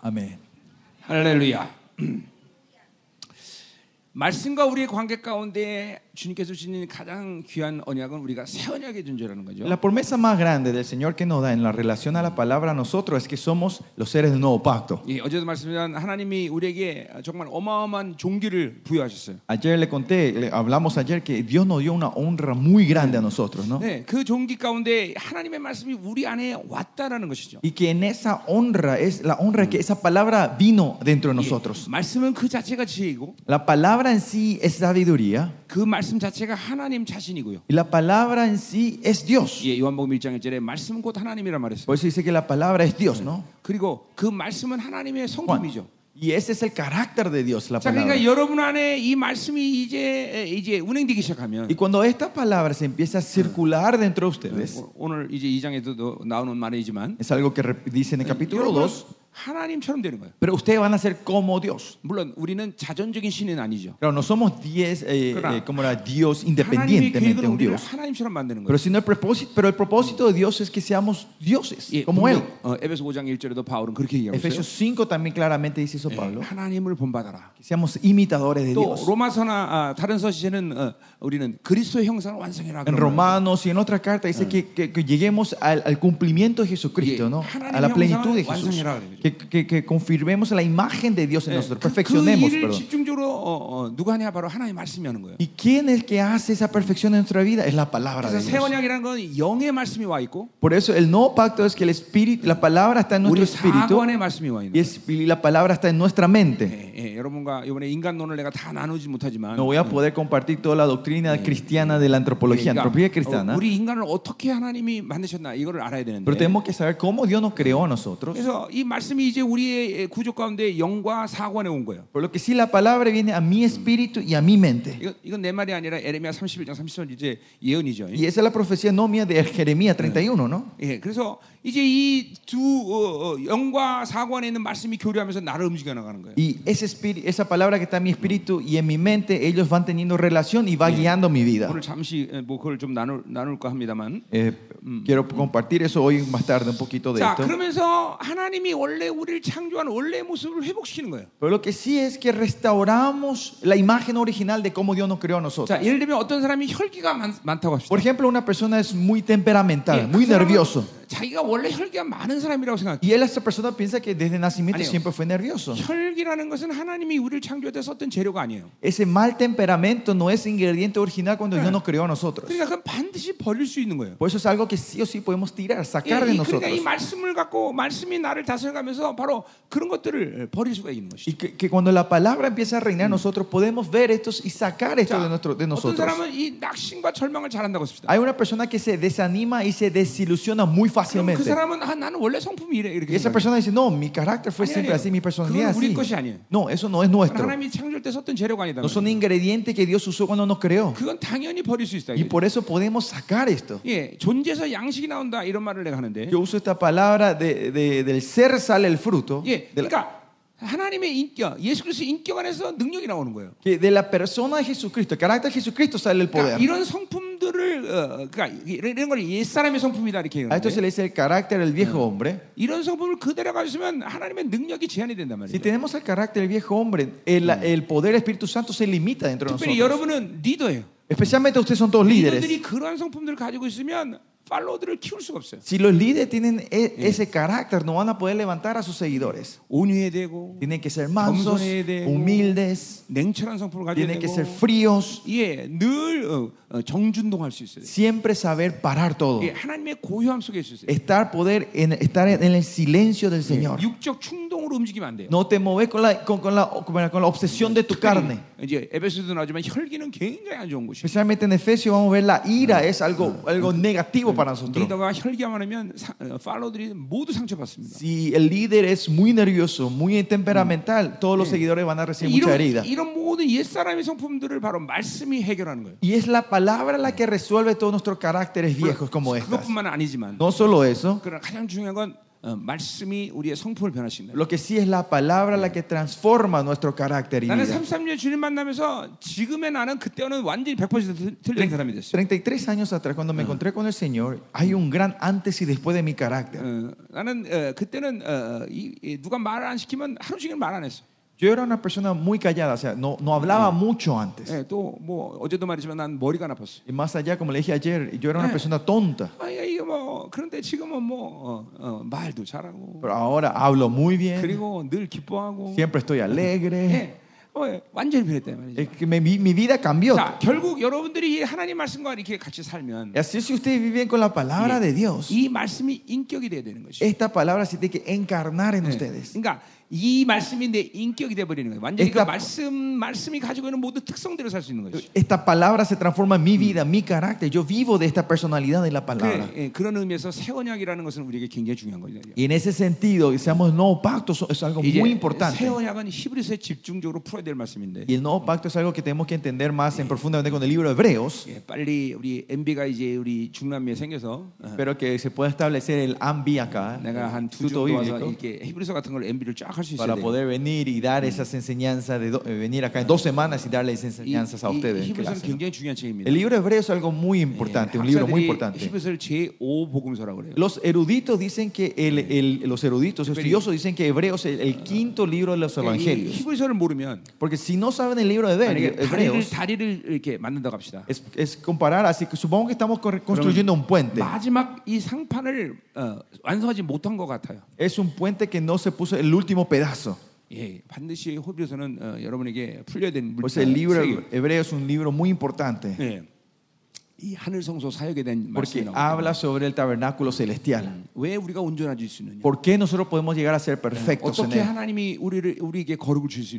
Amén. 할렐루야. 말씀과 우리의 관계 가운데 주님께서 주신 가장 귀한 언약은 우리가 새 언약의 존재라는 거죠. La promesa más grande del Señor que nos da en la relación a la palabra a nosotros es que somos los seres del nuevo pacto. 예, 어제도 말씀드린 하나님이 우리에게 정말 어마어마한 종기를 부여하셨어요. Ayer le conté, le hablamos ayer que Dios nos dio una honra muy grande a nosotros, ¿no? 네, 그 종기 가운데 하나님의 말씀이 우리 안에 왔다라는 것이죠. Y que en esa honra es la honra que esa palabra vino dentro de 예, nosotros. 말씀은 그 자체가 지혜이고 La palabra en sí es sabiduría 그 말씀 자체가 하나님 자신이고요. y la palabra en sí es Dios. 예, 요한복음 1장 1절에 말씀은 곧 하나님이란 말했어요. Por eso dice que la palabra es Dios, ¿no? 그리고 그 말씀은 하나님의 Juan. 성품이죠. Y ese es el carácter de Dios, la 자, palabra. 그러니까 여러분 안에 이 말씀이 이제 이제 운행되기 시작하면 Y cuando esta palabra se empieza a circular dentro de ustedes, 오- 오늘 이제 2장에도 나오는 말이지만 es algo que rep- dice en el capítulo 여러분은 2, 하나님처럼 되는 거예요. pero ustedes van a ser como Dios. 물론 우리는 자전적인 신은 아니죠. Claro, no somos diez, eh, Claro. eh, como era Dios 하나님의 independientemente 계획은 de un 우리를 Dios. 하나님처럼 만드는 Pero, 거예요. sino el propósito, pero el propósito de Dios es que seamos dioses, 예, como Él. 분명, 어, 에베소 5장 1절에도 바울은 그렇게 얘기하고 있어요. Efesios 5 también claramente dice eso 예, Pablo, 하나님을 본받아라. que seamos imitadores de 또 Dios. 로마서나 아, 다른 서시에는 어, 우리는 그리스도의 형상을 완성해라. En 그런 거예요. Romanos y en otra carta dice que, que- que lleguemos al, al cumplimiento de Jesucristo, Yeah. ¿no? 하나님의 a la plenitud de 형상을 Jesús. 완성해라 그래요. Que, que- que confirmemos la imagen de Dios en 예, nosotros, 그, 그 perfeccionemos, 일을 perdón. 집중적으로 어, 어, 누가 하냐 바로 하나님 말씀이 하는 거예요. ¿Y quién es el que hace esa perfección en nuestra vida? Es la palabra de 그래서 새 Dios. 언약이라는 건 영의 말씀이 와 있고 Por eso el nuevo pacto es que el espíritu, la palabra está en nuestro 우리 espíritu 사관의 말씀이 와 있는 y, 거예요. es- y la palabra está en nuestra mente. 예, 예, 여러분과 이번에 인간론을 내가 다 나누지 못하지만 No voy a poder compartir toda la doctrina cristiana de la antropología, 그러니까 antropología 어, cristiana, 우리 인간을 어떻게 하나님이 만드셨나 이거를 알아야 되는데 pero tenemos que saber cómo Dios nos creó a nosotros. 그래서 이 말씀 이 이제 우리의 구조 가운데 영과 사관에 온 거예요. Por lo que sí la palabra viene a mi espíritu y a mi mente. 이건, 이건 내 말이 아니라 에레미야 31장 30절 이제 예언이죠. Y esa es la profecía no mía de Jeremías 31, ¿no? 예, 그래서 이제 이 두 어, 어, 영과 사관에 있는 말씀이 교류하면서 나를 움직여 나가는 거예요. Y ese espíritu, esa palabra que está en mi espíritu y en mi mente, ellos van teniendo relación y va guiando mi vida. 오늘 잠시 예, 뭐 그걸 좀 나눌 나눌까 합니다만. Eh, quiero compartir eso hoy más tarde, un poquito de 자, esto. 그러면서 하나님이 원래 우리를 창조한 원래 모습을 회복시키는 거예요. Pero lo que sí es que restauramos la imagen original de cómo Dios nos creó a nosotros. 자, 예를 들면 어떤 사람이 혈기가 많, 많다고 합시다. Por ejemplo, una persona es muy temperamental, 예, muy 그 사람은 nervioso. 자기가 원래 혈기가 많은 사람이라고 생각해요. Y él, esa persona piensa que desde nacimiento Anío. siempre fue nervioso. 혈기라는 것은 하나님이 우리를 창조할 때 썼던 재료가 아니에요. Ese mal temperamento no es ingrediente original cuando Dios nos creó a nosotros. 그러니까 그건 반드시 버릴 수 있는 거예요. Por eso es algo que sí o sí podemos tirar, 예, sacar de 이- 그러니까 이 nosotros. 말씀을 갖고 말씀이 나를 다스려가면서 바로 그런 것들을 버릴 수가 있는 것이죠. Y que, que cuando la palabra empieza a reinar en nosotros, podemos ver estos y sacar esto 자, de, nuestro, de 어떤 nosotros. 사람은 이 낙심과 절망을 잘한다고 했습니다. Hay una persona que se desanima y se desilusiona muy 그럼 그 fácilmente. 사람은 아, 나는 원래 성품이 이래 이렇게 Y esa 생각해요. persona dice, no, mi carácter fue 아니, siempre 아니에요. así, mi personalidad 그건 우리 así. 것이 아니에요. No, eso no es nuestro. 하나님이 창조할 때 썼던 재료가 아니다. No son ingredientes que Dios usó cuando nos creó. 그건 당연히 버릴 수 있다. Y por eso podemos sacar esto. 예, 존재에서 양식이 나온다 이런 말을 내가 하는데, Yo uso esta palabra de, de- del ser sale el fruto. 예, De la, 그러니까 하나님의 인격, 예수 그리스도 인격 안에서 능력이 나오는 거예요. que de la persona de Jesucristo, el carácter de Jesucristo sale el 그러니까 poder. 이런 성품들을, 어, 그러니까 이런, 이런 걸 옛사람의 성품이다 이렇게 A esto se 얘기하는데, le dice el carácter del viejo hombre. 이런 성품을 그대로 가지면 하나님의 능력이 제한이 된단 Si 말이에요. tenemos el carácter del viejo hombre, el, el poder del Espíritu Santo se limita dentro de 특별히 nosotros. 여러분은 리더예요. Especialmente ustedes son todos líderes. 리더들이 그러한 성품들을 가지고 있으면 팔로워들을 키울 수가 없어요. Si los líderes tienen e- ese carácter, no van a poder levantar a sus seguidores. 온유해야 되고 Tienen que ser mansos, 겸손해야 되고, humildes, 냉철한 성품을 가져야 tienen que ser 되고 fríos, 예, 늘 어, 어, 정준동할 수 있어요. siempre saber parar todo. 예, 하나님의 고요함 속에 있을 수 있어요. Estar, poder en, estar en el silencio del 예, Señor. 육적 충동으로 움직이면 안 돼요. No te mueves con la, con, con la, con la obsesión de tu carne. 이제 에베소도 나오지만 혈기는 굉장히 안 좋은 곳이에요. Especialmente en Efesios vamos a ver la ira es algo, algo negativo para nosotros. 리더가 혈기가 많으면 사, 어, 팔로들이 모두 상처받습니다. Si el líder es muy nervioso, muy temperamental, todos los seguidores van a recibir mucha 이런, herida. 이런 모든 옛사람의 성품들을 바로 말씀이 해결하는 거예요. Y es la palabra la que resuelve todos nuestros caracteres viejos como estas. 그것뿐만 아니지만 No solo eso, 그러나 가장 중요한 건 Lo que sí es la palabra la que transforma nuestro carácter y vida. 33 años atrás cuando me encontré con el Señor, hay un gran antes y después de mi carácter. 나는 그때는 누가 말안 시키면 하루 종일 말안 했어. Yo era una persona muy callada, o sea, no, no hablaba mucho antes. 예, 또뭐 어제도 말했지만 난 머리가 나빴어. Y más allá, como le dije ayer, yo era una Eh. persona tonta. 아, 야, 이게 뭐 그런데 지금은 뭐 어, 어, 말도 잘하고 Pero ahora hablo muy bien, 그리고 늘 기뻐하고 siempre estoy alegre. 예, 어, 예, 완전히 변했단 말이죠. Es que me- mi, mi vida cambió. 자, 결국 여러분들이 이 하나님 말씀과 이렇게 같이 살면 Y así si ustedes viven con la palabra de Dios, 이 말씀이 인격이 돼야 되는 것이. esta palabra se tiene que encarnar en 네. ustedes. 그러니까 이 말씀이 내 인격이 돼 버리는 거예요. 완전히 그 esta- 말씀 말씀이 가지고 있는 모든 특성대로 살 수 있는 것이. Esta palabra se transforma en mi vida, mi carácter. Yo vivo de esta personalidad de la palabra. 그, 예, 그런 의미에서 새 언약이라는 것은 우리에게 굉장히 중요한 거죠. Y en ese sentido, que seamos nuevo pacto so- es algo 이제 muy 새 importante. 언약은 히브리서에 집중적으로 풀어야 될 말씀인데. Y el nuevo pacto es algo que tenemos que entender más en profundamente con el libro de Hebreos, 예, 빨리 우리 MB가 이제 우리 중남미에 생겨서 어, pero que se pueda establecer el AMBI acá, 내가 한 두 Instituto 주 와서 Bíblico, 이렇게 히브리서 같은 걸 MB를 쫙 할 수 있어야 para 돼요. poder venir y dar esas enseñanzas, de do- eh, venir acá en dos semanas y darles 이, enseñanzas a 이 ustedes. en 히브리서는 clase, ¿no? 굉장히 중요한 책입니다. El libro de Hebreos es algo muy importante, un libro muy 학자들이 importante. 히브리서를 제5 복음서라고 그래요. Los eruditos dicen que el, el- los eruditos, los estudiosos dicen que Hebreos es el quinto libro de los 이 evangelios. 히브리서를 모르면 Porque si no saben el libro de 만약에 Hebre- 다리를 Hebreos, 다리를 이렇게 만든다고 합시다. es, es comparar, así que supongo que estamos cor- construyendo un puente. 마지막 이 상판을 어, 완성하지 못한 것 같아요. Es un puente que no se puso el último pedazo. 예, 반드시 호비로서는 어, 여러분에게 풀려야 되는 물 Pues el libro 세계. hebreo es un libro muy importante 예. Porque habla sobre el tabernáculo celestial. ¿Por qué nosotros podemos llegar a ser perfectos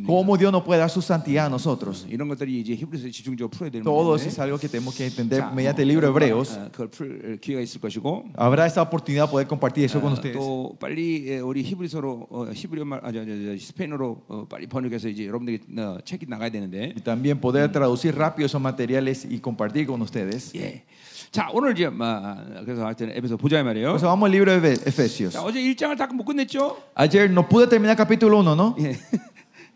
¿Cómo Dios nos puede dar su santidad a nosotros? Todo eso es algo que tenemos que entender mediante el libro de Hebreos. Habrá esta oportunidad de poder compartir eso con ustedes. Y también poder traducir rápido esos materiales y compartir con ustedes. 예. 자 오늘 이제 뭐, 그래서 하여튼 에베소 보자 이 말이에요. Vamos al libro de Efesios. 자, 어제 1장을 다 못 끝냈죠? Ayer no pude terminar capítulo 1, ¿no? 예.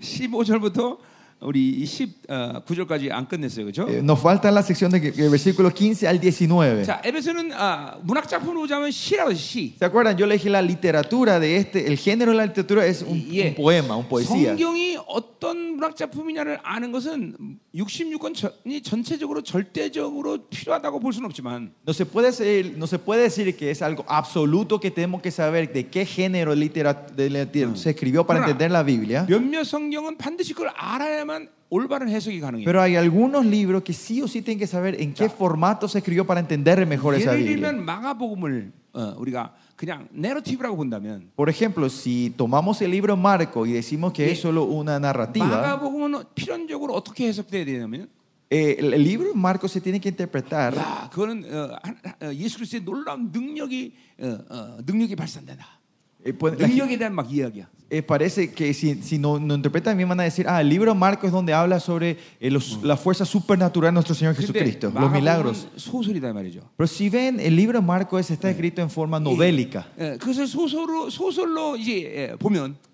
15절부터 우리 19절까지 안 끝냈어요. 그렇죠? Eh, nos falta la sección de que- que versículo 15 al 19. 자, 에베소는 아, 문학 작품으로 보자면 시라고 시. ¿Se acuerdan? Yo le dije la literatura de este, el género de la literatura es un, 예. un poema, un poesía. 성경이 어떤 문학 작품이냐를 아는 것은 66권이 전체적으로 절대적으로 필요하다고 볼 수는 없지만 No se, puede ser- no se puede decir que es algo absoluto que tenemos que saber de qué género litera- de literatura se escribió para Ahora, entender la Biblia. 몇몇 성경은 반드시 그걸 알아야만 올바른 해석이 가능해요. Pero hay algunos libros que sí o sí tienen que saber en qué formato se escribió para entender mejor esa 예를 Biblia. 들면 마가복음을 어, 우리가 그냥 내러티브라고 본다면 Por ejemplo, si tomamos el libro Marco y decimos que es solo una narrativa, 마가복음은 필연적으로 어떻게 해석돼야 되냐면 eh, el el libro Marco se tiene que interpretar 야, 그거는 어, 한- 어, 예수 그리스도의 놀라운 능력이 어, 어, 능력이 발산된다. eh, pues, la 능력에 대한 막 이야기야. eh, parece que si, si no, no, interpretan bien van a decir, ah, el libro Marco es donde habla sobre eh, los, la fuerza supernatural de nuestro Señor Jesucristo, los milagros. Pero si ven, el libro Marco está escrito en forma novélica.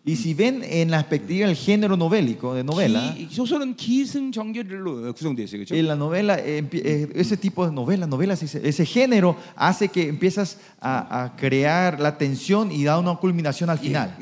Y si ven en la perspectiva del género novélico, de novela, en la novela, eh, eh, ese tipo de novela, novelas, ese género hace que empiezas a, a crear la tensión y da una culminación al final.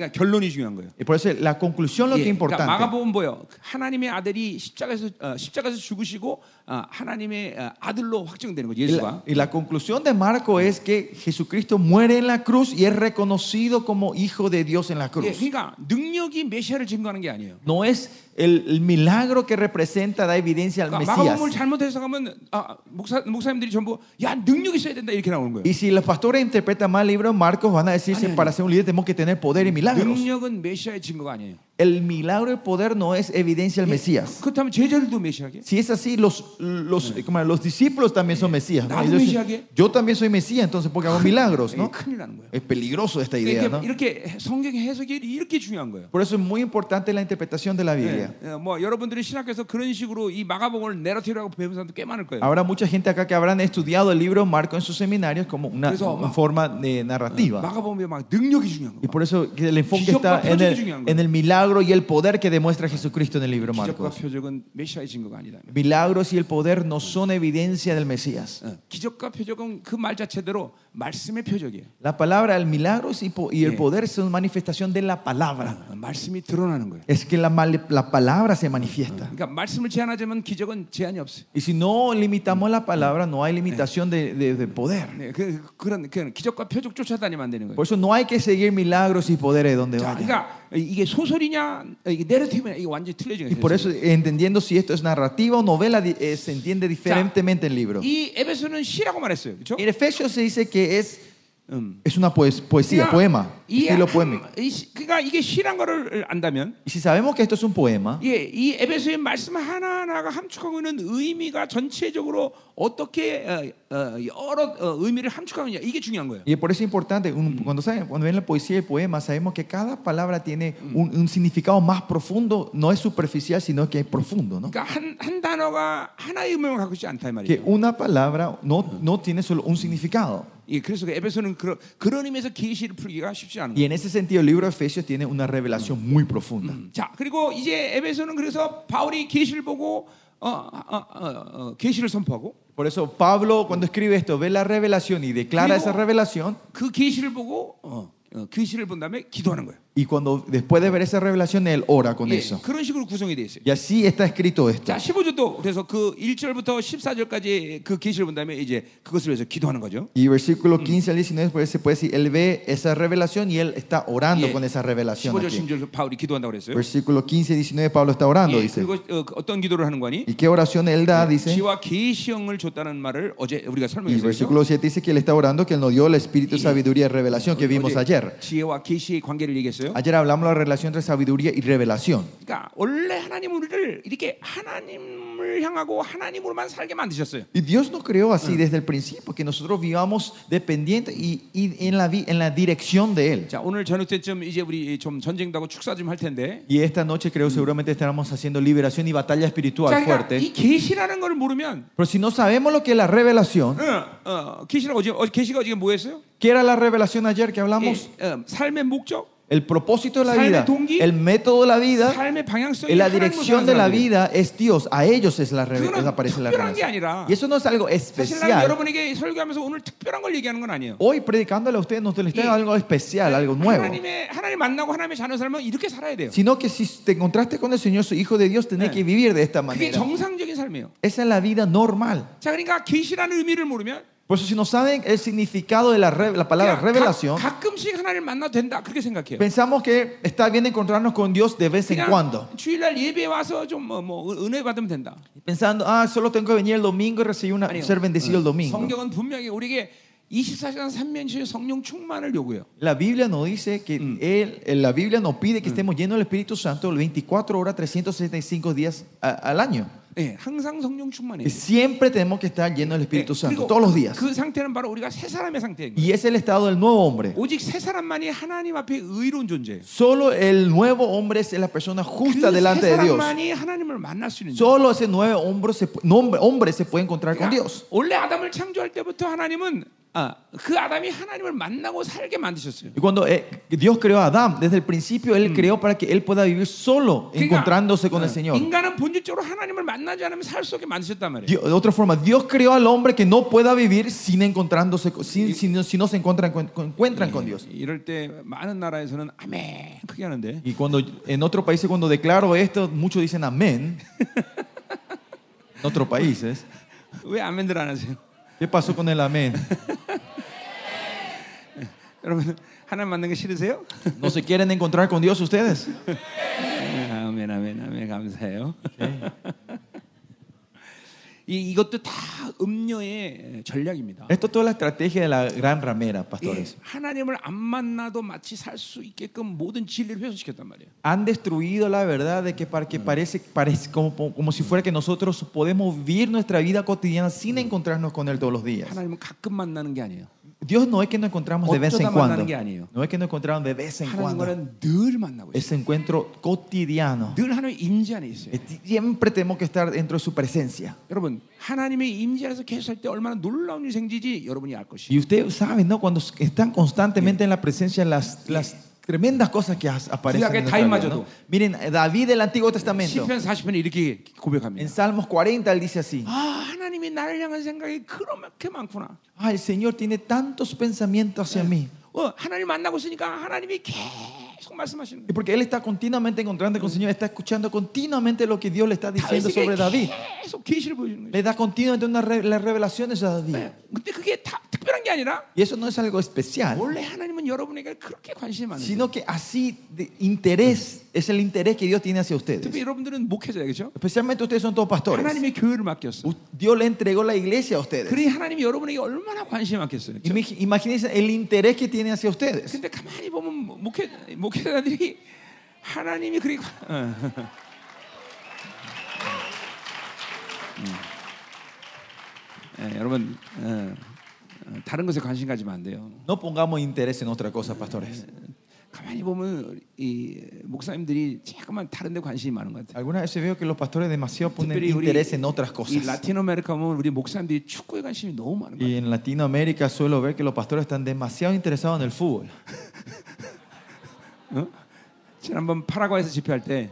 그러니까 결론이 중요한 거예요. Y por eso la conclusión lo que es 예, 그러니까 importante. 마가복음 뭐요? 하나님의 아들이 십자가에서 어, 십자가에서 죽으시고 어, 하나님의 어, 아들로 확정되는 거죠. Y 예수가. la, y la conclusión de Marco es que Jesucristo muere en la cruz y es reconocido como Hijo de Dios en la 예, cruz. 그러니까 능력이 메시아를 증거하는 게 아니에요. No es el, el milagro que representa, da evidencia al 그러니까 마가복음을 Mesías. 잘못 해석하면 아, 목사, 목사님들이 전부 야 능력 있어야 된다 이렇게 나오는 거예요. Y si los pastores interpretan mal el libro de Marcos, van a decirse, Ay, ay, para ser un líder tenemos que tener poder y milagros. 능력은 메시아의 증거가 아니에요. El milagro y poder no es evidencia del Mesías. 그렇다면 제자들도 메시아게? Si es así, los, los, como los discípulos también son Mesías. ¿no? Na도 Ellos- Mesía게? yo también soy Mesías, entonces porque hago milagros, 이게 ¿no? 큰일 나는 거예요. Es peligroso esta idea, 이렇게, ¿no? 이렇게 성경의 해석이 이렇게 중요한 거예요. Por eso es muy importante la interpretación de la Biblia. Biblia. 어, 뭐 여러분들이 신학교에서 그런 식으로 이 마가복음을 내러티브라고 배운 사람도 꽤 많을 거예요. Habrá mucha gente acá que habrán estudiado el libro Marco en sus seminarios como una, Eso, una ma- forma de narrativa. 마가복음에 막 능력이 중요한 Y 거. por eso que el enfoque 기적과 está en 표적이 중요한 el, 거예요. en el milagro y el poder que demuestra Jesucristo en el libro 기적과 Marcos. 표적은 메시아의 증거가 아니다. Milagros y el poder no son evidencia del Mesías. 어, 기적과 표적은 그 말 자체대로 말씀의 표적이에요. La palabra, el milagro y po- y el Sí. poder son manifestación de la palabra. 어, 말씀이 드러나는 거예요. Es que la, mal- la palabra se manifiesta. 그러니까 말씀을 제한하자면 기적은 제한이 없어요. Y si no limitamos la palabra, no hay limitación de, de- de poder. 네, 그, 그런 그 기적과 표적 쫓아다니면 안 되는 거예요. Por eso no hay que seguir milagros y poderes donde 자, vaya. 그러니까 이게 소설이냐 이게 내러티브냐 이게 완전히 틀려진 Y 거예요. por eso, entendiendo si esto es narrativa o novela, di- eh, se entiende diferentemente el libro. 이 에베소는 시라고 말했어요. 그렇죠? En Efesios se dice que es, 음. es una poes- poesía, poema, 이 estilo 한- poémico. 이 시- 그러니까 이게 시란 거를 안다면 Y si sabemos que esto es un poema, 예, 이 에베소의 말씀 하나하나가 함축하고 있는 의미가 전체적으로 어떻게 어, 어, 여러 어, 의미를 함축하고 있냐 이게 중요한 거예요. y por eso es importante, un- cuando, saben, cuando ven la poesía y el poema, sabemos que cada palabra tiene un, un significado más profundo, no es superficial, sino que es profundo. ¿no? 그러니까 한, 한 단어가 하나의 의미를 갖고 있지 않다 이 Que 말이에요. una palabra no, no tiene solo un significado. 예, 그래서 그 에베소는 그런 그런 의미에서 계시를 풀기가 쉽지 않은 Y en ese sentido, el libro de Efesios tiene una revelación muy profunda. 자, 그리고 이제 에베소는 그래서 바울이 계시를 보고 어, 어, 어, 어, 계시를 선포하고 Por eso Pablo cuando escribe esto ve la revelación y declara esa revelación 그 계시를 보고 어, 어, 계시를 본 다음에 기도하는 거예요. y cuando después de ver esa revelación él ora con 예, eso. 그런 식으로 구성이 돼 있어요. Y así está escrito esto. 자, 15절도 그래서 그 1절부터 14절까지 그 계시를 본 다음에 이제 그것을 위해서 기도하는 거죠. Y versículo 15 al 19 pues, se puede decir, él ve esa revelación y él está orando 예, con esa revelación. 15절, aquí. 16절 바울이 기도한다고 그랬어요. Versículo 15 y 19 Pablo está orando, 예, dice. 그리고 어, 그 어떤 기도를 하는 거니? ¿Y qué oración él da? Dice. 지와 계시형을 줬다는 말을 어제 우리가 Y 설명했어요. versículo 7 dice que él está orando que él nos dio el espíritu de sabiduría y revelación que vimos 어제 ayer. 지혜와 계시의 관계를 얘기했어요. Ayer hablamos de la relación entre sabiduría y revelación. 그러니까 원래 하나님 우리를 이렇게 하나님을 향하고 하나님으로만 살게 만드셨어요. Y Dios nos creó así desde el principio, que nosotros vivamos dependientes y, y en, la, vi- en la dirección de Él. 자 오늘 저녁 때쯤 이제 우리 좀 전쟁도 하고 축사 좀 할 텐데. Y esta noche creo seguramente estaremos haciendo liberación y batalla 자, espiritual 그러니까 fuerte. 이 계시라는 걸 모르면 Pero si no sabemos lo que es la revelación, 어, 어, 계시라고 어제 어제 계시가 어제 뭐였어요? ¿qué era la revelación ayer que 예, hablamos? 어, 삶의 목적, el propósito de la vida, el método de la vida, la dirección de la vida es Dios. A ellos es la aparece la revelación. Y eso no es algo especial. Hoy predicándole a ustedes nos les traigo algo especial, algo nuevo. Sino que si te encontraste con el Señor, su Hijo de Dios, tenés que vivir de esta manera. Esa es la vida normal. 자, 그러니까 계시라는 의미를 모르면 Por eso si no saben el significado de la, re- la palabra 그냥 revelación, 가, 가끔씩 하나님 만나도 된다 그렇게 생각해요. pensamos que está bien encontrarnos con Dios de vez en cuando. 그냥 주일날 예배 와서 좀뭐 뭐 은혜 받으면 된다. Pensando, ah, solo tengo que venir el domingo y recibir una, 아니요. ser bendecido el domingo. 성경은 분명히 우리에게 24시간 3면시 성령 충만을 요구해요. La Biblia nos dice que él, eh, la Biblia nos pide que estemos llenos del Espíritu Santo 24 horas, 365 días a- al año. 예, 항상 성령 충만해요. Que siempre tenemos que estar llenos del Espíritu 예, Santo, 그리고 todos los días. 그 상태는 바로 우리가 새 사람의 상태인 거예요. Y es el estado del nuevo hombre. 오직 새 사람만이 하나님 앞에 의로운 존재예요. Solo el nuevo hombre es la persona justa delante 그새 de Dios. 사람만이 하나님을 만날 수 있는 존재. Solo ese nuevo hombre se, pu- nombre- hombre se puede encontrar con 그러니까 Dios. 원래 아담을 창조할 때부터 하나님은 아, 그 아담이 하나님을 만나고 살게 만드셨어요. Y cuando eh, Dios creó a Adán, desde el principio Él creó para que él pueda vivir solo, 그러니까, encontrándose con 어, el Señor. 인간은 본질적으로 하나님을 만나지 않으면 살 수 없게 만드셨단 말이에요. Dios- de otra forma, Dios creó al hombre que no pueda vivir sin encontrándose, con- sin, si, no, si no se encuentran con, con- encuentran con Dios. 이럴 때 많은 나라에서는 아멘 크게 하는데 Y cuando en otros países cuando declaro esto, muchos dicen amén. En otros países, 왜 아멘들 안 하세요? ¿qué pasó con el amén? 여러분 하나님 만난 게 싫으세요? ¿No se quieren encontrar con Dios ustedes? 아멘 아멘 아멘 감사해요. 이, 이것도 다 음녀의 전략입니다. Esto es toda la estrategia de la gran ramera, 예, pastores. 하나님을 안 만나도 마치 살 수 있게끔 모든 진리를 훼손시켰단 말이에요. Han destruido la verdad de que para que parece, parece como, como si fuera que nosotros podemos vivir nuestra vida cotidiana sin encontrarnos con Él todos los días. 하나님은 가끔 만나는 게 아니에요. Dios no es que nos encontramos de vez en cuando. No es que nos encontramos de vez en cuando. Ese encuentro cotidiano. Siempre tenemos que estar dentro de su presencia. Y ustedes saben, ¿no? Cuando están constantemente en la presencia, las, las tremendas cosas que as- aparecen. Cuidado que en nuestra vida, David ¿no? Miren, David del Antiguo Testamento, 시편 40편에 이렇게 고백합니다. en Salmos 40, él dice así: 아 하나님이 나를 향한 생각이 그렇게 많구나. Ah, el Señor tiene tantos pensamientos hacia mí. 어, 하나님 만나고 있으니까 하나님이 계속 말씀하시는 y porque él está continuamente encontrando con el Señor, está escuchando continuamente lo que Dios le está diciendo sobre David. Le da continuamente una re, las revelaciones a David. Y eso no es algo especial, sino que así de interés es el interés que Dios tiene hacia ustedes. Especialmente ustedes son todos pastores. Dios le entregó la iglesia a ustedes. Imagínense el interés que tiene hacia ustedes. 목회 목회자들이 하나님이 그리 어. 음. 예, 여러분 어, 어, 다른 것에 관심 가지면 안 돼요. No pongamos interés en otra cosa, pastores. 가만히 보면 이 목사님들이 자꾸만 다른 데 관심이 많은 것 같아요. Algunas veces veo que los pastores demasiado ponen interés en otras 이 cosas. 라틴 아메리카 보면 우리 목사님들이 축구에 관심이 너무 많은 거예요. Y en Latinoamérica suelo ver que los pastores están demasiado interesados en el fútbol. 어? 지난번 파라과이에서 집회할 때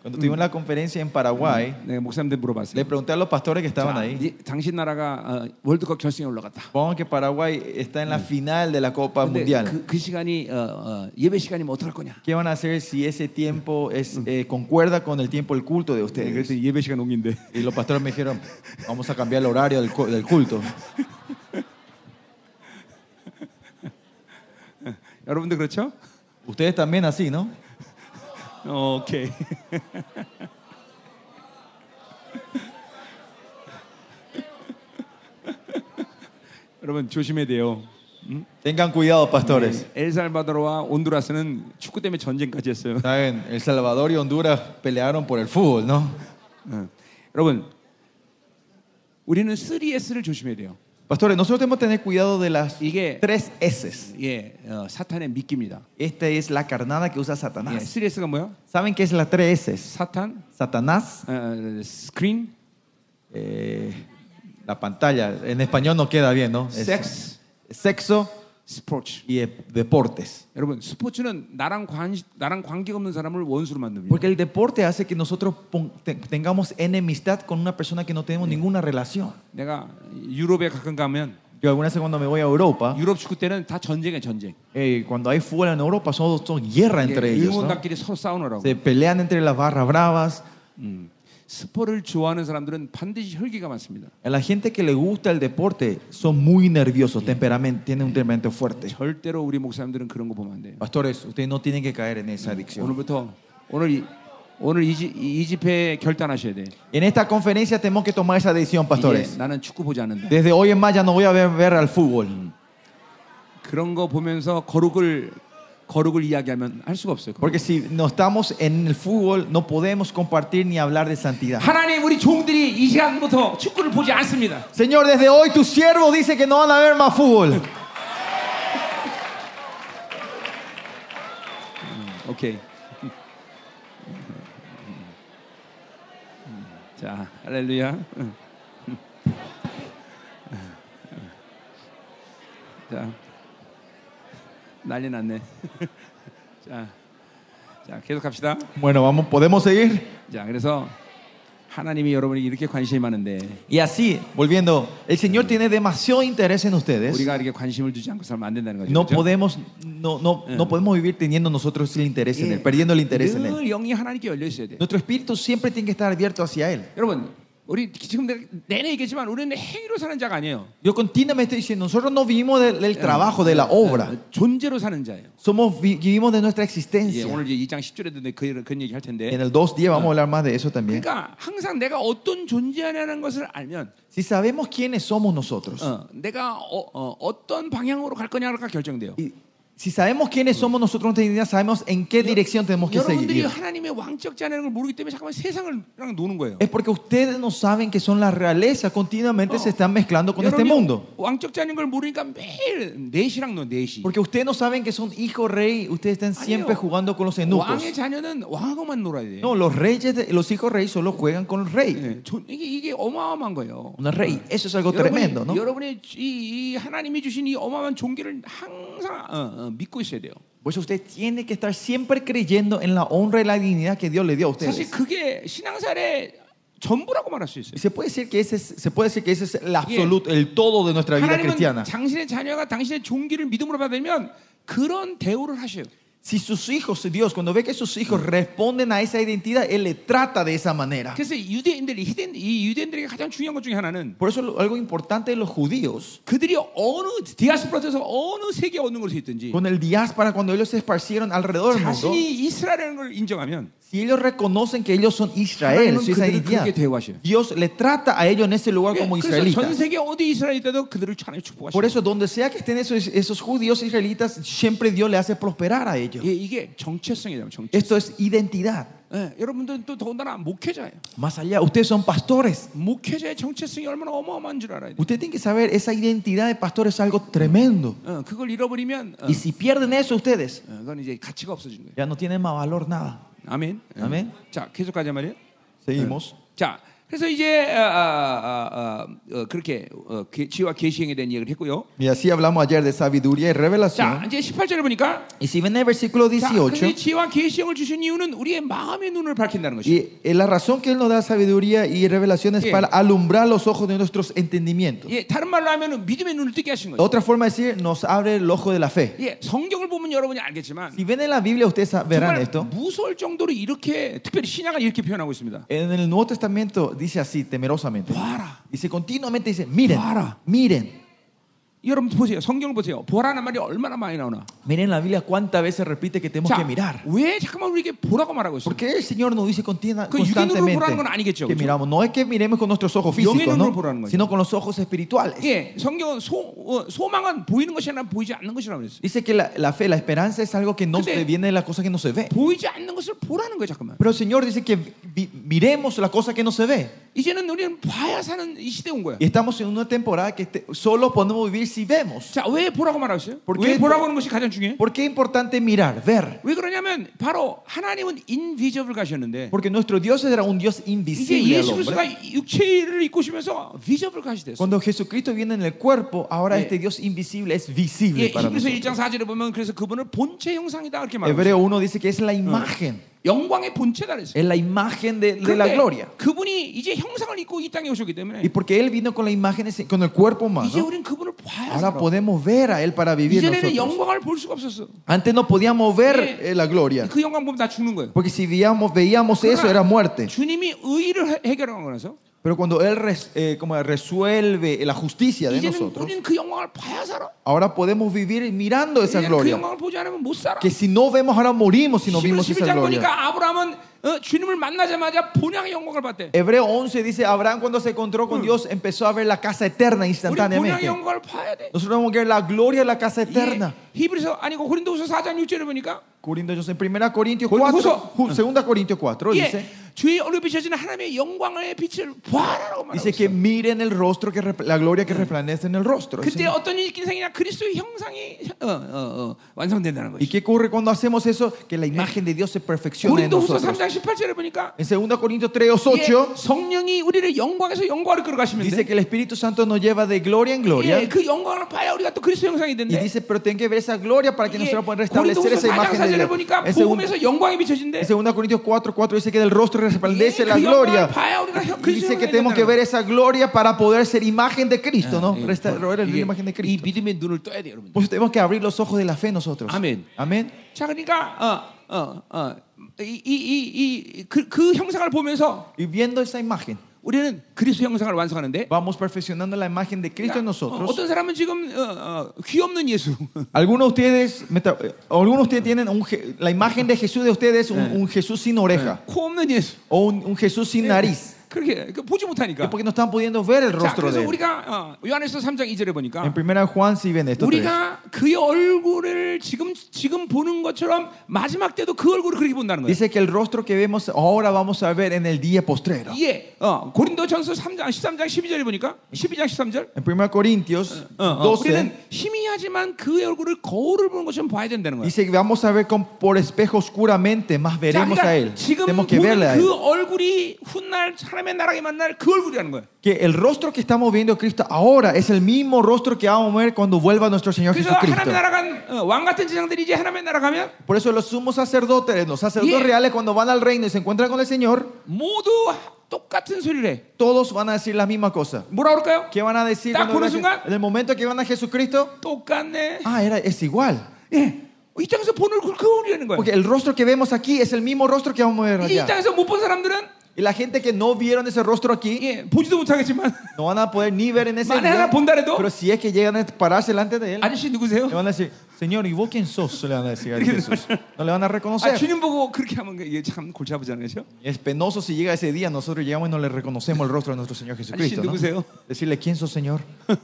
Cuando tuvimos la conferencia en Paraguay, 내가 목사님들 물어봤어요. le pregunté a los pastores que estaban 자, ahí. 이- 당신 나라가 어, 월드컵 결승에 올라갔다. Supongamos que Paraguay está en la final de la Copa 근데 Mundial. 그, 그 시간이 어, 어, 예배 시간이면 어떡할 거냐? ¿Qué van a hacer si ese tiempo es, eh, concuerda con el tiempo del culto de ustedes? 그래서 예배 시간 옮긴데. Y los pastores me dijeron, vamos a cambiar el horario del, cu- del culto. 여러분들 그렇죠? Ustedes también así, ¿no? 오케이. 여러분 조심해야 돼요. Tengan cuidado, pastores. 엘살바도르와 온두라스는 축구 때문에 전쟁까지 했어요. Saben, El Salvador y Honduras pelearon por el fútbol, ¿no? 어. 여러분 우리는 3S를 조심해야 돼요. Pastores, nosotros tenemos que tener cuidado de las 이게 tres S. 예, 어, 사탄의 미끼입니다. Esta es la carnada que usa 예, Satanás. 3S가 뭐야? ¿Saben qué es la tres S? 사탄, Satanás, 어, 스크린, eh, la pantalla. En español no queda bien, ¿no? Es- 섹스, sexo 스포츠. y eh, deportes. 여러분 스포츠는 나랑 관 나랑 관계 없는 사람을 원수로 만듭니다. Porque el deporte hace que nosotros pon- te- tengamos enemistad con una persona que no tenemos ninguna relación. 내가 유럽에 가끔 가면 Yo algunas veces cuando me voy a Europa, 유럽 축구 때는 다 전쟁이야 전쟁. eh, cuando hay fútbol en Europa, son, son guerra entre 예, ellos. ¿no? 응원단끼리 서로 싸우느라고. Se pelean entre las barras bravas. 음. 스포를 좋아하는 사람들은 반드시 혈기가 많습니다. La gente que le gusta el deporte son muy nerviosos, temperamento, tienen un temperamento fuerte. 절대로 우리 목사님들은 그런 거 보면 안 돼요. Pastores, ustedes no tienen que caer en esa adicción. 오늘부터 오늘 이, 오늘 이, 지- 이 집회 결단하셔야 돼. En esta conferencia tenemos que tomar esa decisión, 이제 pastores. 나는 축구 보지 않는다. Desde hoy en más ya no voy a ver, ver al fútbol. 그런 거 보면서 거룩을 거룩을 이야기하면 할 수가 없어요. Porque si no estamos en el fútbol, no podemos compartir ni hablar de santidad. 하나님 우리 종들이 이 시간부터 축구를 보지 않습니다. Señor, desde hoy tu siervo dice que no van a ver más fútbol. 오케이. 자, 할렐루야. 자, 난리 났네. 자, 자, 계속 갑시다. Bueno, vamos, podemos seguir. 자, 그래서 하나님이 여러분에게 이렇게 관심이 많은데 Y así, volviendo, el Señor tiene demasiado interés en ustedes. 우리가 이렇게 관심을 두지 않고 살면 안 된다는 거죠. No 그렇죠? podemos, no, no, no podemos vivir teniendo nosotros el interés en Él, perdiendo el interés en Él. 늘 영이 하나님께 열려 있어야 돼. Nuestro espíritu siempre tiene que estar abierto hacia Él. 여러분, 우리 지금 내내 얘기했지만 우리는 행위로 사는 자가 아니에요. Yo continuamente diciendo, nosotros no vivimos del, del trabajo, de la obra. 어, 존재로 사는 자예요. Somos, vi- vivimos de nuestra 예, existencia. 오늘 이제 2장 10절에도 그런, 그런 얘기 할 텐데. En el 2.10 vamos a hablar más de eso también. 그러니까 항상 내가 어떤 존재하냐는 것을 알면 Si sabemos quiénes somos nosotros, 어, 내가 어, 어, 떤 방향으로 갈 거냐가 결정돼요. y Si sabemos quiénes somos nosotros en nuestra identidad, sabemos en qué dirección tenemos que 여러분들이 seguir. 하나님의 왕적 자녀라는 걸 모르기 때문에 잠깐만 세상을랑 노는 거예요. Es porque ustedes no saben que son la realeza, continuamente se están mezclando con este 여러분이 mundo. 왕적 자녀인 걸 모르니까 매일 넷이랑 노 넷이. Porque ustedes no saben que son hijos rey, ustedes están siempre 아니에요. jugando con los eunucos. 왕의 자녀는 왕하고만 놀아야 돼. No, los reyes, de- los hijos rey solo juegan con el rey. 예, 저- 이게 이게 어마어마한 거예요. Un rey, eso es algo tremendo, ¿no? 여러분이 이, 이 하나님이 주신 이 어마어마한 종기를 항상 어, 어, 믿고 있어야 돼요. Por eso usted tiene que estar siempre creyendo en la honra y la dignidad que Dios le dio a 사실 ustedes. 그게 신앙생활의 전부라고 말할 수 있어요. Y se puede decir que ese es, se puede decir que ese es el absoluto, el todo de nuestra vida 하나님은 cristiana. 당신의 자녀가 당신의 종기를 믿음으로 받으면 그런 대우를 하셔요. Si sus hijos, Dios, cuando ve que sus hijos responden a esa identidad, Él le trata de esa manera. 그래서 유대인들 히덴, 이 유대인들에게 가장 중요한 것 중에 하나는 Por eso lo- algo importante de los judíos, 그들이 어느 디아스포라에서 어느 세계에 어느 곳에 있든지 con el diáspora, cuando ellos se esparcieron alrededor del mundo, 자신이 이스라엘이라는 걸 인정하면 si ellos reconocen que ellos son Israel, 하나님은 su esa 그들을 identidad, 그렇게 대우하셔요. Dios le trata a ellos en ese lugar como 그래서 전 israelitas. 세계 어디 이스라엘 있다도 그들을 하나님 Por 축복하셔요. eso, donde sea que estén esos, esos judíos israelitas, siempre Dios le hace prosperar a ellos. 예, 이게 정체성이다. 정체성. Esto es identidad. 예, 여러분들은 또 더군다나 목회자예요. Más allá, ustedes son pastores. 목회자의 정체성이 얼마나 어마어마한 줄 알아야 돼. Usted tiene que saber, esa identidad de pastor es algo tremendo. 어, 그걸 잃어버리면 어, Y si pierden eso ustedes, 어, 그건 이제 가치가 없어지는 거예요. ya no tienen más valor nada. 아멘. 예. 아멘. 자, 계속 가자 말이에요. Seguimos. 자, 그래서 이제 아, 아, 아, 어, 그렇게 어, 계- 지와 계시행에 대한 얘기를 했고요. Y así hablamos ayer de sabiduría y 자, revelación. 이제 18절에 보니까 Y si ven el versículo 자, 근데 18, 지와 계시형을 주신 이유는 우리의 마음의 눈을 밝힌다는 것이에요. y eh, la razón que Él nos da sabiduría y revelación es Yeah. para alumbrar los ojos de nuestros entendimientos. 예, 다른 말로 하면 믿음의 눈을 뜨게 하신 거예요. Otra forma de decir, nos abre el ojo de la fe. 예, 성경을 보면 여러분이 알겠지만 Si ven en la Biblia, ustedes verán 정말 esto. 무서울 정도로 이렇게 특별히 신약은 이렇게 표현하고 있습니다. En el Nuevo Testamento dice así, temerosamente. 봐라. Dice continuamente, dice, miren, Para. miren. 여러분 보세요. 성경을 보세요. 보라는 말이 얼마나 많이 나오나. Miren la Biblia cuántas veces repite que tenemos que mirar. 왜 잠깐만 우리에게 보라고 말하고 있어요? ¿Por qué el Señor nos dice continua- 그 육의 눈으로 constantemente 보라는 건 아니겠죠, que 그렇죠? miramos? No es que miremos con nuestros ojos 영의 físicos, 눈으로 ¿no? 보라는 거죠. sino con los ojos espirituales. 예, 성경은 소, 어, 소망은 보이는 것이 아니라 보이지 않는 것이라고 그랬어요. Dice que la, la fe, la esperanza es algo que no 근데- se viene de la cosa que no se ve. 보이지 않는 것을 보라는 거예요, 잠깐만. Pero el Señor dice que vi- miremos la cosa que no se ve. 이제는 우리는 봐야 사는 이 시대에 온 거야. Y estamos en una temporada que te- solo podemos vivir si vemos. 자, 왜 보라고 말하고 있어요? ¿Por 왜 qué? 보라고 하는 것이 가장 중요해? ¿Por qué es importante mirar, ver? 왜 그러냐면 바로 하나님은 인비저블 가셨는데 Porque nuestro Dios era un Dios 이제 invisible al 예수 hombre. 그리스도가 육체를 입고 오시면서 비저블 가시 됐어. Cuando Jesucristo viene en el cuerpo, ahora Yeah. este Dios invisible es visible 예, para 히브리서 nosotros. 1장 4절에 보면 그래서 그분을 본체 형상이다 그렇게 말하고 있어요. Hebreo 1 dice que es la imagen, 영광의 본체다 그랬어요. es la imagen de, de la 그런데 gloria. 그분이 이제 형상을 입고 이 땅에 오셨기 때문에 Y porque Él vino con la imagen, ese- con el cuerpo 이제 humano, 우리는 그분을 봐야 ahora 살아. podemos ver a Él para vivir 이전에는 nosotros. 영광을 볼 수가 없었어. Antes no podíamos ver Yeah. eh, la gloria, 그 영광 보면 다 죽는 거예요. porque si veíamos, veíamos eso era muerte. 주님이 의의를 해- 해결하고 나서 Pero cuando Él res- eh, como resuelve la justicia de 이제는 nosotros, 우리는 그 영광을 봐야 살아. ahora podemos vivir mirando esa 이제는 그 gloria. 영광을 보지 않으면 못 살아. Que si no vemos, ahora morimos si no vimos esa 11장 gloria. 보니까 아브라함은 어, 주님을 만나자마자 본향의 영광을 봤대. Hebreo 11 dice, Abraham cuando se encontró con Dios empezó a ver la casa eterna 우리 본향의 instantáneamente. 영광을 봐야 돼. Nosotros vamos a ver la gloria de la casa eterna. 이게 히브리서 아니고 고린도후서 4장 6절에 보니까 Corintios en 1 Corintios Justo. 4, 2 Corintios 4 예, dice, Dice que miren el rostro, que la gloria que resplandece en el rostro. ¿Y qué ocurre cuando hacemos eso? Que la imagen de Dios se perfecciona en nosotros. En 2 Corintios 3, 8 dice que el Espíritu Santo nos lleva de gloria en gloria. Y dice, pero tienen que ver esa gloria para que nosotros podamos restablecer esa imagen de Dios. En 2 Corintios 4, 4 dice que del rostro resplandece la gloria. Dice que tenemos que ver esa gloria para poder ser imagen de Cristo, ¿no? Restaurar la imagen de Cristo. Pues tenemos que abrir los ojos de la fe nosotros. Amén. Amén. y viendo esa imagen. 우리는 그리스도 형상을 완성하는데 vamos perfeccionando la imagen de Cristo en 어, nosotros. 어떤 사람은 지금 어, 어, 귀 없는 예수, Algunos de ustedes, meta- eh, algunos de ustedes tienen un Je- la imagen de Jesús de ustedes, un, un Jesús sin oreja 코 없는 예수, o un, un Jesús sin nariz. 그렇게 그 보지 못하니까. porque no están pudiendo ver el 자, rostro 그래서 de él. 우리가 어, 요한에서 3장 2절에 보니까 En 1 Juan si ven esto. tres. 우리가 그의 얼굴을 지금 지금 보는 것처럼 마지막 때도 그 얼굴을 그렇게 본다는 거예요. Dice que el rostro que vemos ahora vamos a ver en el día postrero. 이게 어, 고린도전서 3장 13장 12절에 보니까 12장 13절 En 1 Corintios 어, 어, 12 우리는 희미하지만 그의 얼굴을 거울을 보는 것처럼 봐야 된다는 거예요. dice que vamos a ver con, por espejo oscuramente, más 자, veremos a él. 지금 Tenemos que verle a 보는 él. 그 얼굴이 훗날 나라 Que el rostro que está moviendo Cristo ahora es el mismo rostro que vamos a mover cuando vuelva nuestro Señor Jesucristo. Por eso los sumos sacerdotes, los sacerdotes reales cuando van al reino y se encuentran con el Señor, todos van a decir la misma cosa. ¿Qué van a decir? A en el momento que van a Jesucristo, ah, era, es igual. Porque el rostro que vemos aquí es el mismo rostro que vamos a ver allá. 땅에서 못 본 사람들은 Y la gente que no vieron ese rostro aquí, 예, 보지도 못하겠지만 no van a poder ni ver en ese 만에 día. 하나 본다래도 Pero si es que llegan a pararse delante de él, 아저씨 누구세요? le van a decir, Señor, ¿y vos quién sos? Le van a decir a Jesús. No le van a 아, reconocer. 주님 보고 그렇게 하면 이게 참 골치 아프잖아요. 그렇죠? Es penoso si llega ese día, nosotros llegamos y no le reconocemos el rostro de nuestro Señor Jesucristo. ¿no? 누구세요? Decirle, ¿quién sos, Señor?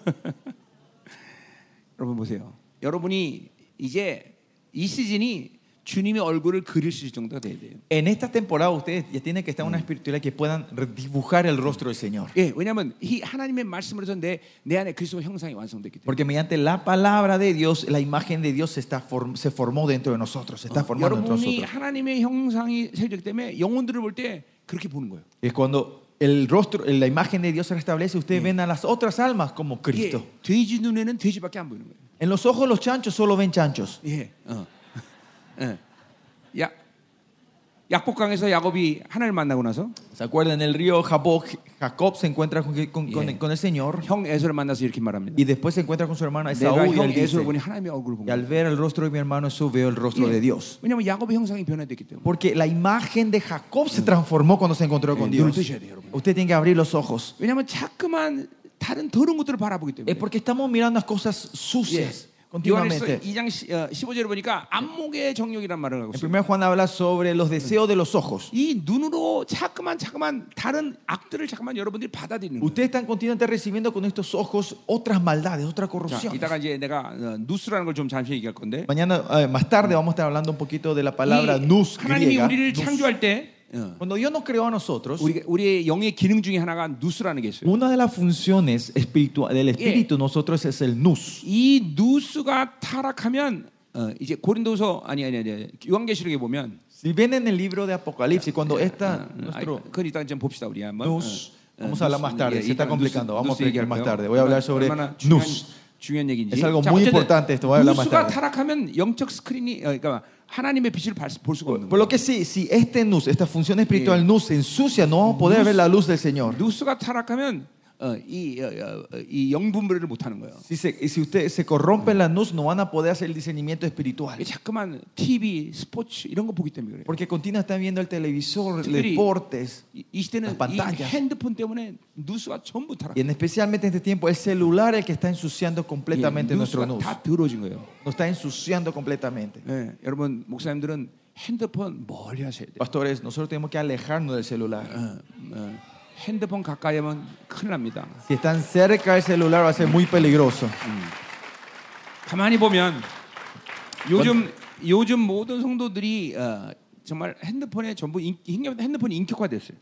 여러분 보세요. 여러분이 이제 이 시즌이 주님의 얼굴을 그릴 수 있을 정도가 돼야 돼요. En esta temporada ustedes ya tienen que estar en una espiritualidad que puedan dibujar el rostro del Señor. 예, 왜냐하면 이 하나님의 말씀으로서 내, 내 안에 그리스도 형상이 완성됐기 때문에. Porque mediante la palabra de Dios, la imagen de Dios se, está form- se formó dentro de nosotros, se está formando dentro de 여러분이 nosotros. 하나님의 형상이 세졌기 때문에 영혼들을 볼 때 그렇게 보는 거예요. Es cuando el rostro, la imagen de Dios se restablece, ustedes ven a las otras almas como 이게 Cristo. 돼지 눈에는 돼지밖에 안 보이는 거예요. En los ojos de los chanchos solo ven chanchos. 예, 어, 예. 야, 약복강에서 야곱이 하나님을 만나고 나서 ¿Se acuerdan? En el río Jacob, Jacob se encuentra con, con- con- Yeah. con el Señor 형 에서를 만나서 이렇게 말합니다. y después se encuentra con su hermano 내가 Esaú y 형 él dice, 에서를 보니 하나님의 얼굴을 본 y al 거예요. ver el rostro de mi hermano Esaú veo el rostro de Dios. 왜냐하면 야곱의 형상이 변화됐기 때문에. Porque la imagen de Jacob se transformó cuando se encontró con Eh, 눈을 Dios. 뜨셔야 돼요, 여러분. Usted tiene que abrir los ojos. 왜냐하면 자꾸만 다른 더러운 것들을 바라보기 때문에. Es porque estamos mirando las cosas 예. sucias 요한에서 continuamente. En primer Juan habla sobre los deseos de los ojos. Ustedes están continuamente recibiendo con estos ojos otras maldades, otra corrupción. Mañana, eh, más tarde, vamos a estar hablando un poquito de la palabra nus griega. nus. 리를 Nous. 창조할 때 어, Cuando Dios nos creó a nosotros, 우리 우리의 영의 기능 중에 하나가 누스라는 게 있어요. una de las funciones espiritua- del espíritu de nosotros es el nous. 이 누스가 타락하면 어, 이제 고린도서 아니 아니 아니 요한계시록에 보면 Si ven en el libro de Apocalipsis, cuando está 아, nuestro 그건 이따 좀 봅시다 우리 한번. nous, 어, vamos 어, a hablar 누스, más tarde, 예, se está 이따가 complicando, 누스, vamos a 누스 explicar 얘기할 más 거예요. tarde. Voy a hablar sobre 얼마나 중요한, nous. 중요한 얘기인지. Es algo 자, muy 어쨌든 importante esto, voy a hablar más 누스가 tarde. 타락하면 영적 스크린이 어, 그러니까 하나님의 빛을 발- 볼 수가 없는 Por 거예요. lo que sí, si este nous, esta función espiritual nous se ensucia, no vamos a poder ver la luz del Señor. 누스가 타락하면 어, 이, 어, 어, 이 영분별을 못 하는 거예요. Si, se, y si usted se corrompe la luz, no van a poder hacer el discernimiento espiritual. 이게 자꾸만 TV, 스포츠 이런 거 보기 때문에 그래요. Porque continuamente están viendo el televisor, 특별히 deportes. 이, 이 시대는 las 이 pantallas. 핸드폰 때문에 누스가 전부 타락. Y en, especialmente en este tiempo, el celular es el que está ensuciando completamente nuestro 누스가 nous. 다 더러워진 거예요. Nos está ensuciando completamente. 네, 여러분 목사님들은 핸드폰 멀리 하셔야 돼요. Pastores, nosotros tenemos que alejarnos del celular. 어, 어, 핸드폰 가까이 하면 큰일 납니다. Si están cerca del celular va a ser muy peligroso. 가만히 보면 요즘 요즘 모든 성도들이 어, 정말 핸드폰에 전부 인, 핸드폰이 인격화됐어요.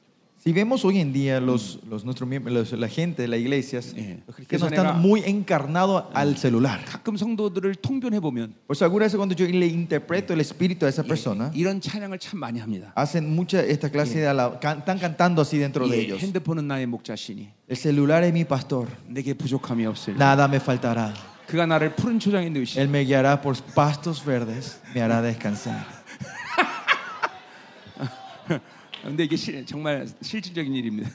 Si vemos hoy en día los, nuestros, la gente de las iglesias, yeah. los están muy encarnados al celular. Por eso algunas veces cuando yo le interpreto el espíritu a esa persona, hacen mucha esta clase de están cantando así dentro de ellos. El celular es mi pastor. Nada me faltará. Él me guiará por pastos verdes, me hará descansar. 근데 이게 실- 정말 실질적인 일입니다.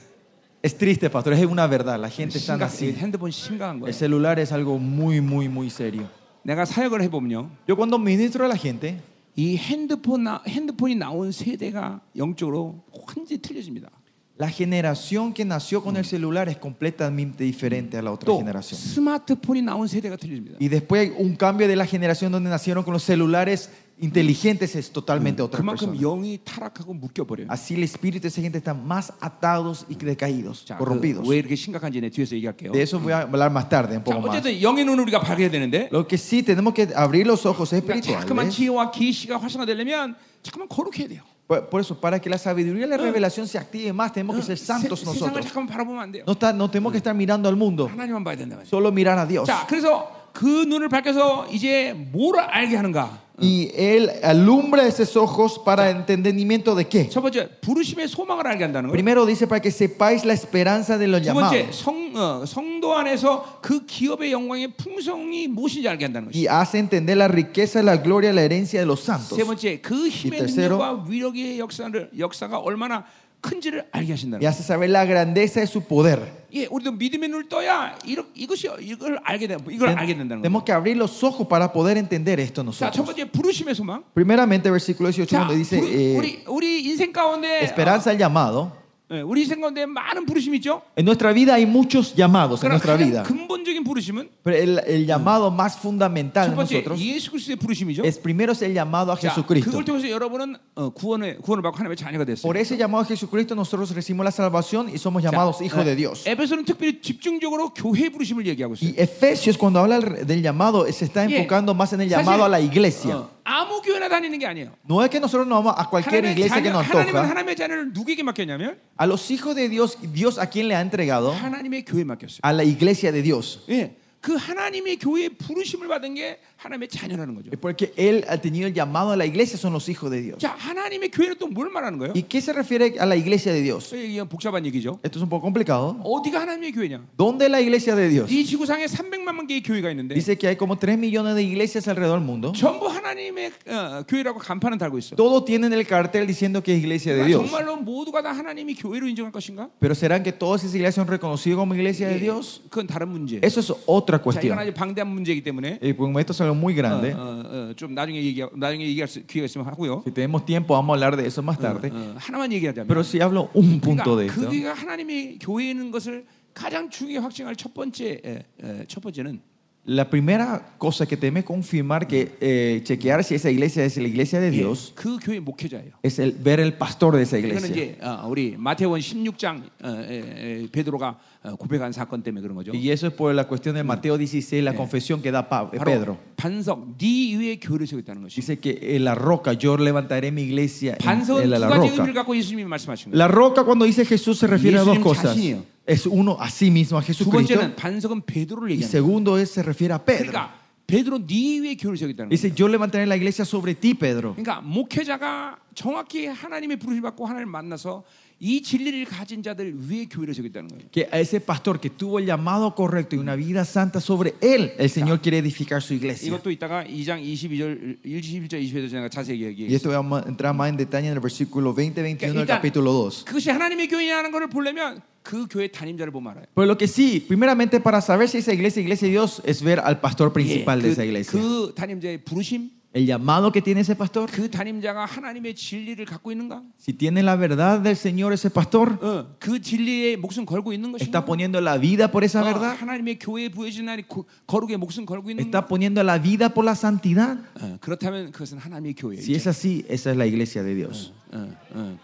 Es triste, pastor, es una verdad. La gente está 심각, así. 핸드폰 심각한 거예요. El celular es algo muy, muy, muy serio. 내가 사역을 해보면요, Yo cuando ministro a la gente, 이 핸드폰 나, 핸드폰이 나온 세대가 영적으로 완전히 틀려집니다. la generación que nació con el celular es completamente diferente a la otra 또 generación. 스마트폰이 나온 세대가 틀려집니다. Y después hay un cambio de la generación donde nacieron con los celulares inteligentes es totalmente otra 그만큼 persona. 영이 타락하고 묶여버려요. Así el espíritu de esa gente está más atados y decaídos, 자, corrompidos. 그, 왜 이렇게 심각한지 내 뒤에서 얘기할게요. De eso voy a hablar más tarde, un 자, poco más. 어쨌든 영의 눈을 우리가 밝혀야 되는데 Lo que sí tenemos que abrir los ojos 그러니까 자꾸만 espirituales. 지혜와 계시가 활성화되려면 자꾸만 거룩해야 돼요. Por, por eso, para que la sabiduría y la revelación se active más, tenemos que ser santos 세, 세상을 nosotros. 잠깐만 바라보면 안 돼요. No, está- no tenemos que estar mirando al mundo, 하나님만 봐야 된다 말이에요. solo mirar a Dios. 자, 그래서 그 눈을 밝혀서 이제 뭘 알게 하는가? Y Él alumbra esos ojos para entendimiento de qué. 첫 번째 부르심의 소망을 알게 한다는 거예요. Primero dice para que sepáis la esperanza de los 두 번째 llamados. 성, 어, 성도 안에서 그 기업의 영광의 풍성이 무엇인지 알게 한다는 것이. Y hace entender la riqueza, la gloria, la herencia de los santos. 세 번째 그 힘의 능력과 위력의 역사를 역사가 얼마나 큰지를 알게 하신다는 Y 거예요. hace saber la grandeza de su poder. 예, 우리도 믿음의 눈을 떠야 이렇, 이것이 이걸 알게 된 이걸 알게 된다는 거예요. Tenemos que abrir los ojos para poder entender esto 자, 첫 nosotros. 번째 부르심의 소망. Primeramente, versículo 18, 자, donde dice 우리, eh, 우리 우리 인생 가운데 esperanza al llamado. 어, 예, 우리 인생 가운데 많은 부르심이 있죠. En nuestra vida hay muchos llamados en 그러나 nuestra 가장 vida. 근본적인 부르심은 Pero el, el llamado más fundamental 첫 de 번째 nosotros 예수 그리스도의 부르심이죠. es primero es el llamado a 자, Jesucristo. 그걸 통해서 여러분은 어, 구원을 구원을 받고 하나님의 자녀가 됐어요. Por ese llamado a Jesucristo nosotros recibimos la salvación y somos 자, llamados hijos 어, de Dios. 에베소는 특별히 집중적으로 교회 부르심을 얘기하고 있어요. Y Efesios cuando habla del llamado se está 예. enfocando más en el 사실, llamado a la iglesia. 어, 아무 교회나 다니는 게 아니에요. No es que nosotros nos vamos a cualquier 하나님의, iglesia que 자녀, nos 하나님은 toca. 하나님의 자녀를 누구에게 맡겼냐면 A los hijos de Dios, Dios a quién le ha entregado? 하나님의 교회에 맡겼어요. A la iglesia de Dios. 예, 그 하나님의 교회의 부르심을 받은 게 하나님의 자녀라는 거죠. Es porque Él ha tenido el llamado a la iglesia, son los hijos de Dios. 자, 하나님의 교회는 또 뭘 말하는 거예요? ¿Y qué se refiere a la iglesia de Dios? 이게 복잡한 얘기죠. Esto es un poco complicado. 어디가 하나님의 교회냐? ¿Dónde es la iglesia de Dios? 이 지구상에 300만 개의 교회가 있는데 Dice que hay como 3 millones de iglesias alrededor del mundo. 전부 하나님의 어, 교회라고 간판은 달고 있어. Todos tienen el cartel diciendo que es iglesia de 그러니까 Dios. 정말로 모두가 다 하나님이 교회로 인정할 것인가? Pero ¿serán que todas esas iglesias son reconocidas como iglesia de Dios? 그건 다른 문제. Eso es otra 자, 이건 cuestión. 아주 방대한 문제이기 때문에 Y como esto es algo muy grande. 어, 어, 어, 좀 나중에 얘기 나중에 얘기할 수, 기회가 있으면 하고요. Si tenemos tiempo, vamos a hablar de eso más tarde. 어, 하나만 얘기하자면 Pero si hablo un punto de 그러니까 esto. 그가 하나님의 교회인 것을 가장 중요히 확증할 첫 번째 에, 에, 첫 번째는 La primera cosa que tenemos que confirmar que eh, chequear si esa iglesia es la iglesia de 예, Dios 그 교회 목회자예요. es el ver el pastor de esa 이거는 iglesia. 이제 어, 우리 마태원 16장 어, 에, 에, 베드로가 어, 고백한 사건 때문에 그런 거죠. Y eso es por la cuestión de Mateo 16, la confesión que da Pa- eh, Pedro. 바로 반석 네 위에 교회를 세우겠다는 것이. Dice que en la roca, yo levantaré mi iglesia en, 반석은 en 두 la, 가지 roca. 의미를 갖고 예수님이 말씀하신 거예요. La roca cuando dice Jesús se refiere a dos 예수님 cosas. 자신이에요. Es uno a sí mismo, a 두 Jesucristo. 번째는 반석은 베드로를 Y 얘기하는 거예요. segundo es se refiere a Pedro. 그러니까 베드로 네 위에 교회를 세우겠다는 거예요. Dice, yo levantaré la iglesia sobre ti, Pedro. 그러니까 목회자가 정확히 하나님의 부르심 받고 하나님을 만나서 이 진리를 가진 자들 위에 교회를 세우겠다는 거예요. Que a ese pastor que tuvo el llamado correcto y una vida santa sobre él, el Señor quiere edificar su iglesia. 이것도 이따가 2장 22절 21절 22절 제가 자세히 Y 얘기해. esto vamos a entrar más en detalle en el versículo 20, 21 del 일단 capítulo 2. 그것이 하나님의 교회냐는 것을 보려면 그 교회 담임자를 보면 알아요. Pero lo que sí, primeramente para saber si esa iglesia es iglesia de Dios, es ver al pastor principal de 그, esa iglesia. 그 담임자의 부르심, El llamado que tiene ese pastor, 그 담임자가 하나님의 진리를 갖고 있는가? si tiene la verdad del Señor ese pastor, 어, 그 진리에 목숨 걸고 있는 것인가? está poniendo la vida por esa 어, verdad, 하나님의 교회에 부여진 날이 고- 거룩에 목숨 걸고 있는가? está poniendo la vida por la santidad. 어, 그렇다면 그것은 하나님의 교회예요. Si es así, esa es la iglesia de Dios. 어, 어.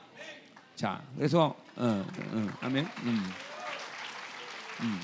자, 그래서 어, 어, 아멘. 음. 음.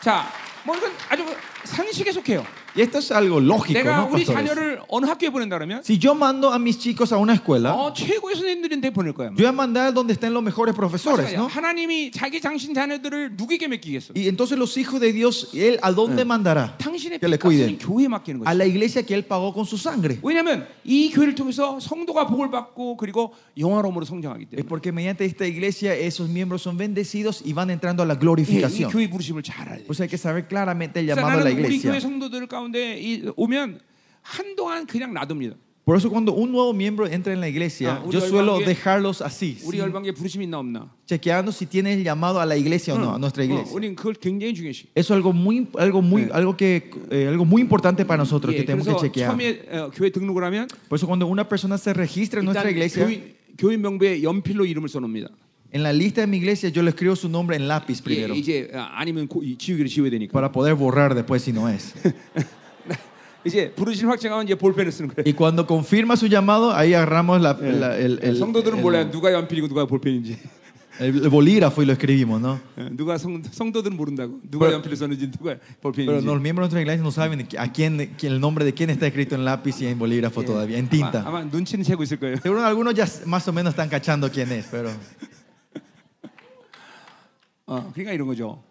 자, 뭐 이건 아주 상식에 속해요. Y esto es algo lógico, 내가 ¿no, 우리 pastores? 자녀를 어느 학교에 보낸다 그러면 Si yo mando a mis chicos a una escuela, 어, 최고의 선생님들인데 보낼 거야. yo voy a mandar donde estén los mejores profesores, 마찬가지야. ¿no? 하나님이 자기 장신 자녀들을 누구에게 맡기겠어? Y entonces los hijos de Dios, ¿él a dónde mandará? 당신의 Que le 빚 cuiden. 갚은 교회에 맡기는 A 거지. la iglesia que él pagó con su sangre. 왜냐하면 이 교회를 통해서 성도가 복을 받고 그리고 영화로움으로 성장하기 Es 때문에 porque mediante esta iglesia esos miembros son bendecidos y van entrando a la 예, 이 glorificación. 교회 부르심을 잘 알아야 돼. Pues hay que saber claramente el 그래서 llamado a la 나는 우리 교회 iglesia. 성도들 가운데 이- 오면 한동안 그냥 놔둡니다. Por eso cuando un nuevo miembro entra en la iglesia, Ah, 우리 yo suelo 열방계- dejarlos así, 우리 sin- 열방계 부르심이 있나 없나? chequeando si tiene el llamado a la iglesia o no, a nuestra 어, iglesia. 우리는 그걸 굉장히 중요시. Eso es algo muy, algo muy, 네. algo que, eh, algo muy importante para nosotros que 예, tenemos que 그래서 chequear. 처음에 어, 교회 등록을 하면 Por eso cuando una persona se registra en nuestra 일단 iglesia, 교인, 교인 명부에 연필로 이름을 써놓습니다. en la lista de mi iglesia yo le escribo su nombre en lápiz 예, primero 이제 아, 아니면 고- 이 지우개를 지워야 되니까. para poder borrar después si no es. 이제 부르심 확정하면 이제 볼펜을 쓰는 거예요. Y cuando confirma su llamado, ahí agarramos la- la- el, el- 성도들은 el- 몰라요. 누가 연필이고 누가 볼펜인지. el bolígrafo y lo escribimos, ¿no? 예, 누가 성, 성도들은 모른다고. 누가 Pero- 연필을 썼는지 누가 Pero 볼펜인지. los miembros de nuestra iglesia no saben a quién, quién- el nombre de quién está escrito en lápiz y en bolígrafo todavía, en 아마, tinta. 아마 눈치는 채고 있을 거예요. Seguro algunos ya más o menos están cachando quién es, pero 어, 그러니까 이런 거죠.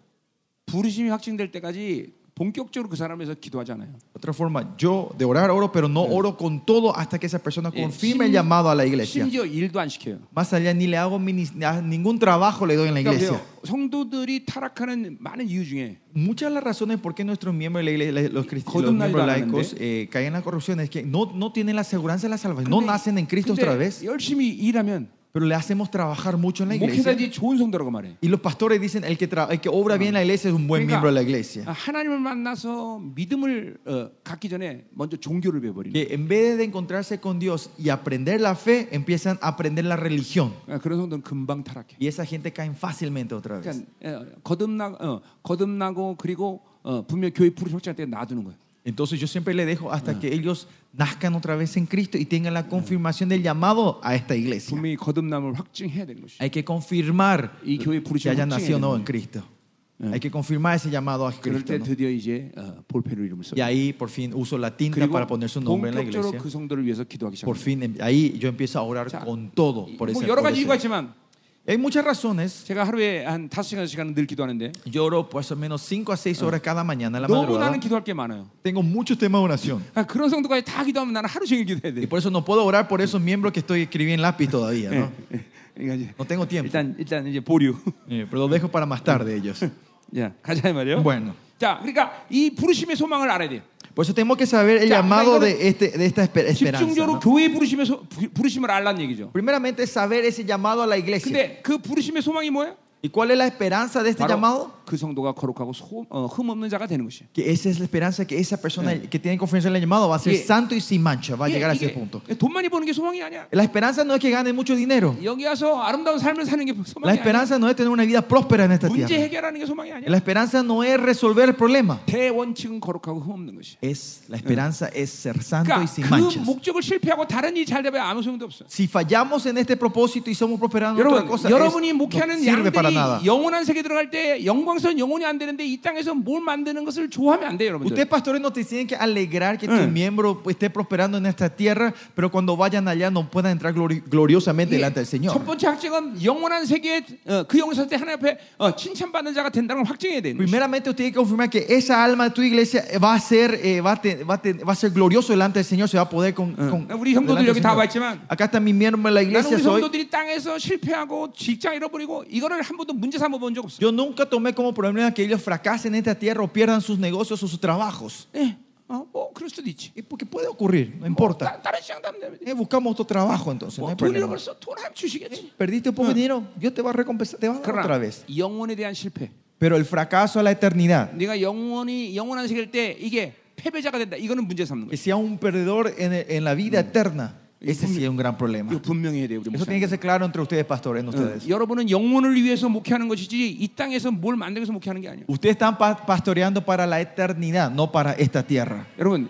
부르심이 확증될 때까지 본격적으로 그 사람에서 기도하잖아요. de otra forma, yo de orar oro, pero no oro con todo hasta que esa persona confirme el llamado a la iglesia. 심지어 일도 안 시켜요. Más allá, ni le hago minis- ni a- ningún trabajo le doy en la 그러니까 iglesia. 보세요. 성도들이 타락하는 많은 이유 중에 Muchas de las razones por qué nuestros miembros, de la iglesia, los, cristi- los 거듭나지도 miembros 않았는데. laicos eh, caen en la corrupción es que no, no tienen la seguridad de la salvación, no 근데- nacen en Cristo 근데 otra vez, 열심히 일하면 pero le hacemos trabajar mucho en la iglesia. 목회자들이 좋은 성도라고 말해. Y los pastores dicen, el que, tra- el que obra bien en la iglesia es un buen miembro de la iglesia. 하나님을 만나서 믿음을 어, 갖기 전에 먼저 종교를 배워버리는. Que en vez de encontrarse con Dios y aprender la fe, empiezan a aprender la religión. 그러니까 그런 성도는 금방 타락해. Y esa gente cae fácilmente otra vez. 그러니까 어, 거듭나 어, 거듭나고 그리고 어, 분명 교회 부르심 확정할 때 놔두는 거예요. Entonces yo siempre le dejo hasta que ellos nazcan otra vez en Cristo y tengan la confirmación del llamado a esta iglesia. 분명히 거듭남을 확증해야 되는 것이. Hay que confirmar 이 교회 que 부르심 hayan nacido 확증해야 nuevo 되는 en 거예요. Cristo. Hay que confirmar ese llamado a 그럴 Cristo. 때 ¿no? 드디어 이제 어, 볼펜으로 이름을 써. Y ahí por fin uso la tinta 그리고 para poner su nombre en la 본격적으로 iglesia. 그 성도를 위해서 기도하기 Por 시작합니다. fin em- ahí yo empiezo a orar 자, con todo por ese, 뭐 여러 por 가지 ese- 이유가 있지만 Hay muchas razones. 제가 하루에 한 다섯 시간 시간은 늘 기도하는데 Yo oro más o menos 5 a 6 horas cada mañana en la 너무 madrugada. 나는 기도할 게 많아요. Tengo muchos temas de oración. 그러니까 그런 성도까지 다 기도하면 나는 하루 종일 기도해야 Y 돼. por eso no puedo orar por esos miembros que estoy escribiendo en lápiz todavía. ¿no? 그러니까 이제 No tengo tiempo. 일단 일단 이제 보류. Eh, pero lo dejo para más tarde ellos. 야 가자 이 말이요. Bueno. 자, 그러니까 이 부르심의 소망을 알아야 돼. Por eso tenemos que saber el Ya, llamado 이거는 de, este, de esta esper- esperanza. 집중적으로 ¿no? 교회 부르심의 소, 부- 부르심을 알라는 얘기죠. Primeramente, saber ese llamado a la iglesia. 근데 그 부르심의 소망이 뭐예요? ¿Y cuál es la esperanza de este 바로 llamado? 그 성도가 거룩하고 소, 어, 흠 없는 자가 되는 것이. Que esa es la esperanza que esa persona que tiene confianza en el llamado va a ser Yeah. santo y sin mancha, va a 이게- llegar a ese 이게 punto. 돈 많이 버는 게 소망이 아니야. La esperanza no es que gane mucho dinero. 여기 와서 아름다운 삶을 사는 게 La 소망이 아니야. esperanza no es tener una vida próspera en esta 문제 tierra. 해결하는 게 소망이 아니야. La esperanza no es resolver el problema. 대원칙은 거룩하고 흠 없는 것이. Es, la esperanza es ser santo y 그러니까 sin 그 manchas. 목적을 실패하고 다른 일이 잘 되면 아무 소용도 없어. Si fallamos en este propósito y somos prosperando en otra 여러분, cosa, es- 여러분이 no 목회하는 sirve para nada. 양들이 영원한 세계 들어갈 때 영광 스러운 영혼이 안 되는데 이 땅에서 뭘 만드는 것을 좋아하면 안 돼요, 여러분들. Ustedes pastores no te tienen que alegrar que tu Eh. miembro esté prosperando en esta tierra, pero cuando vayan allá no puedan entrar glori- gloriosamente delante del 첫 Señor. 번째 확증은 영원한 세계에 어, 그 영혼이 설때 하나님 앞에 어, 칭찬받는 자가 된다는 걸 확증해야 되는 거예요. Primeramente usted tiene que confirmar que esa alma de tu iglesia va a ser, eh, va, a te- va, a te- va a ser glorioso delante del Señor, se va a poder con, con- 우리 성도들 delante del 여기 다 Señor. 와 있지만 Acá está mi miembro de la 나는 iglesia, 우리 soy. 성도들이 땅에서 실패하고 직장 잃어버리고 이거를 한 번도 문제 삼아 본 적 없어요. Yo nunca tomé como problema que ellos fracasen en esta tierra o pierdan sus negocios o sus trabajos. Eh, ah, oh, porque puede ocurrir, no importa. Eh, buscamos otro trabajo entonces. No hay problema. Eh, perdiste un poco de dinero, Dios te va a recompensar, te va a dar otra vez. Pero el fracaso a la eternidad. Y si un perdedor en, en la vida eterna. ese sí es un gran problema. 이거 분명히 해야 돼요, 우리 Eso 목사님. tiene que ser claro entre ustedes, pastores, en ustedes. 여러분은 영혼을 위해서 목회하는 것이지 이 땅에서 뭘 만들기 위해서 목회하는 게 아니에요. Ustedes están pa- pastoreando para la eternidad, no para esta tierra. 여러분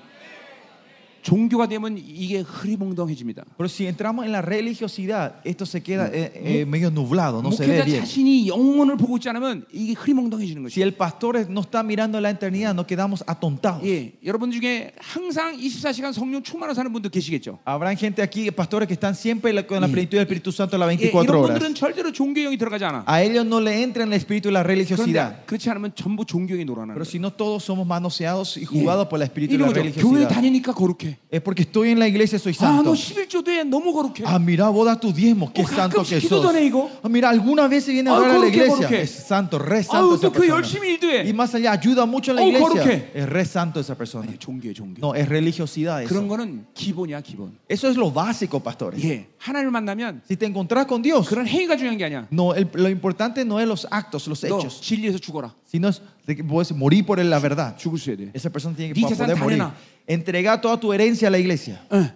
종교가 되면 이게 흐리멍덩해집니다. Pero si entramos en la religiosidad, esto se queda eh, eh, medio nublado, no se ve 목회자 bien. 자신이 영혼을 보고 있지 않으면 이게 흐리멍덩해지는 Si 것이에요. el pastor es- no está mirando la eternidad, no quedamos atontados. 예, 여러분 중에 항상 24시간 성령 충만으로 사는 분들 계시겠죠. Habrán gente aquí, pastores, que están siempre la- con la plenitud del Espíritu Santo las 예, 24 이런 horas. 분들은 절대로 종교형이 들어가지 않아. A ellos no le entra en el espíritu de la religiosidad. 그런데 그렇지 않으면 전부 종교형이 놀아나는 Pero 거예요. si no todos somos manoseados y jugados por el espíritu de 이런 la 거죠. 교회 religiosidad. 다니니까 거룩해. Es porque estoy en la iglesia, soy 아, 너 santo. 11조 돼 너무 거룩해. Ah, mira, vos das tus diezmos, qué Oh, santo que 가끔씩 sos. 기도도 해, 이거. Ah, mira, alguna vez se viene a 아유, orar a la 거룩해, iglesia. 거룩해. Es santo, re santo 아유, esa 또 교회 persona. 열심히 일도 Y 해. más allá, ayuda mucho en la Oh, iglesia. 거룩해. Es re santo esa persona. 아니, 종교예 종교. No, es religiosidad 그런 eso. 거는 기본이야 기본. Eso es lo básico, pastores. 예, 하나님을 만나면 Si te encontrás con Dios, 그런 행위가 중요한 게 아니야. no, el- lo importante no es los actos, los 너 hechos, 진리에서 죽어라. sino es de que puedes morir por la verdad. 죽을 수 있어야 돼. Esa persona tiene Ni que 재산 poder 다 morir. 내놔. Entregar toda tu herencia a la iglesia. 예.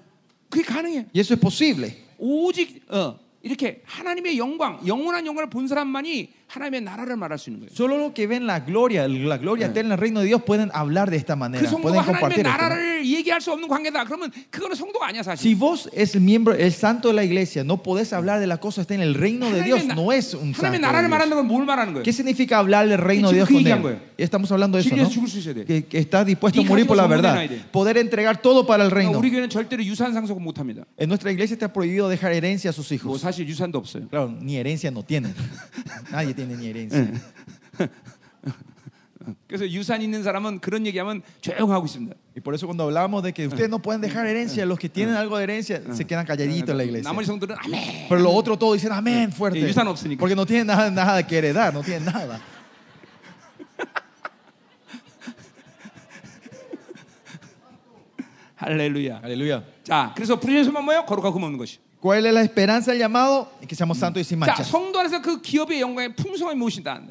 그게 가능해. Y eso es posible. 오직 어, 이렇게 하나님의 영광, 영원한 영광을 본 사람만이 하나님의 나라를 말할 수 있는 거예요. Solo los que ven la gloria, la gloria eterna del reino de Dios pueden hablar de esta 그 manera, 성도가 pueden 하나님의 compartir esto. ¿no? 나라를 얘기할 수 없는 관계다. 그러면 그거는 성도가 아니야 사실. Si vos es el miembro, el santo de la iglesia, no podés hablar de la cosa está en el reino de Dios, 하나님의, 나- no es un santo. 하나님의 de 나라를 Dios. 말하는 건 뭘 말하는 거예요? ¿Qué significa hablar del reino de Dios 지금 그 con 얘기한 él? 거예요. Estamos hablando de eso, 진리에서 ¿no? 죽을 수 있어야 돼. Que, que está dispuesto a 이 morir por la 가지고 verdad. 전문해놔야 돼. Poder entregar todo para el reino. 우리 교회는 절대로 유산 상속 못 합니다. En nuestra iglesia está prohibido dejar herencia a sus 뭐 hijos. 사실 유산도 없어요. Claro, ni herencia no tienen. Nadie tiene ni herencia. 그래서 유산 있는 사람은 그런 얘기하면 조용하고 있습니다. Y por eso cuando hablamos de que ustedes no pueden dejar herencia, los que tienen algo de herencia se quedan calladitos en la iglesia. 나머지 성들은 아멘. Pero los otros todos dicen amén fuerte. Eh, 유산 없으니까. Porque no tienen nada, nada que heredar, no tienen nada. 할렐루야. Aleluya. 자, 그래서 부르짖는 소만 뭐예요? 거룩하고 없는 것이. ¿Cuál es la esperanza del llamado? Que seamos santos y sin 자, mancha. 성도 안에서 그 기업의 영광의 풍성함이 무엇이다.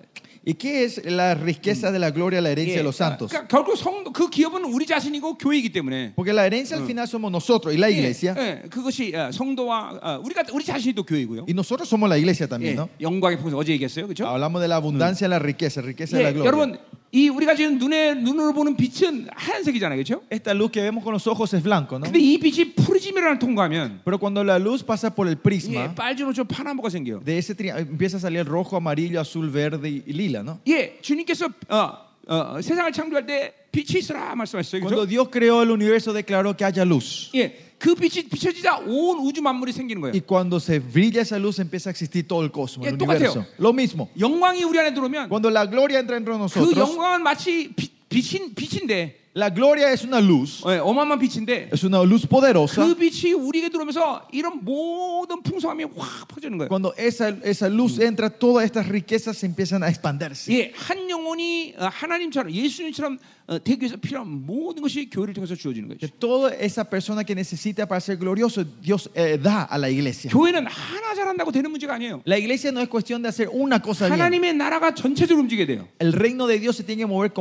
¿Y qué es la riqueza de la gloria, la herencia 예, de los santos? 그러니까 결국 성도 그 기업은 우리 자신이고 교회이기 때문에. Porque la herencia al final somos nosotros y la iglesia. 예, 예, 그것이 어, 성도와 어, 우리가 우리 자신이 또 교회이고요. Y nosotros somos la iglesia 예, también, ¿no? 영광의 풍성 어제 얘기했어요, 그렇죠? Hablamos de la abundancia de la riqueza, riqueza de la 예, gloria. 여러분 이 우리가 지금 눈에 눈으로 보는 빛은 하얀색이잖아요, 그렇죠? Esta luz que vemos con los ojos es blanco, ¿no? 근데 이 빛이 프리즘이라는 통과하면 Pero cuando la luz pasa por el 예, prisma, 빨주노초 파나모가 생겨요. de ese tri- empieza a salir rojo, amarillo, azul, verde y lila, ¿No? 예, 주님께서 어, 어, 세상을 창조할 때 빛이 있으라 말씀하셨어요, Cuando 그렇죠? Dios creó el universo, declaró que haya luz. 예, 그 빛이 비춰지자 온 우주 만물이 생기는 거예요. Y cuando se brilla esa luz, empieza a existir todo el cosmos, el 예, 똑같아요. universo. Lo mismo. 영광이 우리 안에 들어오면 Cuando la gloria entra entre 그 nosotros, 영광은 마치 빛, 빛인 빛인데 la gloria es una luz, 예, 어마어마한 빛인데 es una luz poderosa. 그 빛이 우리에게 들어오면서 이런 모든 풍성함이 확 퍼지는 거예요. Cuando esa, esa luz entra, todas estas riquezas se empiezan a expandirse. 예, 한 영혼이 어, 하나님처럼 예수님처럼 어, 되기 위해서 필요한 모든 것이 교회를 통해서 주어지는 Que 거죠. toda esa persona que necesita para ser glorioso, Dios eh, da a la iglesia. 교회는 하나 잘한다고 되는 문제가 아니에요. La iglesia no es cuestión de hacer una cosa bien. 하나님의 나라가 전체적으로 움직여야 돼요. El reino de Dios se tiene que mover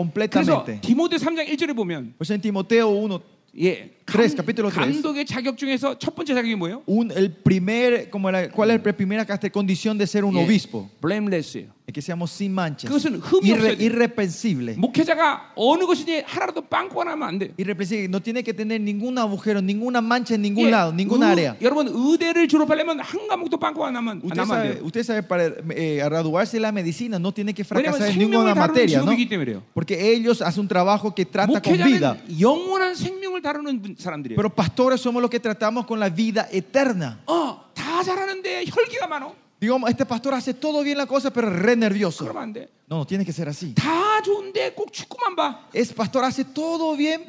그래서. 디모데 3장 1절에 보면 Pues en Timoteo 1, 예, tres, capítulo tres. 감독의 자격 중에서 첫 번째 자격이 뭐예요? un- el primer, como era, ¿cuál es la primera casta- condición de ser un 예, obispo? blameless예요. Es que seamos sin manchas, 그것은 흠이 없어야 irre- 돼. irreprensible. 목회자가 어느 것이니 하나라도 빵꾸가 나면 안 돼. Irreprensible, no tiene que tener ningún agujero, ninguna mancha en ningún 예, lado, ninguna 의- área. 여러분 의대를 졸업하려면 한 과목도 빵꾸가 나면 Usted 나면 안 sabe, 돼요. usted sabe, para eh, graduarse de la medicina no tiene que 왜냐하면 fracasar en 생명을 ninguna 다루는 materia, ¿no? 직업이기 때문에 그래요. Porque ellos hacen un trabajo que trata con vida. 목회자는 영원한 생명을 다루는 분- 사람들이에요. Pero pastores somos los que tratamos con la vida eterna. 어, 다 잘하는데 혈기가 많어. Digamos, este pastor hace todo bien la cosa, pero es re nervioso. 그러면 안 돼. No, no tiene que ser así. 다 좋은데 꼭 축구만 봐. Es pastor hace todo bien,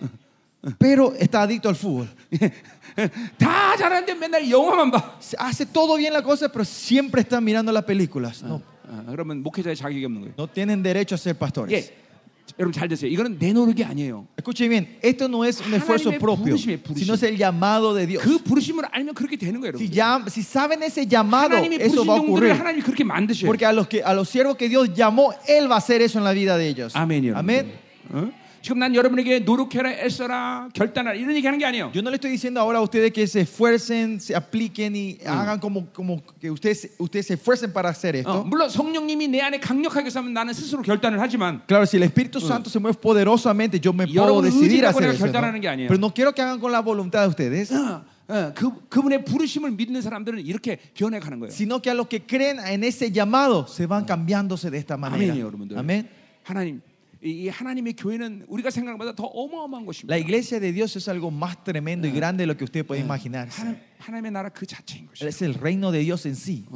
pero está adicto al fútbol. 다 잘하는데 맨날 영화만 봐. Hace todo bien la cosa, pero siempre está mirando las películas. No, 어, 그러면 목회자의 자격이 없는 거예요. no tienen derecho a ser pastores. 예. 여러분 잘 됐어요. 이거는 내 노력이 아니에요. Escuche bien, esto no es un esfuerzo 하나님의 propio, 부르심이에요, 부르심. sino es el llamado de Dios. 그 부르심을 알면 그렇게 되는 거예요, Si, 여러분. llam- si saben ese llamado, 하나님이 eso 부르신 va a 종들을 ocurrir. 하나님이 그렇게 만드셔요. Porque a los, que, a los siervos que Dios llamó, Él va a hacer eso en la vida de ellos. 아멘이요. Amén. 어? 지금 난 여러분에게 노력해라, 애써라, 결단하라 이런 얘기하는 게 아니에요. Yo no le estoy diciendo ahora a ustedes que se esfuercen, se apliquen y hagan como, como que ustedes, ustedes se esfuercen para hacer 어, esto. 물론 성령님이 내 안에 강력하게 하면 나는 스스로 결단을 하지만 Claro, si el Espíritu Santo se mueve poderosamente, yo me puedo 여러분 decidir 의지라고 hacer 내가 eso. ¿no? 결단하는 게 아니에요. Pero no quiero que hagan con la voluntad de ustedes, 어, 어, 그, 그분의 부르심을 믿는 사람들은 이렇게 변해가는 거예요. sino que a los que creen en ese llamado se van cambiándose de esta manera. 아멘이요, 여러분들. Amén. 하나님, La iglesia de Dios es algo más tremendo y grande de lo que usted puede imaginarse. Es el reino de Dios en sí.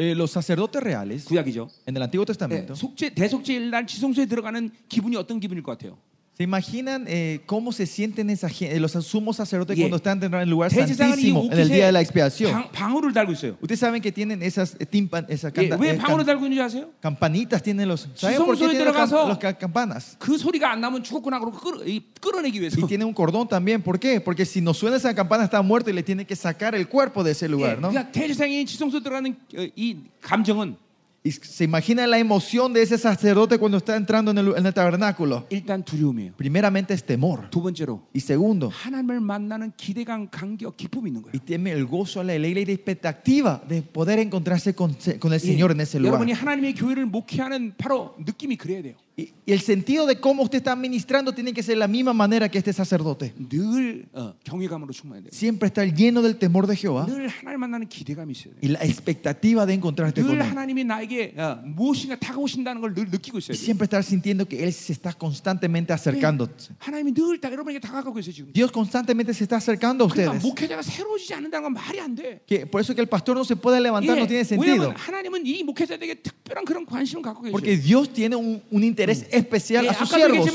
Eh, los sacerdotes reales 구약이죠. en el Antiguo Testamento 네, 속죄, 대속죄일 날 지성소에 들어가는 기분이 어떤 기분일 것 같아요? ¿Se imaginan eh, cómo se sienten esa gen- eh, los sumos sacerdotes Yeah. cuando están en el lugar 대제사장은 이 santísimo en el día de la expiación? 방, 방울을 달고 있어요. Ustedes saben que tienen esas eh, timpan, esas 예, canta- 왜 eh, 방울을 can- 달고 있는지 아세요? campanitas tienen los ¿Saben por qué 지성소에 tienen los, cam- 들어가서 los ca- campanas? 그 소리가 안 나면 죽었구나 그러고 끌어, 이, 끌어내기 위해서. Y tiene un cordón también, ¿por qué? Porque si no suena esa campana está muerto y le tiene que sacar el cuerpo de ese 예, lugar, ¿no? 그러니까 대제사장이 지성소 들어가는 어, 이 감정은 Y se imagina la emoción de ese sacerdote cuando está entrando en el, en el tabernáculo. 일단 두려움이에요. Primeramente es temor. 두 번째로 Y segundo, 하나님을 만나는 기대감, 감격, 기쁨이 있는 거예요. y tiene el gozo, la alegría y la expectativa de poder encontrarse con, con el 예, Señor en ese lugar. 여러분이 하나님의 교회를 목회하는 바로 느낌이 그래야 돼요. Y, y el sentido de cómo usted está ministrando tiene que ser la misma manera que este sacerdote. 늘 어, 경외감으로 충만해야 돼요. Siempre estar lleno del temor de Jehová 늘 하나님 만나는 기대감이 있어야 돼요. y la expectativa de encontrarte con 늘 Él. 하나님이 나에게 어, 무엇인가 다가오신다는 걸 늘 느끼고 있어야 Y 돼요. siempre estar sintiendo que Él se está constantemente acercándose. 하나님이 늘 다 여러분에게 다가가고 있어요 지금. Dios constantemente se está acercando a 그러니까 ustedes. 목회자가 새로워지지 않는다는 건 말이 안 돼. Que por eso que el pastor no se puede levantar no tiene 예, sentido. 왜냐면 하나님은 이 목회자들에게 특별한 그런 관심을 갖고 계셔. Porque Dios tiene un, un interés interés especial a sus siervos.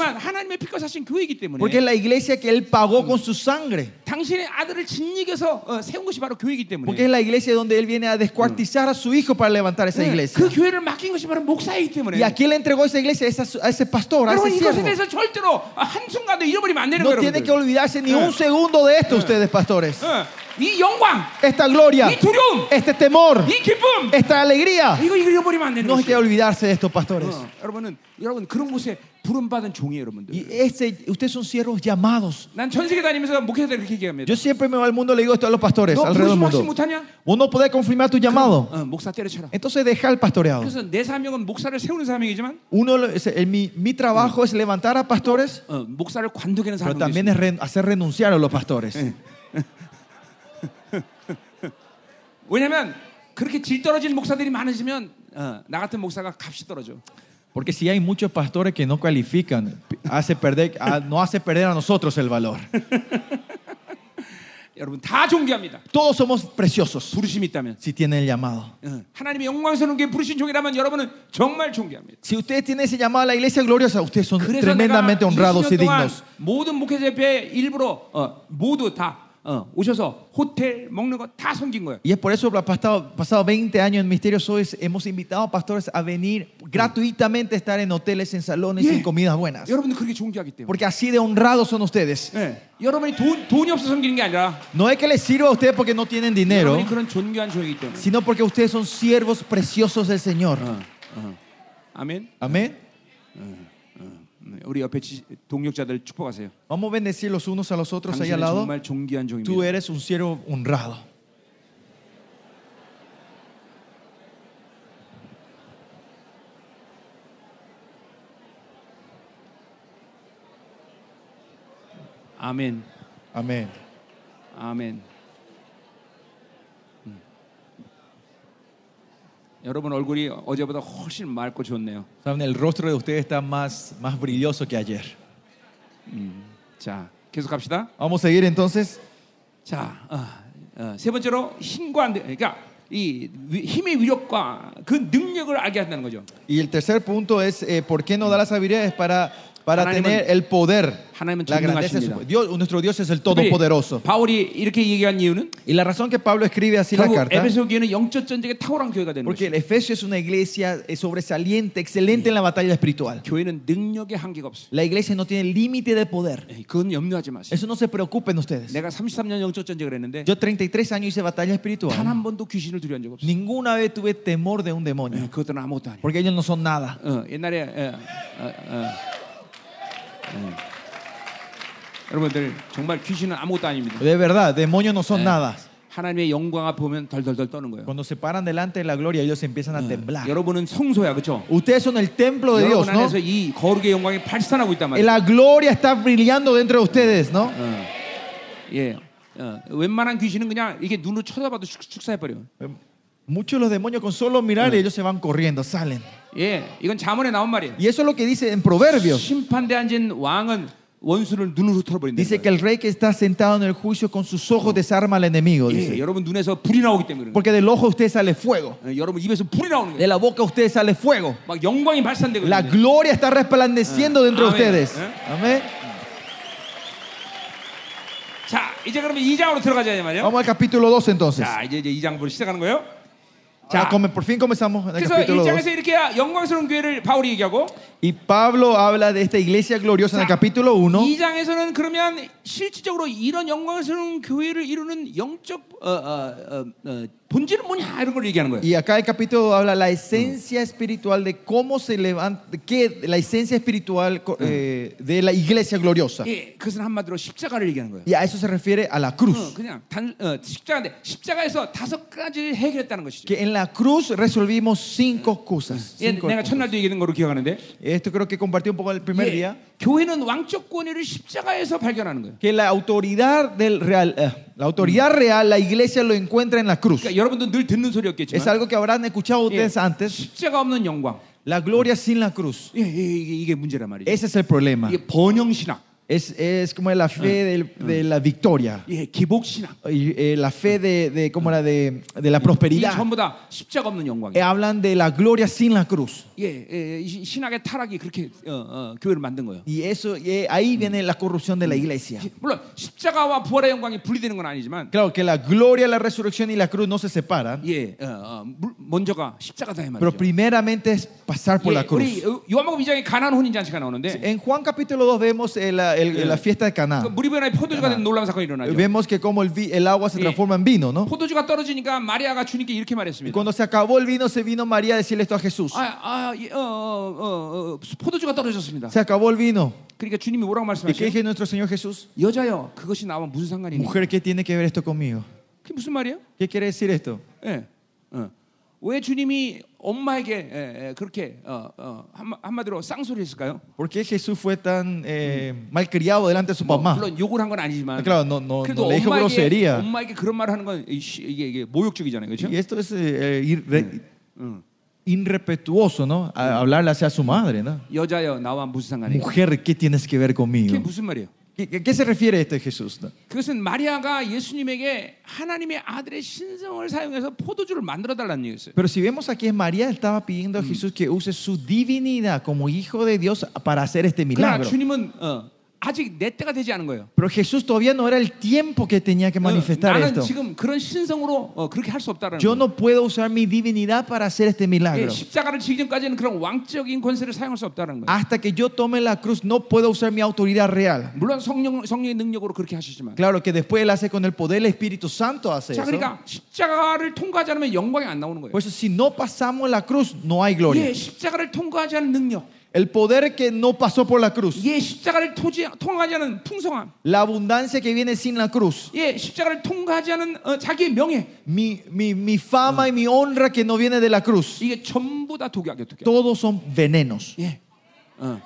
Porque es la iglesia que Él pagó con su sangre. Porque es la iglesia donde Él viene a descuartizar a su hijo para levantar esa iglesia. Y a quién le entregó esa iglesia? A ese pastor, a ese siervo. No tiene que olvidarse ni un segundo de esto ustedes, pastores. 어, 이 영광 Esta gloria, 이 두려움 este temor, 이 기쁨 esta alegría. 이거 이거 잃어버리면 안 되는 No hay que 거예요 olvidarse de estos pastores. 어, 여러분은 여러분 그런 곳에 부름받은 종이에요 여러분들 Y ese, ustedes son siervos llamados. 난 전 세계 다니면서 목회자들 그렇게 얘기합니다 Yo siempre me voy al mundo y le digo esto a los pastores 너 alrededor del 부르심 확신 mundo. 못하냐? Vos no podés confirmar tu llamado. 어, 목사 때려쳐라 Entonces deja el pastoreado. 그래서 내 사명은 목사를 세우는 사명이지만 Uno, lo- es- el- mi, mi trabajo es levantar a pastores, 어, 목사를 관두게는 pero 사명도 también 있습니다. es re- hacer renunciar a los pastores. 왜냐하면 그렇게 질 떨어진 목사들이 많으시면 어, 나 같은 목사가 값이 떨어져. Porque si hay muchos pastores que no califican, hace perder, a- no hace perder a nosotros el valor. 여러분 다 존귀합니다. Todos somos preciosos 부르심이 있다면 si tienen el llamado. 어, 하나님의 영광스러운 게 부르신 종이라면 여러분은 정말 존귀합니다. Si ustedes tienen ese llamado a la iglesia gloriosa, ustedes son 그래서 tremendamente 내가 honrados y 20년 동안 dignos. 모든 목회자 협회 일부러 어, 모두 다 어, 오셔서 호텔 먹는 거 다 섬긴 거예요. Y es por eso, ha pasado, pasado 20 años en Misterio Soy, hemos invitado a pastores a venir gratuitamente a estar en hoteles, en salones y Yeah. en comidas buenas. 여러분들 그렇게 존귀하기 때문에. Porque así de honrados son ustedes. 예, 여러분이 돈, 돈이 없어 섬기는 게 아니라 No es que les sirva a ustedes porque no tienen dinero, 여러분이 그런 존귀한 종이기 때문에. sino porque ustedes son siervos preciosos del Señor. 어, 어. 아멘. Amén. 네, 우리 옆에 지- 동력자들 축복하세요. Vamos a bendecir los unos a los otros ahí 당신은 al lado. 정말 존귀한 종입니다. Tú eres un siervo honrado. 아멘. Amén. 아멘. 여러분 얼굴이 어제보다 훨씬 맑고 좋네요. Saben, el rostro de ustedes está más, más brilloso que ayer. 자, 계속 갑시다. Vamos a seguir entonces. 자, 어, 어, 세 번째로 힘과 능- 그러니까 이 위- 힘의 위력과 그 능력을 알게 한다는 거죠. Y el tercer punto es, eh, ¿por qué no da las habilidades para, para tener el poder. La grandeza de su, Dios, nuestro Dios es el Todopoderoso. y la razón que Pablo escribe así la carta porque el Efesio es una iglesia eh, sobresaliente, excelente en la batalla espiritual. La iglesia no tiene límite de poder. Eso no se preocupen ustedes. Yo 33 años hice batalla espiritual. Ninguna vez tuve temor de un demonio. Porque ellos no son nada. 어, 옛날에 예, 어, 어, 예. 여러분들 정말 귀신은 아무것도 아닙니다. De verdad, demonios no son Eh. nada. 하나님의 영광 앞에 보면 덜덜덜 떠는 거예요. Cuando se paran delante de la gloria, ellos empiezan a temblar. 여러분은 성소야, 그렇죠? Ustedes son el templo de Dios, 여러분 ¿no? 안에서 이 거룩의 영광이 발산하고 있단 Y 말이에요. La gloria está brillando dentro de ustedes, ¿no? 어, 예, 어, 웬만한 귀신은 그냥 이게 눈으로 쳐다봐도 축- 축사해버려. Muchos de los demonios con solo mirar ellos se van corriendo, salen. 예, 이건 자문에 나온 말이에요. Y eso es lo que dice en Proverbios. 심판대 앉은 왕은 원수를 눈으로 털어버린다. Dice que el rey que está sentado en el juicio con sus ojos desarma al enemigo. 예, Dice. 여러분 눈에서 불이 나오기 때문에 그런 거예요. Porque del ojo de usted sale fuego. 어, 여러분 입에서 불이 나오는 De 거예요. la boca de usted sale fuego. 막 영광이 발산되거든요. La gloria está resplandeciendo dentro de Amén. ustedes. ¿Eh? Amén. 자, 이제 그러면 2장으로 들어가자 이 말이에요. Vamos al capítulo 2 entonces. 자, 이제 이제 2장부터 시작하는 거예요. Ya, 자, come- por fin comenzamos en el 그래서 capítulo 1장에서 2. 이렇게 영광스러운 교회를 바울이 얘기하고 Y Pablo habla de esta iglesia gloriosa en el 자, capítulo 1. 2장에서는 그러면 실질적으로 이런 영광스러운 교회를 이루는 영적 Y acá el capítulo habla la esencia espiritual de cómo se levanta, qué la esencia espiritual eh, de la iglesia gloriosa. Y a eso se refiere a la cruz. Que en la cruz resolvimos cinco cosas. Cinco cosas. Esto creo que compartí un poco el primer día. Que la eh, la autoridad real, la iglesia lo encuentra en la cruz. 그러니까 여러분도 늘 듣는 Es 소리였겠지만 algo que habrán escuchado 예, ustedes antes. 십자가 없는 영광. La gloria sin la cruz. 예, 예, 이게, 이게 문제란 말이죠. Ese es el problema. 이게 번영 신학, Es, es como la fe del- de la victoria. 예, 기복 신학. Y, eh, la fe de, de, como la de, de la 이게 prosperidad. 전부 다 십자가 없는 Eh, 영광이에요. hablan de la gloria sin la cruz. 예, 예, 이 시- 신학의 타락이 그렇게 어, 어, 교회를 만든 거예요. Y eso, eh, ahí viene la corrupción de la iglesia. 물론 십자가와 부활의 영광이 분리되는 건 아니지만, Claro que la gloria, la resurrección y la cruz no se separan. 예, 어, 어, 물- 먼저가 십자가다 이 Pero 말이죠. primeramente es pasar por la 예, 우리 cruz. 요한복음 2장에 가나안 혼인 잔치가 나오는데 En Juan capítulo 2 vemos eh, la, el- la fiesta de 그 Caná. 물이 변해 포도주가 되는 놀라운 사건이 일어나죠. Vemos que como el, vi- el agua se Sí. transforma en vino, ¿no? 포도주가 떨어지니까 마리아가 주님께 이렇게 Y 말했습니다. cuando se acabó el vino, se vino María a decirle esto a Jesús. 아, 아, 예, 어, 어, 어, 어, 포도주가 떨어졌습니다. Se acabó el vino. 그러니까 주님이 뭐라고 ¿Y qué 말씀하세요? dice nuestro Señor Jesús? 여자여, 그것이 나와 무슨 상관이 있니? Mujer, ¿qué tiene que ver esto conmigo? 그게 무슨 말이에요? ¿Qué quiere decir esto? 예. 어. 왜 주님이 엄마에게 예, 예, 그렇게 어, 어, 한마, 한마디로 쌍소리 했을까요? ¿Por qué Jesús fue tan eh, malcriado delante de su 뭐, mamá? 물론 욕을 한 건 아니지만 Claro, no, no, 그래도 no le dijo 엄마에게, grosería. 엄마에게 그런 말을 하는 건 이게, 이게 모욕적이잖아요, 그렇죠? Y esto es eh, irre- 응. irrespetuoso, ¿no? A- hablarle hacia su madre, ¿no? 여자여 나와 무슨 상관이에요? Mujer, ¿qué tienes que ver 그게 conmigo? 무슨 말이에요? ¿Qué, qué- qué se refiere esto de Jesús? no? 그것은 마리아가 예수님에게 하나님의 아들의 신성을 사용해서 포도주를 만들어 달라는 얘기였어요. Pero si vemos aquí, María estaba pidiendo a Jesús que use su divinidad como hijo de Dios para hacer este 그러나 milagro. 주님은 어, 아직 내 때가 되지 않은 거예요. Pero Jesús todavía no era el tiempo que tenía que 어, manifestar 나는 esto. 지금 그런 신성으로 어, 그렇게 할 수 없다라는 Yo 거예요. no puedo usar mi divinidad para hacer este 예, milagro. 십자가를 지기 전까지는 그런 왕적인 권세를 사용할 수 없다는 거예요. Hasta que yo tome la cruz, no puedo usar mi autoridad real. 물론 성령 성령의 능력으로 그렇게 하시지만. Claro que después él hace con el poder del Espíritu Santo hace 자, eso. 그러니까 십자가를 통과하지 않으면 영광이 안 나오는 거예요. Por eso si no pasamos la cruz, no hay gloria. 예, 십자가를 통과하지 않은 능력, El poder que no pasó por la cruz, 예, 십자가를 토지, 통과하지 않은 풍성함, la abundancia que viene sin la cruz, 예, 십자가를 통과하지 않은 어, 자기의 명예, mi, mi, mi fama y mi honra que no viene de la cruz, 이게 전부 다 독약이야, 독약. todos son venenos. 예, 어.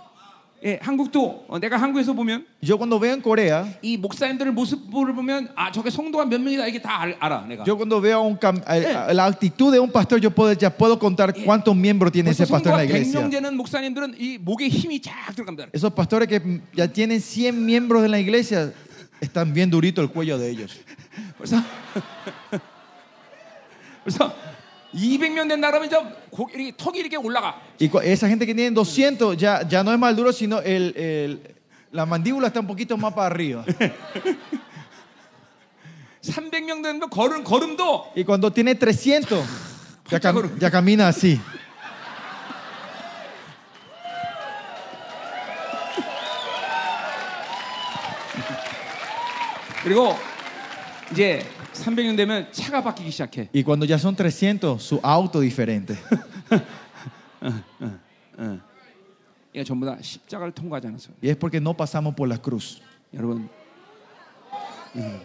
예, 한국도 어, 내가 한국에서 보면 Yo cuando veo en Corea, 이 목사님들의 모습을 보면 아 저게 성도가 몇 명이다 이게 다 알, 알아 내가. yo cuando veo un cam- a- a- la actitud de un pastor, yo puedo, ya puedo contar cuántos miembros tiene 벌써 ese pastor en 성도가 la 100명 iglesia. 되는 목사님들은 이 목에 힘이 쫙 들어갑니다. Esos pastores que ya tienen 100 miembros en la iglesia, están bien durito el cuello de ellos. 벌써 벌써 200명 된다 그러면 저 고, 이렇게 턱이 이렇게 올라가. Y cu- esa gente que tiene 200 ya, ya no es mal duro, sino el, el- la mandíbula está un poquito más para arriba. 300명 되면 걸음 걸음도 Y cuando tiene 300, ya, cam- ya camina así. 그리고 이제 300명 되면 차가 바뀌기 시작해. Y cuando ya son 300, su auto diferente. 이게 전부 다 십자가를 통과하지 않아서. Y es porque no pasamos por la cruz. 여러분 음,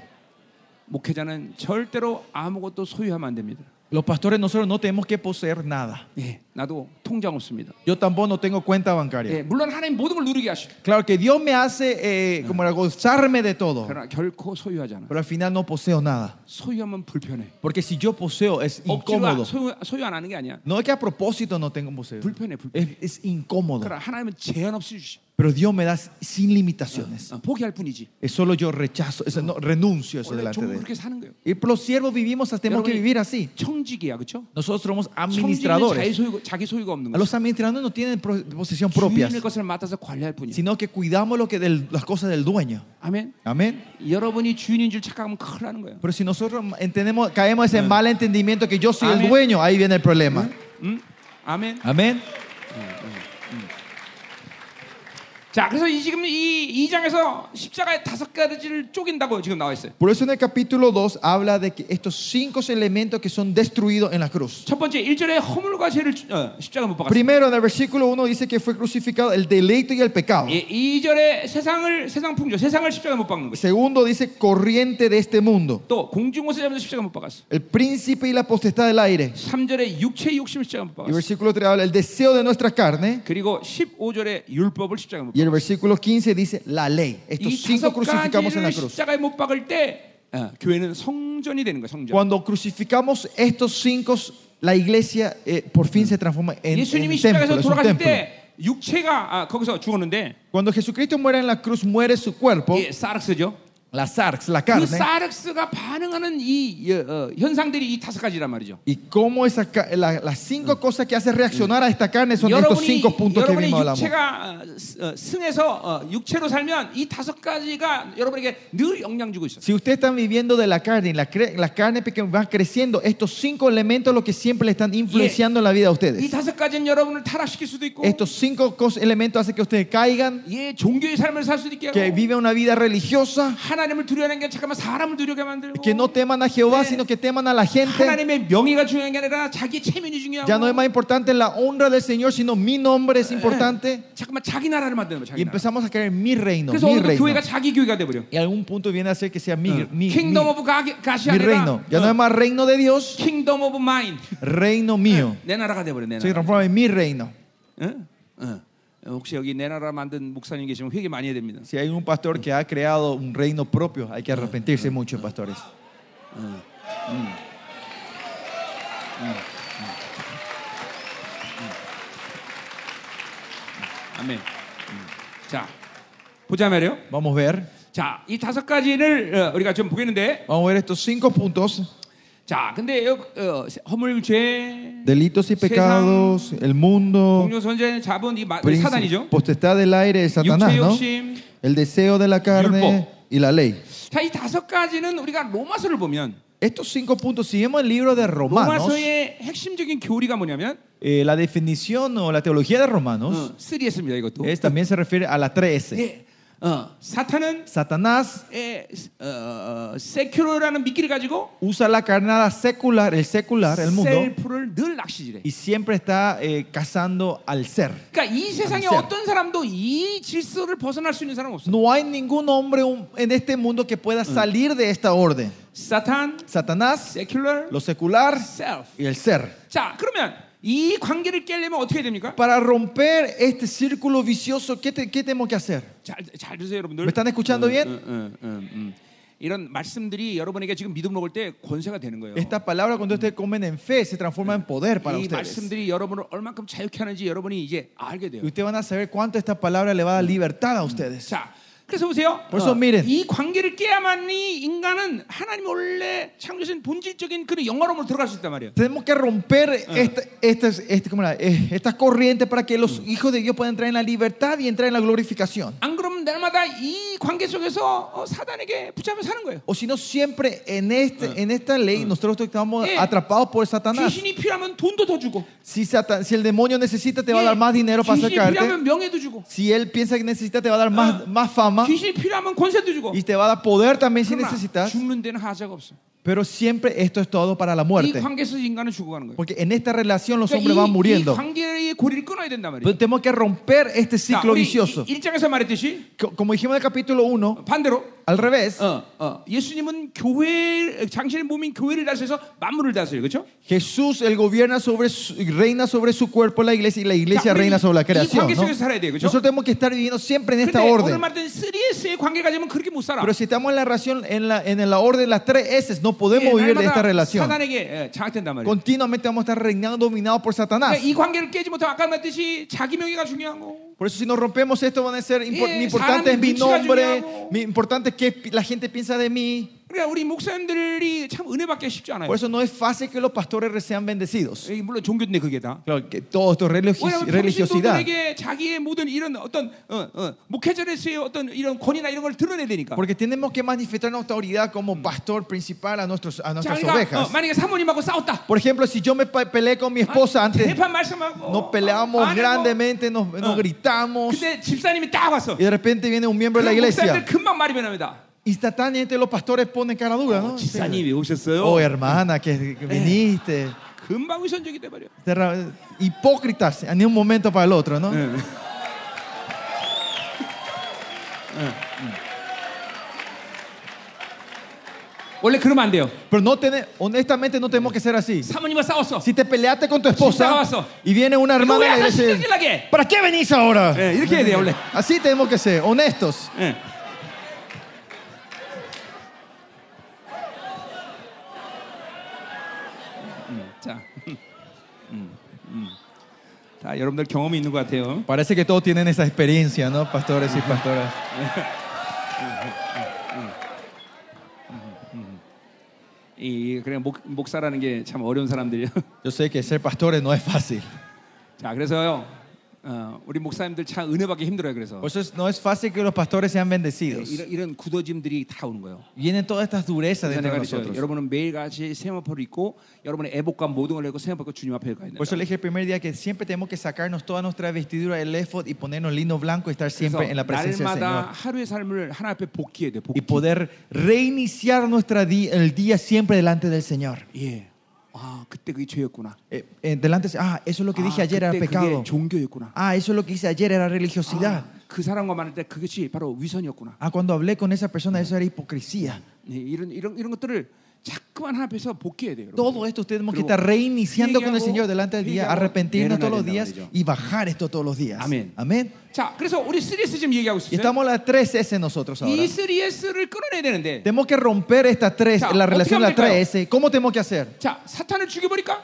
목회자는 절대로 아무것도 소유하면 안 됩니다. Los pastores nosotros no tenemos que poseer nada. 예, 나도 통장 없습니다. Yo tampoco no tengo cuenta bancaria. 예, 물론 하나님 모든 걸 누리게 하시고 Claro que Dios me hace eh, como era gozarme de todo, 그러나 결코 소유하지 않아. pero al final no poseo nada. 소유하면 불편해. Porque si yo poseo es 억지로 incómodo. 소유, 소유 안 하는 게 아니야. No es que a propósito no tengo poseo. 불편해, 불편해. Es, es incómodo. 그러나 하나님은 제한 없이 주시. pero Dios me da sin limitaciones. Es solo yo rechazo, es, no, renuncio eso delante de Él. Y los siervos vivimos, tenemos que vivir así. Nosotros somos administradores. Los administradores no tienen posesión propia, sino que cuidamos lo que del, las cosas del dueño. Amén. Amén. Pero si nosotros entendemos, caemos en ese mal entendimiento que yo soy el dueño, ahí viene el problema. Amén. Amén. 자, 그래서 이 지금 이, 이 장에서 십자가의 다섯 가지를 쪼갠다고 지금 나와 있어요. Por eso en el capítulo 2 habla de que estos cinco elementos que son destruidos en la cruz. 첫 번째 1절에 허물과 죄를 어, 십자가 못 박았어요. Primero en el versículo 1 dice que fue crucificado el deleito y el pecado. 예, 2절에 세상을 세상 풍조, 세상을 십자가 못 박는 거죠. Segundo dice corriente de este mundo. 또 공중곳에 잡아서 십자가 못 박았어. El príncipe y la potestad del aire. 3절에 육체의 욕심을 십자가 못 Y 박았어. versículo 3 habla el deseo de nuestra carne. 그리고 15절에 율법을 십자가 못 Y 박았어. el versículo 15 dice la ley. Estos 이 cinco 다섯 crucificamos en la 가지를 cruz. 십자가에 못 박을 때 어, 교회는 성전이 되는 거야, 성전. Cuando crucificamos estos cinco, la iglesia eh, por fin se transforma en, en 예수님이 un templo. 십자가에서 es un 돌아가실 templo. 때 육체가 아, 거기서 죽었는데 Cuando Jesucristo muere en la cruz, muere su cuerpo, 예, 사르스죠. la sarx, la 그 carne. 사르스가 반응하는 이 어, 어, 현상들이 이 다섯 가지란 말이죠. Y cómo esa, ca- la- las cinco cosas que hacen reaccionar a esta carne son estos 여러분이 cinco puntos que 여러분의 vimos hablamos. 육체가 어, 스- 어, 승해서 어, 육체로 살면 이 다섯 가지가 여러분에게 늘 영향 주고 있어요. Si ustedes están viviendo de la carne y la, cre- la carne que va creciendo, estos cinco elementos lo que siempre le están influenciando en la vida a 이 ustedes. 다섯 가지는 여러분을 타락시킬 수도 있고, Estos cinco cos- elementos hacen que ustedes caigan, 예, 종교의 삶을 살 수도 있게 하고, que viven una vida religiosa, 하나님을 두려워하는 게 잠깐만 사람을 두려게 만들고, que no teman a Jehová, 네. sino que teman a la gente. 하나님의 명예가 중요한 게 아니라 자기 체면이 중요하고, Ya no es más importante la honra del Señor, sino mi nombre es importante. 잠깐만 자기 나라를 만드는 거야. Y 자기 나라. empezamos a creer mi reino, 그래서 mi 오늘도 reino. 교회가 자기 교회가 돼 버려. Y algún punto viene a ser que sea mi, mi, mi, 킹덤 오브 가시 mi 아니라 reino. Ya no es más reino de Dios, 킹덤 오브 마인. reino mío. 내 나라가 돼 버려. 내 Se 나라. transforma en mi reino. 응? 응. 혹시 여기 내 나라 만든 목사님 계시면 회개 많이 해야 됩니다. Si hay un pastor que ha creado un reino propio, hay que arrepentirse mucho, pastores. 아멘. 음. 자, 보자 말이요. Vamos a ver. 자, 이 다섯 가지를 어, 우리가 좀 보겠는데, Vamos a ver estos cinco puntos. 자, 근데 여- 어, 허물, 죄, Delitos y pecados, el mundo, 공룡 선제 잡은 이 마- príncipe, 사단이죠. potestad del aire, es Satanás, 육체 ¿no? 욕심. El deseo de la carne 율법. y la ley. 자, 이 다섯 가지는 우리가 로마서를 보면 Estos cinco puntos, si vemos el libro de Romanos, 로마서의 핵심적인 교리가 뭐냐면 eh, la definición o la teología de Romanos 어, 3S입니다. 이것도. es, también se refiere a la 3S. 예, 어, 사탄은 Satanás 에, 어, 세큐러라는 미끼를 가지고 usa la carnada secular, el secular, el mundo, 셀프를 늘 낚시질해. y siempre está eh, cazando al ser. 그러니까 이 세상에 셀프. 어떤 사람도 이 질서를 벗어날 수 있는 사람 없어. No hay ningún hombre un- en este mundo que pueda salir de esta orden. 사탄, Satanás, 세큐러, lo secular 셀프. y el ser. 자, 그러면 이 관계를 깨려면 어떻게 됩니까? Para romper este círculo vicioso, ¿qué, te- qué tenemos que hacer? 잘, 잘 들으세요, 여러분들. ¿Me están escuchando bien? 응, 응, 응, 응. 이런 말씀들이 여러분에게 지금 믿음 먹을 때 권세가 되는 거예요. Esta palabra cuando ustedes comen en fe se transforma en poder para 이 ustedes. 말씀들이 여러분을 얼만큼 자유케 하는지 여러분이 이제 알게 돼요. Y ustedes van a saber cuánto esta palabra le va a dar libertad a ustedes. 자, 그래서 보세요. 벌써 어, miren. 이 관계를 깨야만이 인간은 하나님 원래 창조신 본질적인 그런 영화로움으로 들어갈 수 있단 말이에요. Tenemos que romper esta, estas, este- ¿cómo era? Eh, estas corrientes para que los hijos de Dios puedan entrar en la libertad y entrar en la glorificación. 안 그러면 날마다 이 관계 속에서 어, 사단에게 붙잡혀 사는 거예요. O si no, siempre en, este, en esta ley nosotros estamos Eh. atrapados por Satanás. 귀신이 필요하면 돈도 더 주고, Si, Satan- si el demonio necesita, te va a dar más dinero para 귀신이 sacarte. 필요하면 명예도 주고, Si él piensa que necesita, te va a dar más, más fama. 귀신이 필요하면 권세도 주고. Y te va a dar poder también si 그러나 necesitas. 죽는 데는 하자가 없어. Pero siempre esto es todo para la 이 muerte. 관계에서 인간은 죽어가는 거예요. Porque en esta relación los 그러니까 hombres van 이, 이 muriendo. 관계의 고리를 끊어야 된단 말이에요. Pero tenemos que romper este 자, ciclo 우리 vicioso. 1장에서 말했듯이 Co- Como dijimos en el capítulo 1, 반대로 al revés, 어, 어, 예수님은 교회 당신의 몸인 교회를 다스려서 만물을 다스려요. 그렇죠? Jesús, él gobierna sobre su- reina sobre su cuerpo, la iglesia, y la iglesia 자, 우리 reina sobre la 이 creación. 관계 ¿no? 속에서 살아야 돼요. 그렇죠? Nosotros tenemos que estar viviendo siempre en esta 근데 오늘 orden. 말했던 3S의 관계 가지면 그렇게 못 살아. Pero si estamos en la relación, en la, en la orden de las tres S, no podemos vivir de esta relación. Continuamente vamos a estar reinados, dominados por Satanás. Por eso si nos rompemos esto van a ser impor importantes mi nombre, mi, importante que la gente piensa de mí. 그러니까 우리 목사님들이 참 은혜 받기 쉽지 않아요. Por eso no es fácil que los pastores sean bendecidos. 이 물론 종교인데 그게 다. Claro, que todo esto es religi- 왜냐하면 religiosidad. 평신도들에게 자기의 모든 이런 어떤 어, 어, 목회자로서의 어떤 이런 권위나 이런 걸 드러내야 되니까. Porque tenemos que manifestar nuestra autoridad como pastor principal a, nuestros, a 자, nuestras 그러니까 어, ovejas. 만약에 사모님하고 싸웠다. Por ejemplo, si yo me pe- peleé con mi esposa antes, 대판 말씀하고 nos peleamos 아니, 뭐, grandemente, nos, nos gritamos, 근데 집사님이 딱 왔어. y de repente viene un miembro de la 그럼 목사님들 iglesia. 금방 말이 변합니다. Instantáneamente los pastores ponen cara dura, ¿no? 집사님 왜 오셨어요? Oh, hermana, que, que viniste. 금방 위선적이 돼버려. Terra- Hipócritas, ni un momento para el otro, ¿no? 네. 원래 그러면 안 돼요. Pero no tiene, honestamente no tenemos que ser así. 사모님과 싸웠어. Si te peleaste con tu esposa Estaba y viene una hermana de la 왜 iglesia, y dice, 신경질나게? ¿para qué venís ahora? 예, 이렇게 해야 돼요 원래. Así tenemos que ser, honestos. 예. 다 여러분들 경험이 있는 것 같아요. Parece que todos tienen esa experiencia, ¿no? Pastores y pastoras. 이 그냥 목, 목사라는 게 참 어려운 사람들이요. Yo sé que ser pastores no es fácil. 자, 그래서요. 어, 우리 목사님들 참 은혜 받기 힘들어요. 그래서 Por eso es- no es fácil que los pastores sean bendecidos. 이런, 이런 굳어짐들이 다 오는 거예요. Vienen todas estas durezas 그래서 dentro 내가 de 그랬죠. nosotros. 여러분은 매일같이 세마포를 입고 여러분의 애복과 모든 걸 내고 세마포 입고 주님 앞에 가야 된다. Por eso le dije el primer día que siempre tenemos que sacarnos toda nuestra vestidura del ephod y ponernos lino blanco y estar siempre en la presencia del 날마다 Señor. 하루의 삶을 하나 앞에 복귀해야 돼. 복귀. Y poder reiniciar nuestra di- el día siempre delante del Señor. 예. 아, 그때 그게 죄였구나. Eh, eh, delante, ah, eso es lo que dije 아, ayer era 그때 pecado. 그게 종교였구나. Ah, eso es lo que hice ayer era religiosidad. 아, 그 사람과 만날 때 그것이 바로 위선이었구나. Ah, cuando hablé con esa persona, eso era hipocresía. 예, 이런 이런 이런 것들을 자꾸만 하나 앞에서 복귀해야 돼요. Todo esto ustedes tenemos que 그리고 estar reiniciando con el 회개하고, Señor delante del día, 회개하고 arrepentirnos todos los 내려놔야 días 된다는 y bajar esto todos los días. Amén. Amén. 자, 그래서 우리 3S 지금 얘기하고 Y 있어요. estamos en la 3S nosotros ahora. 이 3S를 끊어내야 되는데. Tenemos que romper esta 3, 자, la relación de la 어떻게 하면 3S. ¿Cómo tenemos que hacer? 자, 사탄을 죽여버릴까?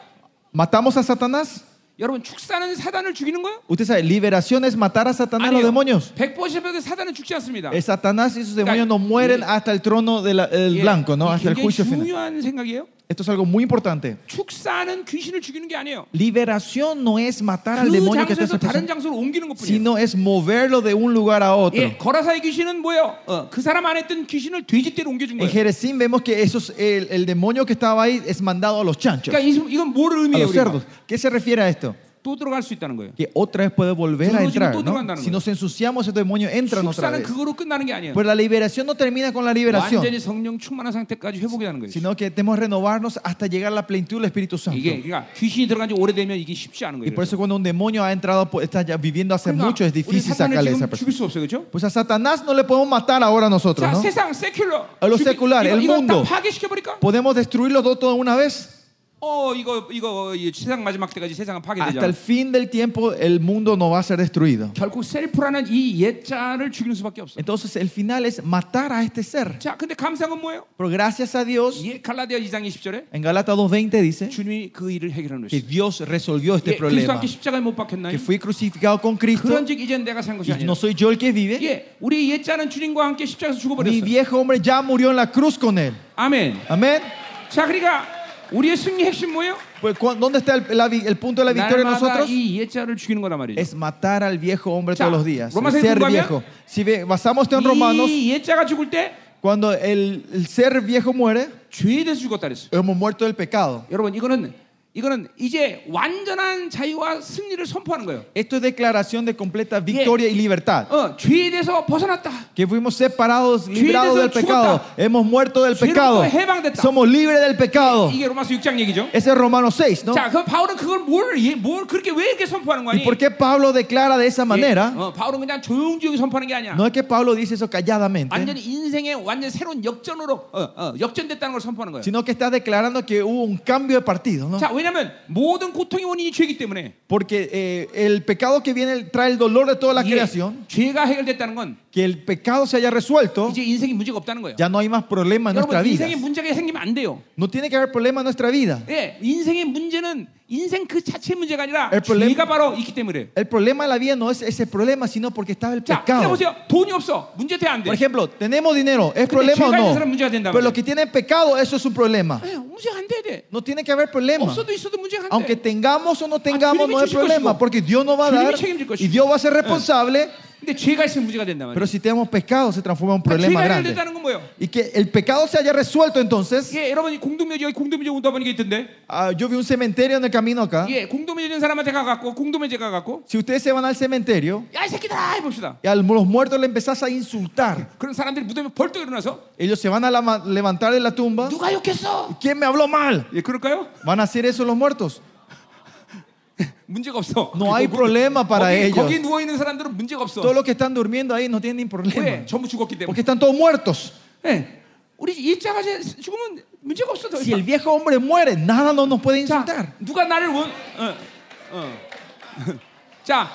¿Matamos a Satanás? 여러분 축사는 사단을 죽이는 거예요? Usted sabe, liberación es matar a Satanás, los demonios. 100% 사단은 죽지 않습니다. Eh, Satanás y sus demonios no mueren hasta el trono del 예, blanco, ¿no? 이 Hasta el 굉장히 juicio final. 중요한 생각이에요. Esto es algo muy importante. 축사는 귀신을 죽이는 게 아니에요. Liberación no es matar al 그 demonio que está en 장소에서 esa 다른 persona, 장소로 옮기는 것뿐이에요. sino es moverlo de un lugar a otro. 예, 거라사의 귀신은 뭐예요? 어, 그 사람 안에 있던 귀신을 돼지떼로 옮겨준 En 거예요. Jerezim vemos que esos, el, el demonio que estaba ahí es mandado a los chanchos, 그러니까 이- 이건 뭐를 a 의미해요? los 우리가? cerdos. ¿Qué se refiere a esto? 또 들어갈 수 있다는 거예요. Que otra vez puede volver a Todo entrar. todo ¿no? 들어간다는 Si 거예요. nos ensuciamos, ese demonio entra otra 축사는 vez. 그거로 끝나는 게 아니에요. Pues la liberación no termina con la liberación, 완전히 성령 충만한 상태까지 회복이 되는 거예요. sino que tenemos que renovarnos hasta llegar a la plenitud del Espíritu Santo. 이게 그러니까 귀신이 들어간 지 오래되면 이게 쉽지 않은 Y 거예요. por eso cuando un demonio ha entrado, pues, está ya viviendo hace 그러니까 mucho, es 우리 difícil 사탄을 sacarle a esa 지금 persona. 죽일 수 없어요, 그렇죠? Pues a Satanás no le podemos matar ahora nosotros, 자, ¿no? 세상 세큘러, A lo secular, el 이거, mundo. 이거 다 파괴시켜 버릴까? ¿Podemos destruirlo todo de una vez? 어, 이거 이거 이 세상 마지막 때까지 세상은 Hasta 파괴되잖아. el fin del tiempo el mundo no va a ser destruido. 결국 셀프라는 이 옛자를 죽이는 수밖에 없어. Entonces el final es matar a este ser. 자, 근데 감사한 건 뭐예요? Pero gracias a Dios, 예, 갈라디아 2장 20절에 en Galatas 2.20 dice 주님이 그 일을 해결하는 que 것이. Dios resolvió este 예, 그리스도 problema. 함께 십자가에 못 박혔나요? Que fui crucificado con Cristo 그런즉 이제 내가 산 것이 y 아니라. no soy yo el que vive. 예, 우리 옛자는 주님과 함께 십자가에서 Mi 죽어버렸어요. viejo hombre ya murió en la cruz con él. 아멘. Amén. 자, 그러니까 우리의 승리 핵심 뭐예요? Pues, ¿cu- ¿Dónde está el, la vi- el punto de la victoria en 날마다 nosotros? 이 옛자를 죽이는 거단 말이죠. Es matar al viejo hombre 자, todos los días. el 로마서에 ser 들어가면 viejo. Si ve- basamos esto en Romanos, 이 옛자가 죽을 때 cuando el, el ser viejo muere, 죄에 대해서 죽었다 그랬어요. hemos muerto del pecado. 여러분 이거는 이거는 이제 완전한 자유와 승리를 선포하는 거예요. Esto es declaración de completa victoria y libertad. 어, 죄에 대해서 벗어났다. Que fuimos separados, librados 죄에서 del pecado. 죽었다. Hemos muerto del 죄로부터 pecado. 해방됐다. Somos libres del pecado. 이게 로마서 6장 얘기죠. Ese es Romanos 6, ¿no? 자, 그 바울은 그걸 뭘, 예, 뭘 그렇게 왜 이렇게 선포하는 ¿Y 거니? por qué Pablo declara de esa manera? 어, 바울은 그냥 조용조용히 선포하는 게 아니야. No es que Pablo dice eso calladamente, 완전히 인생의 완전 새로운 역전으로 어, 어, 역전됐다는 걸 선포하는 거예요. sino que está declarando que hubo un cambio de partido, ¿no? 자, 왜냐면 왜냐하면 모든 고통의 원인이 죄이기 때문에 Porque eh, el pecado que viene trae el dolor de toda la 이게 creación. 죄가 해결됐다는 건 Que el pecado se haya resuelto, 이제 인생에 문제가 없다는 거예요. ya no hay más problema en nuestra 여러분 vida. 인생에 문제가 생기면 안 돼요. No tiene que haber problema en nuestra vida. 예, 인생의 문제는 인생 그 자체의 문제가 아니라 El problema- 죄가 바로 있기 때문에. El problema de la vida no es ese problema, sino porque está el 자, 그러니까 pecado. 보세요. 돈이 없어. 문제 돼안 돼. Por ejemplo, tenemos dinero, ¿es 근데 problema o 죄가 있는 no? 사람 문제가 된다 Pero 말이에요. los que tienen pecado, eso es un problema. 예, 문제가 안 돼야 돼. No tiene que haber problema. 없어도 있어도 문제가 안 Aunque 돼. tengamos o no tengamos, 주님이 no hay 주실 problema, 것이고, porque Dios nos va a 주님이 dar 책임질 것이고. y Dios va a ser responsable. 근데 죄가 있으면 문제가 된단 Pero 말이에요. si tenemos pecado, se transforma en un 그러니까 problema 죄가 grande. 해결됐다는 건 뭐예요? Y que el pecado se haya resuelto entonces. 예, 여러분이 공동묘지 여기 공동묘지 온다 보니까 있던데. ah, yo vi un cementerio en el camino acá. 예, 공동묘지 된 사람한테 가갖고 공동묘지 가갖고 Si ustedes se van al cementerio 야 이 새끼들아 해봅시다. y a los muertos le empezás a insultar, 그런 사람들이 무덤에 벌떡 일어나서 ellos se van a lama- levantar de la tumba. 누가 욕했어? ¿Quién me habló mal? 예, 그럴까요? ¿Van a hacer eso los muertos? 문제가 없어. No hay problema para 거기, ellos. 거기 누워 있는 사람들은 문제가 없어. Todos los que están durmiendo ahí no tienen ningún problema. 왜? 전부 죽었기 때문에. Porque están todos muertos. 예. 우리 일자가 이제 죽으면 문제가 없어. 더 Si el 이상. viejo hombre muere, nada no nos puede 자, insultar. 누가 나를 원, 어, 어. 자,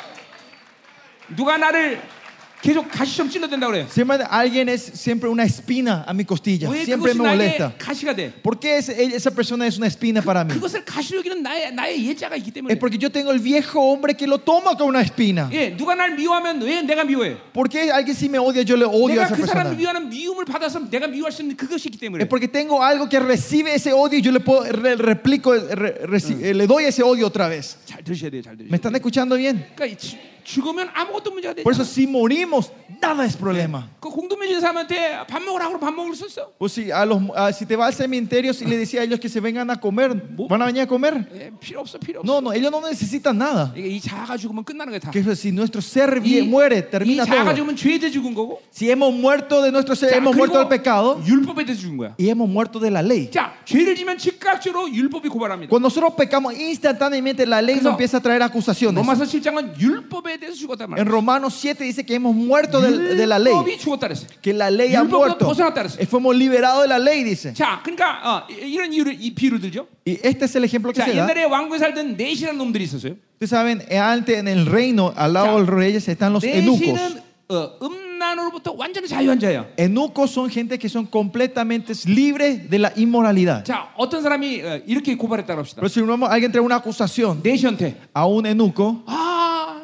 누가 나를 계속 가시점 찔러댄다 그래요. Siempre alguien es siempre una espina a mi costilla. 왜 Siempre 그것이 me molesta. 나에게 가시가 돼? ¿Por qué ese- esa persona es una espina para mí? 그것을 가시로 여기는 나의 나의 예자가 있기 때문에. Es porque yo tengo el viejo hombre que lo toma con una espina. 예, 누가 날 미워하면 왜 내가 미워해? ¿Por qué alguien si me odia, yo le odio a 내가 esa 그 사람을 persona? 미워하는 미움을 받아서 내가 미워할 수 있는 그것이 있기 때문에. Es porque tengo algo que recibe ese odio y yo le puedo re- replico, re- reci- eh, le doy ese odio otra vez. 잘 들으셔야 돼요, 잘 들으셔야 ¿Me 돼요. están escuchando bien? 그러니까 이 지- 죽으면 아무것도 문제가 되지 Por eso 않아. si morimos, nada es problema. 그 공동묘지 사람한테 밥 먹으라고 그러면 밥 먹을 수 있어. O si, a los, a- si te vas al cementerio y le decía a ellos que se vengan a comer, ¿van a venir a comer? 예, 필요 없어, 필요 없어. No, no, ellos no necesitan nada. 이게 이 자아가 죽으면 끝나는 거야 다. Que si nuestro ser 이, vie- muere, 이 termina 자아가 todo. 죽으면 죄에 대해 죽은 거고. Si hemos muerto de nuestro ser, 자, hemos muerto del 그리고 pecado 율법에 대해서 죽은 거야. y hemos muerto de la ley. 자, 죄를 지면 즉각적으로 율법이 고발합니다. Cuando nosotros pecamos, instantáneamente la ley 그래서 nos empieza a traer acusaciones. 로마서 7장은 율법에 대해서 죽었단 En 말이야. Romanos 7 dice que hemos muerto del- de, la ley, 율법이 죽었다 그랬어. que la ley ha 율법으로 muerto. 벗어났다 그랬어. Eh, Fuimos liberados de la ley, dice. 자, 그러니까 어, 이- 이런 이유를 이 비유를 들죠. Y este es el ejemplo que 자, se da. 옛날에 왕국에 살던 넷이라는 놈들이 있었어요. Ustedes saben, eh, antes en el reino, al lado 자, de los reyes, están los eunucos. 넷이는 어, 음란으로부터 완전히 자유한 자야. Eunucos son gente que son completamente libres de la inmoralidad. 자, 어떤 사람이 어, 이렇게 고발했다고 합시다. Pero si un- alguien trae una acusación 넷이한테 a un eunuco, 아,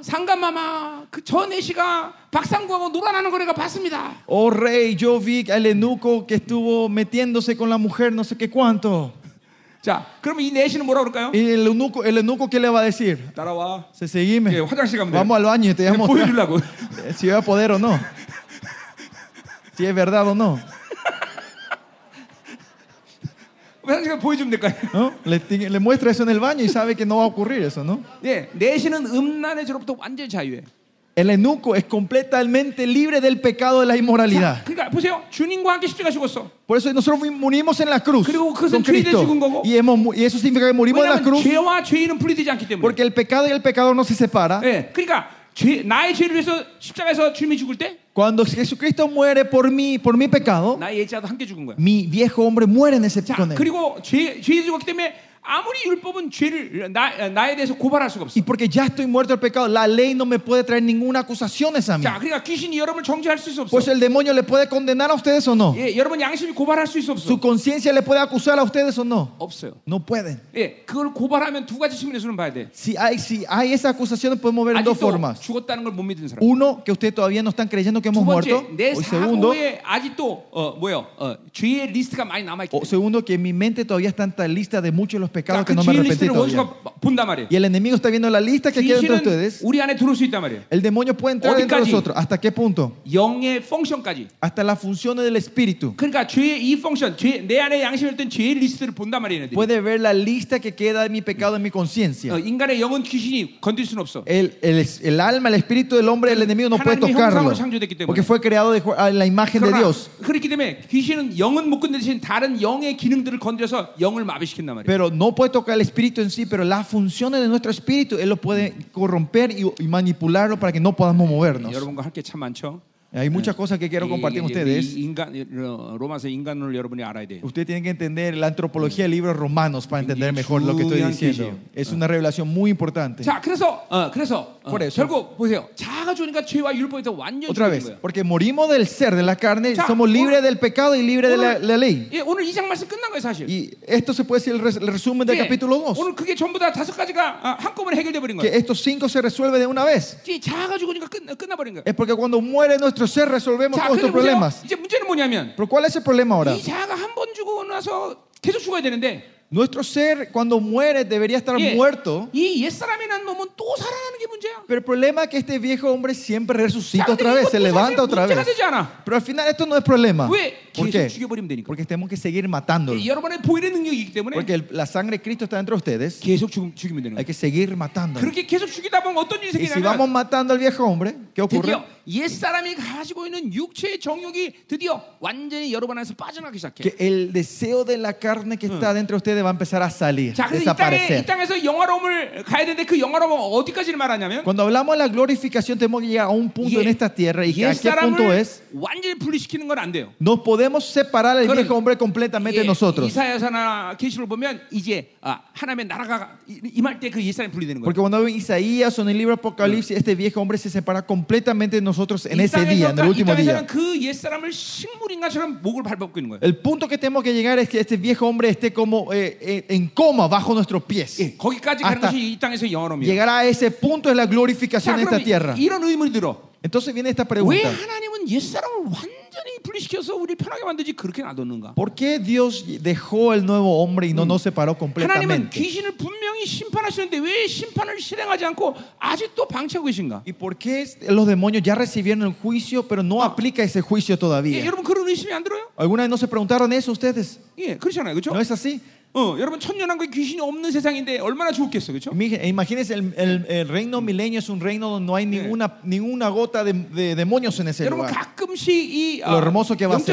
상감마마 그저 넷이가 박상구하고 놀아나는 걸 내가 봤습니다. oh rey, yo vi al eunuco que estuvo metiéndose con la mujer, no sé qué cuánto. 자, 그러면 이 넷이는 뭐라 그럴까요? Y el eunuco, el eunuco ¿qué le va a decir? 따라와. Se seguime. 예, 화장실 가면 돼. Vamos al baño y te voy a 그냥 mostrar 보여주려고. eh, si voy a poder o no. Si es verdad o no. 화장실 가면 보여주면 될까요? ¿no? Le, ti- le muestra eso en el baño y sabe que no va a ocurrir eso, ¿no? 예, 넷이는 음란의 죄로부터 완전히 자유해. El eunuco es completamente libre del pecado de la 자, inmoralidad. 그러니까 보세요. 주님과 함께 십자가 죽었어. Por eso nosotros morimos en la cruz 그리고 그것은 con 죄에 대해 Cristo. 죽은 거고. Y, hemos mu- y eso significa que morimos en la 왜냐하면 cruz 죄와 죄인은 분리되지 않기 때문에. porque el pecado y el pecador no se separan. 예, 그러니까 죄, 나의 죄를 위해서 십자가에서 주님이 죽을 때 Cuando Jesucristo muere por mí, por mi pecado, 나의 예자도 함께 죽은 거야. mi viejo hombre muere en ese 자, con él. 그리고 죄, 죄에 죽었기 때문에 y porque ya estoy muerto al pecado, la ley no me puede traer ninguna acusación a mí. Pues el demonio le puede condenar a ustedes o no. Su conciencia le puede acusar a ustedes o no. No pueden. Si hay, si hay esa acusación, podemos ver en dos formas. Uno, que ustedes todavía no están creyendo que hemos muerto. O segundo, o segundo, que en mi mente todavía está en lista de muchos de los pecados que 그 no me 죄의 arrepentí 리스트를 todavía. 원수가 본단 말이에요. Y el enemigo está viendo la lista que queda entre 귀신은 ustedes. 우리 안에 들어올 수 있단 말이에요. El demonio puede entrar dentro de 어디까지? nosotros. ¿Hasta qué punto? 영의 펑션까지. Hasta las funciones del espíritu. 그러니까 죄의 이 펑션, 죄, 내 안에 양심이 있던 죄의 리스트를 본단 말이에요. 얘네들이. Puede ver la lista que queda de mi pecado en mi 어, conciencia. 인간의 영은 귀신이 건들 수는 없어. El, el, el alma, el espíritu del hombre, el enemigo no puede 하나님의 tocarlo. 형상으로 창조됐기 때문에. Porque fue creado de- a la imagen de 그러나 Dios. 그렇기 때문에 귀신은 영은 못 건들 대신 다른 영의 기능들을 건드려서 영을 마비시킨단 말이에요. Pero no puede tocar el espíritu en sí, pero las funciones de nuestro espíritu, Él lo puede corromper y, y manipularlo para que no podamos movernos. Hay muchas cosas que quiero compartir con ustedes. Ustedes tienen que entender la antropología del libro Romanos para entender mejor lo que estoy diciendo. Es una revelación muy importante. Por eso. Otra vez, porque morimos del ser, de la carne, somos libres del pecado y libres de la, la ley. Y esto se puede decir el, res, el resumen del capítulo 2. Que estos cinco se resuelven de una vez. Es porque cuando muere nuestro ser resolvemos 자, todos 근데 estos 보세요. problemas. 이제 문제는 뭐냐면 Pero ¿cuál es el problema ahora? 이 자가 한 번 죽고 나서 계속 죽어야 되는데 Nuestro ser cuando muere debería estar 예, muerto. 이 옛사람이라는 놈은 또 살아나는 게 문제야. Pero el problema es que este viejo hombre siempre 자, resucita 근데 otra vez, 이것도 se 사실 levanta otra 문제가 vez. 되지 않아. Pero al final esto no es problema. 왜? ¿Por 계속 qué? 죽여버리면 되니까. Porque tenemos que seguir matándolo. 예, 여러분의 보일의 능력이기 때문에 Porque el- la sangre de Cristo está dentro de ustedes. 계속 죽, 죽이면 되는 Hay 거예요. que seguir matándolo. 그렇게 계속 죽이다 보면 어떤 일이 Y si vamos 생기냐면 matando al viejo hombre, ¿qué ocurre? 드디어 옛사람이 가지고 있는 육체의 정욕이 드디어 완전히 여러분 안에서 빠져나가기 시작해. Que el deseo de la carne que está dentro de ustedes va a empezar a salir, 자, 그래서 이, 땅에, 이 desaparecer. 땅에서 영화로움을 가야 되는데 그 영화로움은 어디까지를 말하냐면 Cuando hablamos de la glorificación tenemos que llegar a un punto 예, en esta tierra y a qué punto 옛사람을 es 완전히 분리시키는 건 안 돼요. no podemos separar al 그거는 viejo hombre completamente de 예, nosotros. 이사야서나 계시를 보면 이제 아, 하나님의 나라가 이- 임할 때 그 옛사람이 분리되는 거예요. Porque cuando ven Isaías o en el libro de Apocalipsis, este viejo hombre se separa completamente de nosotros en 이 ese día, en el 땅에서, 이 último día. 땅에서는 그 옛사람을 식물인간처럼 목을 밟고 있는 거예요. El punto que tenemos que llegar es que este viejo hombre esté como eh, eh, en coma bajo nuestros pies. 예, 거기까지 가는 hasta 것이 이 땅에서 영화로움이에요. Llegar a ese punto es la glorificación 자, en esta 그럼 tierra. 이런 의문이 들어. Entonces viene esta 왜 pregunta. 하나님은 옛사람을 완전히 분리시켜서 우리 편하게 만들지 그렇게 놔뒀는가? ¿Por qué Dios dejó el nuevo hombre y no nos separó 하나님은 completamente? 귀신을 분명히 심판하시는데 왜 심판을 실행하지 않고 아직도 방치하고 계신가? ¿Y por qué los demonios ya recibieron el juicio, pero no aplica ese juicio 예, todavía? 여러분 그런 의심이 안 들어요? ¿Alguna vez no se preguntaron eso ustedes? 예, 그렇잖아요, 그렇죠? ¿No es así? 어, 여러분 천년왕국에 귀신이 없는 세상인데 얼마나 좋겠어, 그렇죠? Imag- Imagínense, el, el- el reino milenio es un reino donde no hay ninguna, ninguna gota de, de demonios en ese 여러분 lugar. 가끔씩 이 a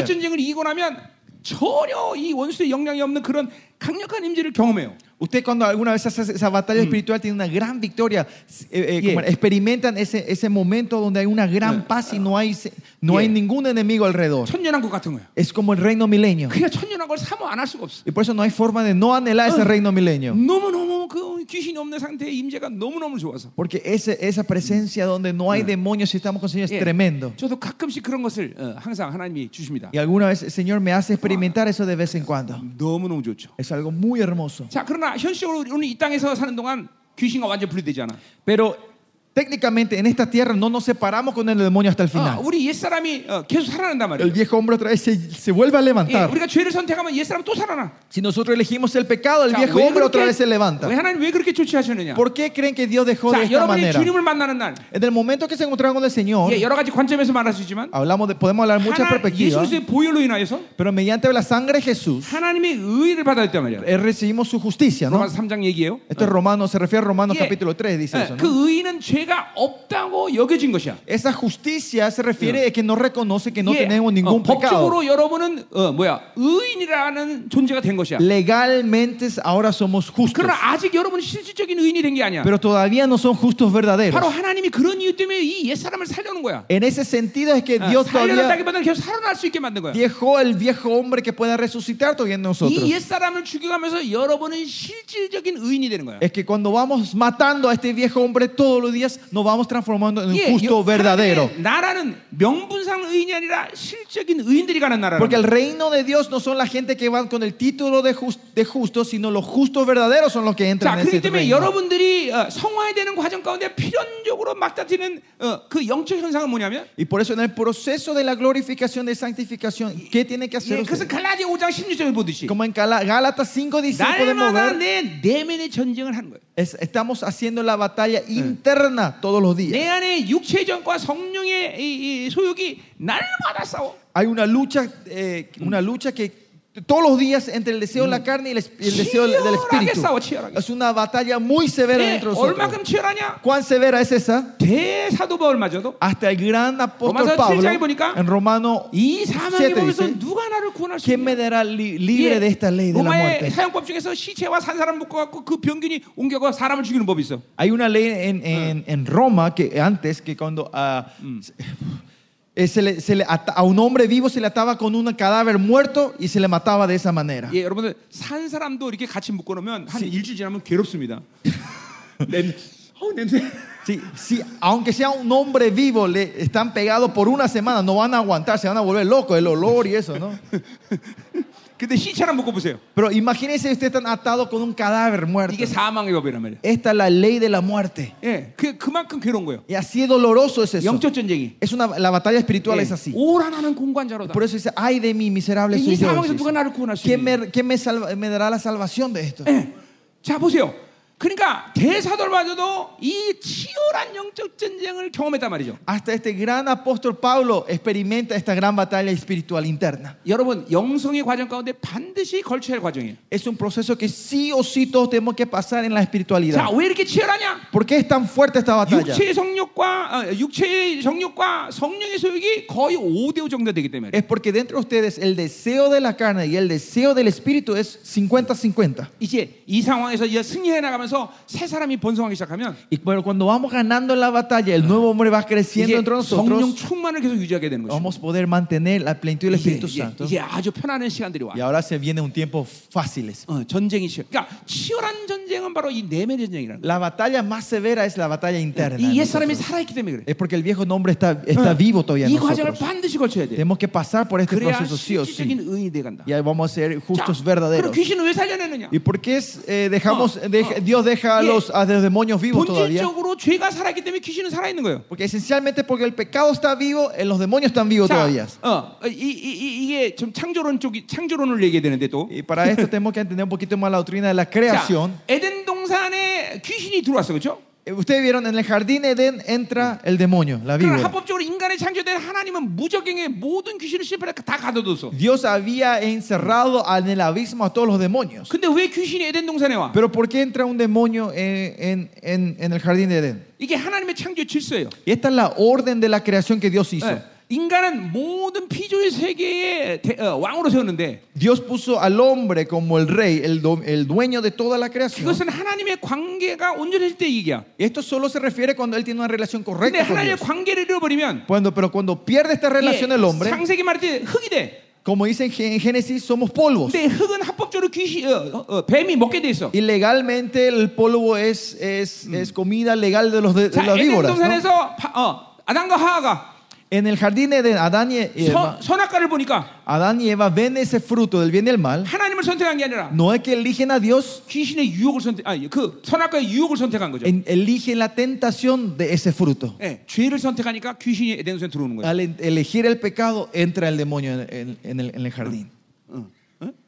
영적. 전쟁을 이기고 나면 전혀 이 원수의 영향이 없는 그런 강력한 임재를 경험해요. Usted cuando alguna vez hace esa batalla espiritual tiene una gran victoria, eh, eh, Yeah. como experimentan ese, ese momento donde hay una gran Yeah. paz y no hay, se- no hay Yeah. ningún enemigo alrededor. 천년왕국 같은 거예요. Es como el reino milenio. 그냥 천년왕국을 사모 안 할 수가 없어. Y por eso no hay forma de no anhelar ese reino milenio. 너무 너무 그 귀신이 없는 상태의 임재가 너무 너무 좋아서. Porque ese, esa presencia donde no hay demonios y estamos con el Señor es 예, tremendo. 저도 가끔씩 그런 것을 어, 항상 하나님이 주십니다. Y alguna vez el Señor me hace experimentar eso de vez en cuando. 너무 너무 좋죠. Es algo muy hermoso. 자, 그러나 현실적으로 우리는 이 땅에서 사는 동안 귀신과 완전 분리되지 않아. Pero técnicamente en esta tierra no nos separamos con el demonio hasta el 어, final. 우리 옛 사람이 어, 계속 살아난단 El 말이에요. viejo hombre otra vez se, se vuelve a 예, levantar. 우리가 죄를 선택하면 옛 사람 또 살아나. Si nosotros elegimos el pecado, el 자, viejo 왜 hombre otra 그렇게- vez se levanta. 왜 하나님 왜 그렇게 조치하셨느냐? ¿Por qué creen que Dios dejó de 자, esta 여러분이 manera? 주님을 만나는 날, En el momento que se encontraron con el Señor, 예, 여러 가지 관점에서 말할 수 있지만 hablamos de, podemos hablar muchas 하나, 예수 perspectivas, 그리스도의 보혈로 인하여서 pero mediante la sangre de Jesús 하나님의 의를 받아들였단 말이야. eh, recibimos su justicia, ¿no? 로마서 3장 얘기예요. Esto es Romanos, se refiere a Romanos 예, capítulo 3, dice 예, eso, ¿no? 그 의는 죄 가 없다고 여겨진 것이야. Esa justicia se refiere a que no reconoce que no 예, tenemos 어, ningún pecado. 법적으로 여러분은 어, 뭐야 의인이라는 존재가 된 것이야. Legalmente ahora somos justos, 그러나 아직 여러분은 실질적인 의인이 된 게 아니야. pero todavía no son justos verdaderos. 바로 하나님이 그런 이유 때문에 이 옛 사람을 살려는 거야. En ese sentido es que 어, Dios todavía 살려낸다기보다는 계속 살아날 수 있게 만든 거야. dejó el viejo hombre que pueda resucitar todavía en nosotros. 이 옛 사람을 죽여가면서 여러분은 실질적인 의인이 되는 거야. Es que cuando vamos matando a este viejo hombre todos los días, nos vamos transformando en un 예, justo 여- verdadero. 하나님의 나라는 명분상 의인이 아니라 실적인 의인들이 가는 나라라는 Porque el 거야. reino de Dios no son la gente que van con el título de, jus- de justos, sino los justos verdaderos son los que 자, entran en 그렇기 ese 때문에 reino. 여러분들이 어, 성화되는 과정 가운데 필연적으로 막다지는 어, 그 영적 현상은 뭐냐면 Y por eso en el proceso de la glorificación, de santificación, ¿qué tiene que hacer 예, 그것은 usted? 갈라디아 5장 16절을 보듯이 Como en Cala- Gálatas 5.16 podemos 날마다 ver, 내 내면의 전쟁을 하는 거예요. es- estamos haciendo la batalla interna todos los días. 내 안에 육체의 전과 성령의 이, 이 소욕이 날마다 싸워. Hay una lucha, eh, una lucha que todos los días entre el deseo de la carne y el, el deseo del espíritu. Es una batalla muy severa dentro de nosotros. ¿Cuán severa es esa? Hasta el gran apóstol Pablo en Romano 7 dice, ¿quién me dará li libre de esta ley de la muerte? Hay una ley en, en, en Roma que antes que cuando uh, Eh, se le- se le ata- a un hombre vivo se le ataba con un cadáver muerto y se le mataba de esa manera. 예, 여러분들 산 사람도 이렇게 같이 묶어놓으면 한 일주일 지나면 괴롭습니다. 냄, 어 냄새. Sí, sí, aunque sea un hombre vivo, le están pegados por una semana, no van a aguantar, se van a volver locos, el olor y eso, ¿no? 근데 시체랑 묶어보세요. Pero imagínense ustedes están atados con un cadáver muerto. 이게 사망의 법이란 말이에요. Esta es la ley de la muerte. 예, 그 그만큼 괴로운 거예요. Y así de doloroso es eso. 영적 전쟁이. Es una, la batalla espiritual 예, es así. 오라나는 공관자로다. Por eso dice, ay de mí, miserable 이 soy yo. 상황에서 dice. 누가 나를 구원할 수 ¿Quién 있냐? me, quién me, salva- me dará la salvación de esto? 예. 자 보세요. 그러니까 대사들마저도 이 치열한 영적 전쟁을 경험했단 말이죠. Hasta este gran apóstol Pablo experimenta esta gran batalla espiritual interna. 여러분 영성의 과정 가운데 반드시 걸쳐야 할 과정이에요. Es un proceso que sí o sí todos tenemos que pasar en la espiritualidad. 자, 왜 이렇게 치열하냐? ¿Por qué es tan fuerte esta batalla? 육체의 성욕과 어, 육체의 정욕과 성령의 소욕이 거의 5대 5 정도 되기 때문에. Es porque dentro de ustedes el deseo de la carne y el deseo del espíritu es 50-50. 이제 이 상황에서 이제 승리해 나가면 서 새 사람이 번성하기 시작하면 Y pero cuando vamos ganando en la batalla, el nuevo hombre va creciendo 이제 dentro de 성령 nosotros, 충만을 계속 유지하게 되는 것이죠. vamos a poder mantener la plenitud del 이제, Espíritu 이제, Santo. 이제 아주 편안한 시간들이 와. Y ahora se viene un tiempo fáciles. 어, 전쟁이 시작. 그러니까 치열한 전쟁은 바로 이 내면 전쟁이라는 거예요. La batalla más severa es la batalla interna. 이 en 옛 사람이 nosotros. 살아있기 때문에 그래. Es porque el viejo hombre está, está vivo todavía en 이 과정을 nosotros. 반드시 거쳐야 돼. Tenemos que pasar por este 그래야 proceso sí o 실질적인 sí. 의인이 돼 간다. Y ahí vamos a ser 자, justos 그럼 verdaderos. 귀신은 왜 살려내느냐? ¿Y por qué es, eh, dejamos, Oh, deja- oh. Dios deja a Yeah. los, a los demonios vivos todavía? 본질적으로 죄가 살아있기 때문에 귀신은 살아있는 거예요. Porque esencialmente porque el pecado está vivo, eh, los demonios están vivos 자, todavía. 어, 이, 이, 이, 이게 좀 창조론 쪽이 창조론을 얘기해야 되는데 또. Y para esto tenemos que entender un poquito más la doctrina de la 자, creación. 에덴 동산에 귀신이 들어왔어, 그렇죠? Eh, Ustedes vieron, en el jardín de Edén entra el demonio, la 그러나 víbora. 합법적으로 인간의 창조된 하나님은 무적행에 모든 귀신을 실패를 다 가둬뒀어. Dios había encerrado en el abismo a todos los demonios. 근데 왜 귀신이 에덴 동산에 와? Pero ¿por qué entra un demonio en, en- en- en el jardín de Edén? 이게 하나님의 창조 질서예요. Y esta es la orden de la creación que Dios hizo. 예. 인간은 모든 피조의 세계의 대- 어, 왕으로 세웠는데 Dios puso al hombre como el rey, el, do- el dueño de toda la creación. 그것은 하나님의 관계가 온전해질 때 얘기야. Esto solo se refiere cuando él tiene una relación 근데 correcta con 하나님의 Dios. 관계를 잃어버리면 Cuando, pero cuando pierde esta relación el hombre, 상세기 말할 때 흙이 돼. como dice en Gé- en Génesis, somos polvos. 근데 흙은 합법적으로 귀신, 어, 어, 어, 뱀이 먹게 돼 있어. Y legalmente el polvo es, es, es comida legal de, los de, de 자, las 에덴 víboras. ¿no? 동산에서 파- 어, 아담과 하하가 En el jardín de Edén, Adán y Eva, 선, 선악과를 보니까 Adán y Eva ven ese fruto del bien y el mal. 하나님을 선택한 게 아니라 No es que eligen a Dios, 귀신의 유혹을 선택, 아니 그 선악과의 유혹을 선택한 거죠. en- eligen la tentación de ese fruto. 예, 죄를 선택하니까 귀신이 에덴 동산에 들어오는 거예요. Al en- elegir el pecado, entra el demonio en, en- en el, en el jardín.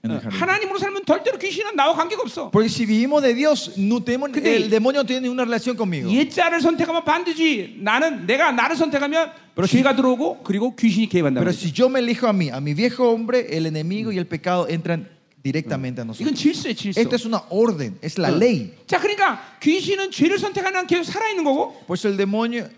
하나님으로 살면 절대로 귀신은 나와 관계가 없어. Porque si vivimos de Dios, no tenemos, el demonio no tiene ninguna relación conmigo. 옛자를 선택하면 반드시 나는 내가 나를 선택하면 죄가 들어오고 그리고 귀신이 개입한다. Pero si yo me elijo a mí, a mi viejo hombre, el enemigo y el pecado entran directamente a nosotros. 질서예요, 질서. Esta es una orden, es la ley. 자, 그러니까 귀신은 죄를 선택하는 한 계속 살아 있는 거고. Por eso el demonio,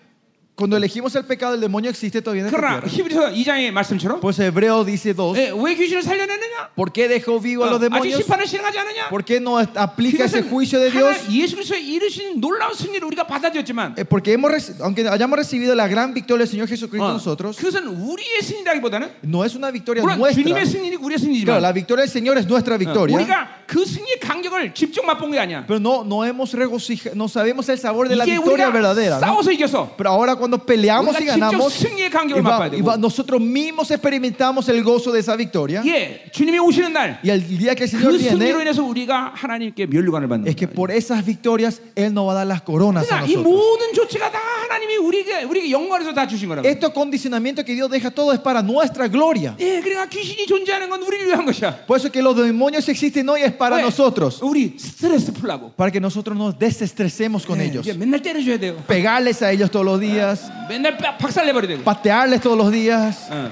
cuando elegimos el pecado, el demonio existe todavía en esta 그러나 tierra. 히브리서 2장의 말씀처럼 Pues Hebreo dice dos. 예, 왜 귀신을 살려내느냐? ¿Por qué dejó vivo a los 어, 아직 demonios? 심판을 실행하지 않느냐? ¿Por qué no aplica ese 그것은 juicio de Dios? 하나 예수 그리스도의 이르신 놀라운 승리를 우리가 받아들였지만 Eh, Porque hemos, reci- aunque hayamos recibido la gran victoria del Señor Jesucristo 어, nosotros, 그것은 우리의 승리라기보다는 no es una victoria 물론 nuestra. 주님의 승리는 우리의 Claro, 승리지만 la victoria del Señor es nuestra 어, victoria. 우리가 그 승리의 간격을 직접 맛본 게 아니야. Pero no, no hemos regocijado, no sabemos el sabor de la 이제 victoria 우리가 verdadera. ¿no? 싸워서 이겨서 Pero ahora cuando peleamos y 우리가 직접 ganamos, 승리의 y 간격을 va- 맛봐야 y va- 되고. nosotros mismos experimentamos el gozo de esa victoria. 예, 주님이 오시는 날. Y el día que el Señor 그 승리로 viene, 인해서 우리가 하나님께 면류관을 받는 es que 거예요. por esas victorias Él nos va a dar las coronas a 그러니까 이 nosotros. 모든 조치가 다 하나님이 우리에게 우리에게 영광에서 다 주신 거라고. Estos condicionamientos que Dios deja todo es para nuestra gloria. 예, 그러니까 귀신이 존재하는 건 우리를 위한 것이야. Por eso que los demonios existen hoy es para 왜? nosotros. 우리 스트레스 풀라고. Para que nosotros nos desestresemos con 예, ellos. 이제 맨날 때려줘야 돼요. Pegarles a ellos todos los días. 맨날 빡- 박살내버려야 되고. Patearles todos los días. 어.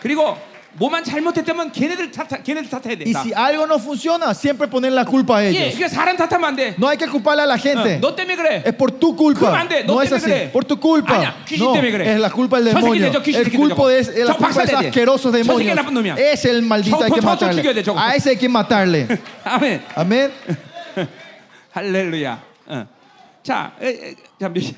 그리고 뭐만 잘못했다면 걔네들 탓, 걔네들 탓해야 돼. Y 다. si algo no funciona, siempre poner la culpa a 예, ellos. 그러니까 사람 탓하면 안 돼. No hay que culparle a la 어, gente. 너 때문에 그래. Es por tu 그럼 culpa. 안 돼. 너 No es 때문에 así. 그래. Por tu culpa. 아니야. 귀신 No, 때문에 그래. es la culpa del 저 새끼 demonio. 저 귀신 El 새끼들 culpa 저거. es la 저 culpa de esos 박살내야 돼. asquerosos 저 새끼 demonios. 나쁜 놈이야. Es el maldito 저- hay que 저- 저- 저 matarle. 죽여야 돼, 저거. A ese hay que matarle. 아멘. Amén. 할렐루야. 어. 자, 에, 에, 자, 몇 시?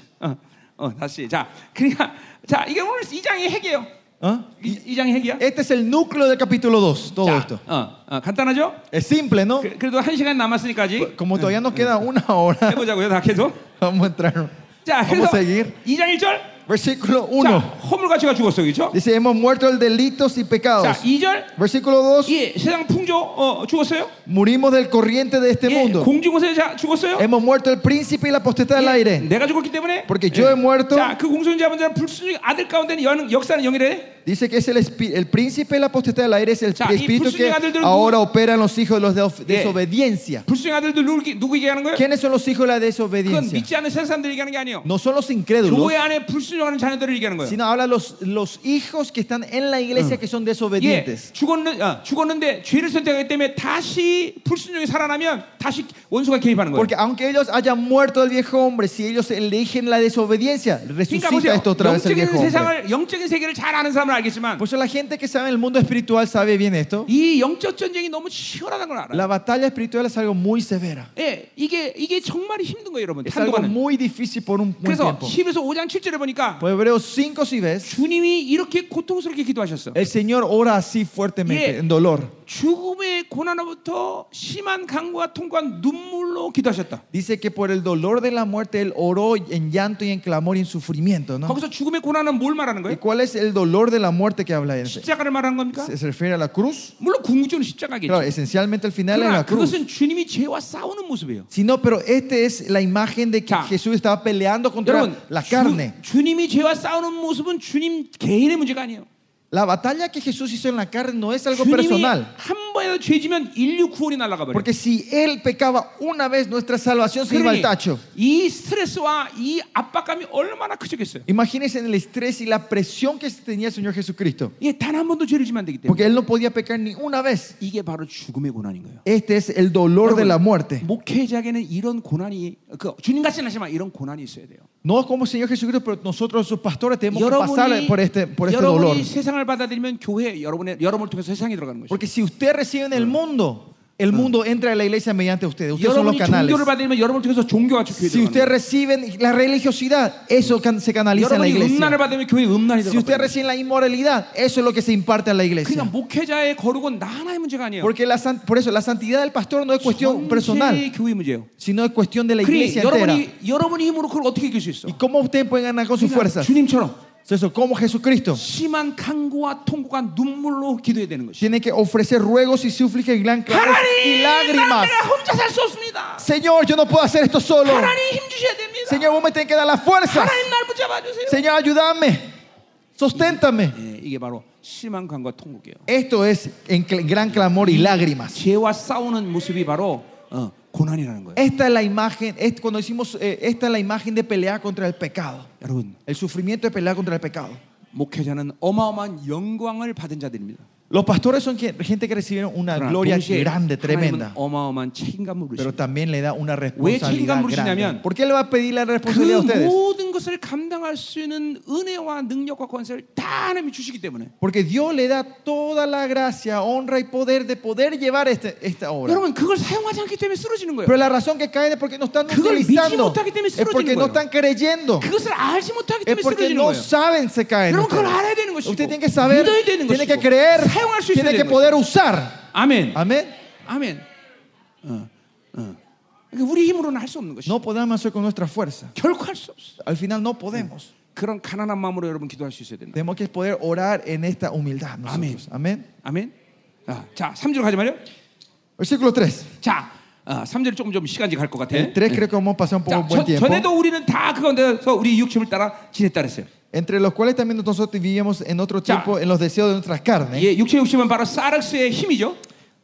어. 어, 다시. 자, 그러니까 자, 이게 오늘 2장의 핵이에요. ¿Ah? 이, 이 장의 핵이야. Este es el núcleo del capítulo 2, todo 자, esto. 어, 어, 간단하죠? Es simple, ¿no? 그, 그래도 한 시간 남았으니까지 Como todavía nos queda una hora, 해보자고요, 다 계속. vamos a entrar. 자, Vamos 그래서 a seguir. 2장 1절. Versículo 자, 1. 허물가치가 죽었어, 그렇죠? Dice, hemos muerto el delitos y 자, pecados. 2절. Versículo 2. 예, 세상 풍조 어, 죽었어요? Murimos del corriente de este 예, mundo. 공중권세 자 죽었어요? Hemos muerto el príncipe y la potestad del 예, aire. 내가 죽었기 때문에. Porque yo he muerto. 자, 그 공손자분들은 불순종 아들 가운데는 연, 역사는 영이래. Dice que es el, espi- el príncipe y la potestad del aire es el 자, 이 espíritu que 불순종의 아들들은 ahora opera en los hijos de la 예. desobediencia. 불순종 아들들 누구, 누구 얘기하는 거예요? ¿Quiénes son los hijos de la 그건 desobediencia? 믿지 않는 세상 사람들이 얘기하는 게 아니에요. No son los incrédulos, 교회 안에 불순 종하는 자녀들을 얘기하는 거예요. sino habla los, los hijos que están en la iglesia que son 예, desobedientes. 죽었는, 아, 죽었는데 죄를 선택하기 때문에 다시 불순종이 살아나면 다시 원수가 개입하는 거예요. Porque aunque ellos hayan muerto el viejo hombre, si ellos eligen la desobediencia, 그러니까 resucita 보세요. esto otra vez el 영적인 viejo hombre. 세상을 영적인 세계를 잘 아는 사람은 알겠지만 Por eso la gente que sabe el mundo espiritual sabe bien esto. 이 영적 전쟁이 너무 치열하다는 걸 알아요. La batalla espiritual es algo muy severa. 예, 이게 이게 정말 힘든 거예요, 여러분. Es algo 한동안은. muy difícil por un buen 그래서 tiempo. 10에서 5장 7절에 보니까 Por Hebreos 5 si ves, 주님이 이렇게 고통스럽게 기도하셨어. el Señor ora así fuertemente, Yeah. en dolor. 죽음의 고난으로부터 심한 강과 통과 눈물로 기도하셨다. Dice que por el dolor de la muerte Él oró en llanto y en clamor y en sufrimiento. ¿no? 거기서 죽음의 고난은 뭘 말하는 ¿Y 거예요? cuál es el dolor de la muerte que habla? ese? 십자가를 말하는 겁니까? ¿Se se refiere a la cruz? 물론 궁극적으로 십자가겠죠. Claro, esencialmente el final es 그러나 la cruz. 그것은 주님이 죄와 싸우는 모습이에요. Sino, pero este es la imagen de que 자, Jesús estaba peleando contra 여러분, la carne. 주, 주님 이 죄와 싸우는 모습은 주님 개인의 문제가 아니에요. La batalla que Jesús hizo en la carne no es algo 주님이 personal. 한 번이라도 죄지면 인류 구원이 날아가 버려요. Porque si Él pecaba una vez, nuestra salvación se iba al 그러니 tacho. 이 스트레스와 이 압박감이 얼마나 크겠어요. Imagínense en el estrés y la presión que tenía el Señor Jesucristo. 예, 단 한 번도 죄를 지면 안 되기 때문에 Porque Él no podía pecar ni una vez. 이게 바로 죽음의 고난인 거예요. Este es el dolor de la muerte. 목회자에게는 이런 고난이 그 주님 같지는 않지만 이런 고난이 있어야 돼요. No como el Señor Jesucristo, pero nosotros, sus pastores, tenemos que pasar 여러분이 por este, por este dolor. 여러분이 세상을 받아들이면 교회 여러분의 여러분을 통해서 세상에 들어가는 것이죠. Porque si usted recibe en el mundo, el mundo entra a la iglesia mediante ustedes. Ustedes son los 여러분이 canales. 종교를 받으면 여러분을 통해서 종교가 교회 Si ustedes 들어가는 거예요. reciben la religiosidad, eso can- se canaliza en la 여러분이 음란을 iglesia. 받으면 교회 음란이 Si usted 들어가는 거예요. recibe la inmoralidad, eso es lo que se imparte a la 그러니까 iglesia. 목회자의 거룩은 나 하나의 문제가 아니에요. Porque la, san- por eso la santidad del pastor no es cuestión personal, 전체 교회 문제예요. sino es cuestión de la 그래 iglesia entera. 여러분이 여러분의 힘으로 그걸 어떻게 이길 수 있어? ¿Y cómo usted puede ganar con sus 그러니까 fuerzas? 주님처럼 Eso, como Jesucristo. 심한 강고와 통고가 눈물로 기도해야 되는 것이. Tiene que ofrecer ruegos y súplicas y gran clamor y 하나님, lágrimas. 난 내가 혼자 살 수 없습니다. Señor, yo no puedo hacer esto solo. 하나님 힘 주셔야 됩니다. Señor, vos me tenés que dar la fuerza. 하나님 날 붙잡아 주세요. Señor, ayúdame. Susténtame. 예, 이게 바로 심한 강과 통곡이에요. Esto es en cl- gran clamor y lágrimas. 죄와 싸우는 모습이 바로 어, 고난이라는 거예요. Esta es la imagen, es cuando decimos, eh, esta es la imagen de pelear contra el pecado. 여러분, El sufrimiento de pelear contra el pecado. 목회자는 어마어마한 영광을 받은 자들입니다. Los pastores son gente que recibieron una gloria grande, tremenda. Pero también le da una responsabilidad grande. ¿Por qué le va a pedir la responsabilidad a ustedes? Porque Dios le da toda la gracia, honra y poder de poder llevar este, esta obra. Pero la razón que caen es porque no están utilizando. Es porque no están creyendo. Es porque no saben se caen. Ustedes tienen que saber, tienen que creer. 사용할 수 있어야 tiene que 되는 poder usar. 아멘 Amén. 아멘 어, 어. 그러니까 우리 힘으로는 할 수 없는 것이 No podemos hacer con nuestra fuerza. 결코 할 수 없어 Al final no podemos. 그런 가난한 마음으로 여러분 기도할 수 있어야 된다 Tenemos que poder orar en esta humildad. nosotros. Amén. 아멘 아, 자 3절 가지 말이요 Versículo 3. 자 아, 3절 조금 좀 시간이 갈 것 같아 El 3 creo que vamos a pasar un poco 자, buen 저, tiempo. 전에도 우리는 다그 가운데서 우리 육체를 따라 지냈다 그랬어요 Entre los cuales también nosotros vivíamos en otro Ya. tiempo en los deseos de nuestras carnes. 예, 육체 욕심은 바로 사르스의 힘이죠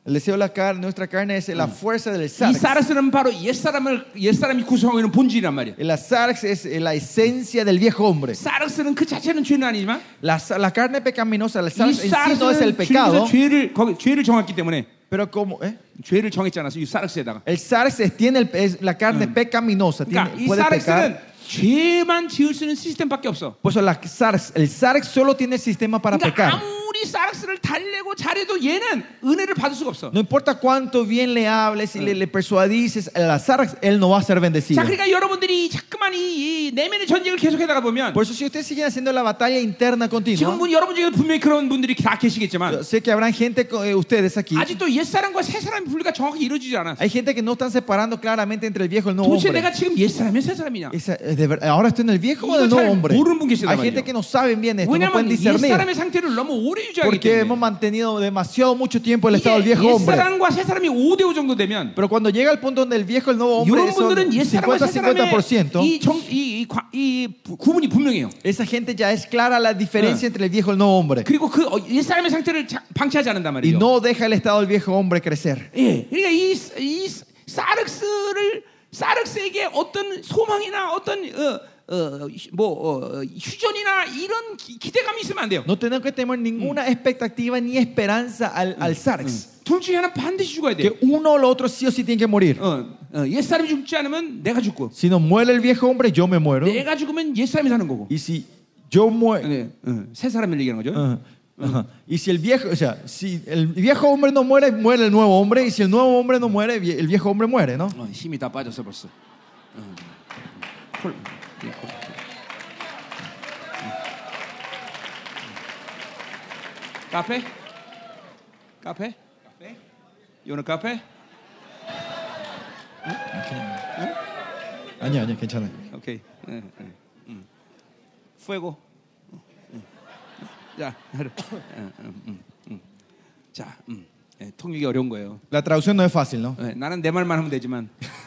El deseo de la carne, nuestra carne es la fuerza del 이 sarx. 사르스는 바로 옛사람을 옛사람이 구성하고 있는 본질이란 말이야 La sarx es la esencia del viejo hombre. 사르스는 그 자체는 죄는 아니지만 La, la carne pecaminosa, el 이 sarx en sí no es el 사르스는 pecado, 주님께서 죄를 거기 죄를 정했기 때문에 pero como ¿eh? 죄를 정했지 않았어 이 사르스에다가 el sarx es- tiene el- es la carne pecaminosa, tiene- 그러니까 이 puede 사르스는 pecar. 죄만 지을 수 있는 시스템밖에 없어 Por eso la sarx, el sarx solo tiene el sistema para 그러니까 pecar. 아무리 아무리 사락스를 달래고 잘해도 얘는 은혜를 받을 수가 없어. No importa cuánto bien le hables y le, le persuadices al azar, él no va a ser bendecido. 자, 그러니까 여러분들이 자꾸만 이, 이 내면의 전쟁을 계속하다가 보면 Por eso si ustedes siguen haciendo la batalla interna 지금 continua, 분 여러분 중에 분명히 그런 분들이 다 계시겠지만 yo sé que habrán gente, co- eh, ustedes aquí, 아직도 옛 사람과 새 사람의 분리가 정확히 이루어지지 않았어. hay gente que no están separando claramente entre el viejo y el nuevo 도대체 hombre. 내가 지금 옛 사람이야, 새 사람이냐? Esa- eh, de ver- ahora estoy en el viejo o en el 이거 nuevo 잘 hombre. 모르는 분 계시단 Hay 말이에요. gente que no saben bien esto, no 왜냐하면 pueden 옛 discernir. 사람의 상태를 너무 오래 유지하기 Porque hemos 때문에 mantenido demasiado mucho tiempo el 이게 estado del viejo 옛 hombre. 사람과 새 사람이 5대5 정도 되면 Pero cuando llega el punto donde el viejo y el nuevo hombre 이런 son 분들은 옛 사람과 새 사람의 50-50%, 이, 정, 이, 이, 과- 이 부- 구분이 분명해요. esa gente ya es clara la diferencia entre el viejo y el nuevo hombre. 그리고 그 어, 옛 사람의 상태를 자- 방치하지 않는단 Y 말이에요. no deja el estado del viejo hombre crecer. 예, 그러니까 이, 이 사르스를 사르스에게 어떤 소망이나 어떤 어, 어, 뭐 어, 휴전이나 이런 기, 기대감이 있으면 안 돼요. No tenemos que tener ninguna expectativa ni esperanza al, al Sarx. 둘 중에 하나 반드시 죽어야 돼. Que uno o el otro sí o sí tiene que morir. 어, 어, 옛 사람이 죽지 않으면 내가 죽고, Si no muere el viejo hombre, yo me muero. 내가 죽으면 옛 사람이 사는 거고. Y si yo muero... 네, 어, 새 사람을 얘기하는 거죠. Ajá, ajá. Y si el viejo, o sea, si el viejo hombre no muere, muere el nuevo hombre. Y si el nuevo hombre no muere, vie- el viejo hombre muere, ¿no? 어, 힘이 다 빠졌어 벌써. 어. 카페? 카페? 카페? 이거는 카페? 아니야, 아니야, 괜찮아요. 오케이. 응, 응, 응. fuego. 응. 자, 응, 응. 자, 음. 예, 통역이 어려운 거예요. La traducción no es fácil, ¿no? 예, 나는 내 말만 하면 되지만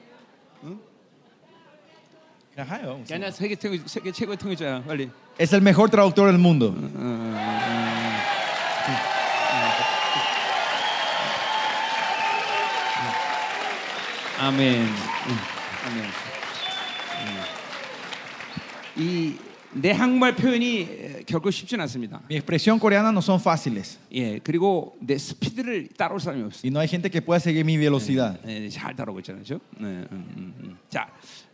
야, 나 세계 통일, 세계 최고의 통일자야. 빨리. Es el mejor traductor del mundo. 아멘. 응, 아멘. 응. 이내 한국말 표현이 에, 결코 쉽진 않습니다. Mi expresión coreana no son fáciles. 예, 그리고 내 스피드를 따라올 사람이 없어. Y no hay gente que pueda seguir mi velocidad. 예, 잘 따라오고 있잖아요, 그렇죠? 네, 음, 음, 음. 자,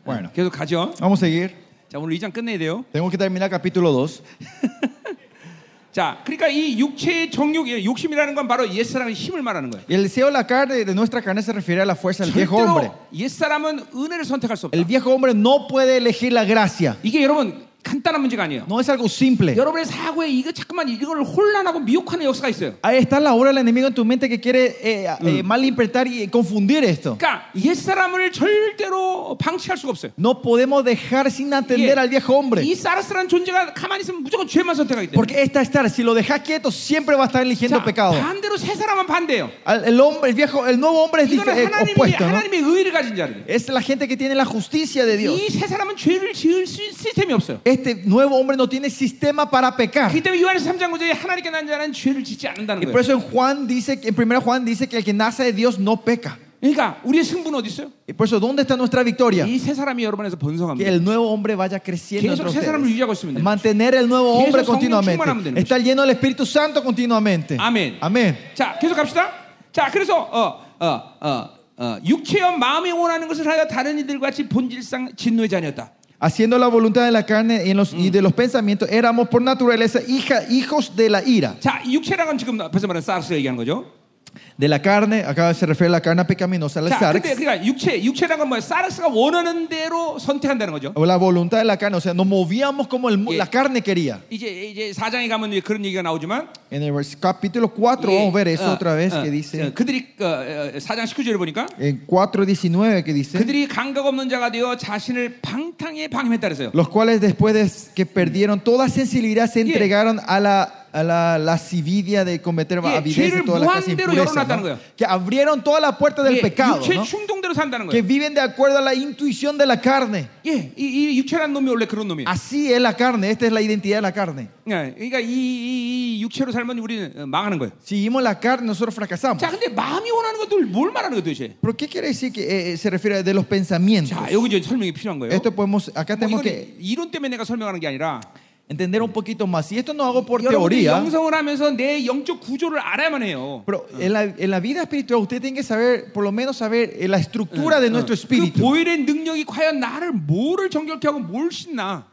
Bueno. 계속 가죠. Vamos a seguir. 자, 오늘 2장 끝내야 돼요. Tengo que terminar capítulo 2. 자, 그러니까 이 육체의 정욕, 예, 욕심이라는 건 바로 옛 사람의 힘을 말하는 거예요. Y el deseo de la carne, de nuestra carne, se refiere a la fuerza del viejo hombre. 절대로 옛 사람은 은혜를 선택할 수 없다. El viejo hombre no puede elegir la gracia. 이게 여러분 간단한 문제가 아니에요. No es algo simple. 여러분의 사고에 이거 잠깐만 이걸 혼란하고 미혹하는 역사가 있어요. Ahí está la obra del enemigo en tu mente que quiere eh, eh, malinterpretar y confundir esto. 그러니까 옛 사람을 절대로 방치할 수가 없어요. No podemos dejar sin atender 이게 al viejo hombre. 이 사르스라는 존재가 가만히 있으면 무조건 죄만 선택하기 때문에. Porque esta estar, si lo dejas quieto, siempre va a estar eligiendo 자, pecado. 반대로 새 사람은 반대예요. Al- El, hombre, el viejo, el nuevo hombre es 이거는 dif- eh, 하나님이 opuesto, ¿no? 하나님의 의를 가진 자들. Es la gente que tiene la justicia de Dios. 이 새 사람은 죄를 지을 수- 시스템이 없어요. Este nuevo hombre no tiene sistema para pecar. 그렇기 때문에 요한에서 3장 9절에 하나님께 난 자는 죄를 짓지 않는다는 Y 거예요. por eso en Juan dice, que- en 1 Juan dice que el que nace de Dios no peca. 그러니까 우리의 승부는 어디 있어요? Y por eso, ¿dónde está nuestra victoria? 이 새 사람이 여러분 안에서 Que 번성합니다. el nuevo hombre vaya creciendo 계속 entre 새 사람을 ustedes. 유지하고 있으면 돼요. Mantener el nuevo 계속 hombre 성령 continuamente. 충만하면 되는 Estar lleno del Espíritu Santo continuamente. 아멘. Amén. 자, 계속 갑시다. 자, 그래서 어, 어, 어, 어, 육체와 마음이 원하는 것을 하여 다른 이들 같이 본질상 진노의 자녀였다. Haciendo la voluntad de la carne y, en los- y de los pensamientos, éramos por naturaleza hija, hijos de la ira. 자, 이 육체라는 건 지금 앞에서 말한 사르스 얘기하는 거죠. De la carne, acá se refiere a la carne pecaminosa, la 자, sarx, 근데 그러니까 육체, 육체라는 건 뭐야? 사르스가 원하는 대로 선택한다는 거죠. o la voluntad de la carne. O sea, nos movíamos como el mu- Yeah. la carne quería. 이제 이제 사장에 가면 이제 그런 얘기가 나오지만 En el vers- capítulo 4 예, vamos a ver eso 어, otra vez 어, que 어, dice. 그들이 어, 어, 사장 19절에 보니까 En 4.19 que dice. 그들이 감각 없는 자가 되어 자신을 방탕에 방임했다 그랬어요. Los cuales después de que perdieron toda sensibilidad se Yeah. entregaron a la a la lascivia de cometer avidez toda la clase ¿no? que abrieron toda la puerta del pecado, ¿no? que viven de acuerdo a la intuición de la carne. Así es la carne, esta es la identidad de la carne. Si vivimos la carne, nosotros fracasamos. ¿Pero qué quiere decir que eh, se refiere de los pensamientos? Esto podemos, acá tenemos que entender un poquito más. Y esto no hago por teoría. Pero en la, en la vida espiritual usted tiene que saber, por lo menos saber eh, la estructura de nuestro espíritu.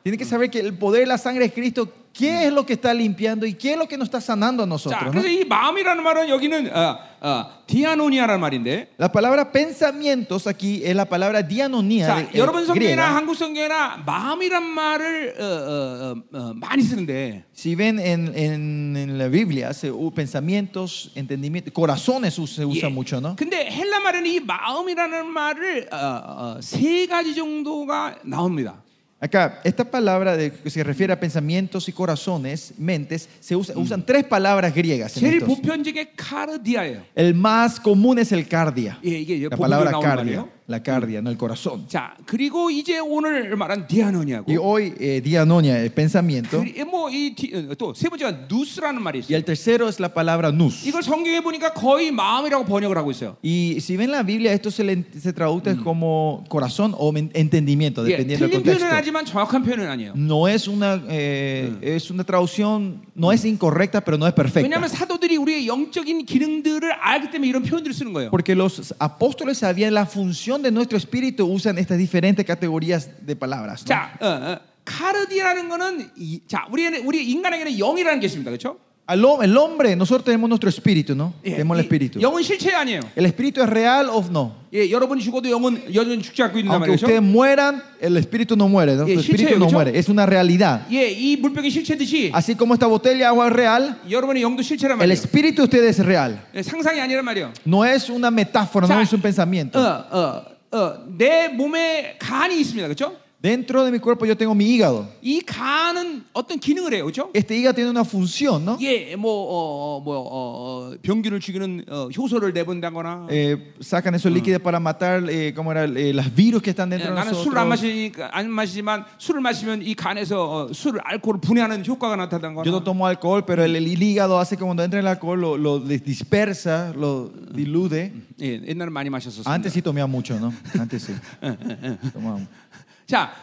Tiene que saber que el poder de la sangre de Cristo ¿qué es lo que está limpiando y qué es lo que nos está sanando a 자, nosotros? ¿no? 그래서 이 마음이라는 말은 여기는 어, 어, 디아노니아라는 말인데 La palabra pensamientos aquí es la palabra dianonía 자, de- eh, 여러분 성경이나 griega. 한국 성경이나 마음이란 말을 어, 어, 어, 어, 많이 쓰는데 Si ven en, en- en la Biblia, se, uh, pensamientos, entendimientos, corazones us- se usa 예. mucho, ¿no? 근데 헬라 말에는 이 마음이라는 말을 어, 어, 세 가지 정도가 나옵니다. Acá, esta palabra de, que se refiere a pensamientos y corazones, mentes, se usa- usan tres palabras griegas. en 제일 estos. 보편적인 카르디아예요. El más común es el cardia. 예, 이게 La 보편적으로 palabra 나오는 cardia. 말이에요. La cardia, no el corazón. 자, 그리고 이제 오늘 말한 디아노니아고. Y hoy, eh, dianonia, el pensamiento. 뭐이또세 번째가 누스라는 말이 Y 있어요. el tercero es la palabra nous. 이걸 성경에 보니까 거의 마음이라고 번역을 하고 있어요. Y si ven la Biblia, esto se, le- se traduce como corazón o men- entendimiento, 예, dependiendo del 틀린 표현은 contexto. 하지만 정확한 표현은 아니에요. No es una, eh, es una traducción, no es incorrecta, pero no es perfecta. 왜냐하면 사도들이 우리의 영적인 기능들을 알기 때문에 이런 표현들을 쓰는 거예요. Porque los apóstoles sabían la función de nuestro espíritu, usan estas diferentes categorías de palabras. ¿no? 자, 어, 어, 카르디라는 거는 이, 자, 우리는 우리 인간에게는 영이라는 게 있습니다. 그렇죠? Al hom- el hombre, nosotros tenemos nuestro espíritu, ¿no? 예, tenemos el 이 espíritu. 영은 실체 아니에요. ¿El espíritu es real o no? 예, 여러분이 죽어도 영은 여전히 죽지 않고 있는 Aunque 말이죠. ustedes mueran, el espíritu no muere, ¿no? 예, El espíritu 실체예요, no 그렇죠? muere, es una realidad. 예, 이 물병이 실체듯이 Así como esta botella de agua es real, 여러분의 영도 실체란 el 말이에요. espíritu de ustedes es real. 예, 상상이 아니란 말이에요. No es una metáfora, 자, no es un pensamiento. 어, 어, 어, 내 몸에 간이 있습니다. 그렇죠? Dentro de mi cuerpo yo tengo mi hígado. 이 간은 어떤 기능을 해요. 그렇죠? Este hígado tiene una función, ¿no? 예, 뭐, 어, 어, 뭐, 어, 어, 병균을 죽이는 어, 효소를 내본다거나. Eh, sacan esos líquidos para matar, eh, ¿cómo era? Eh, las virus que están 예, dentro de 나는 술을 안 nosotros. 마시니까 안 마시지만 술을 마시면 이 간에서 어, 술을 알코올을 분해하는 효과가 나타난거나. Yo no tomo alcohol, pero el, el hígado hace que cuando entra el alcohol lo, lo dispersa, lo diluye. 예, 옛날에 많이 마셨었습니다. Antes sí tomaba mucho, ¿no? Antes sí. Tomaba. 자,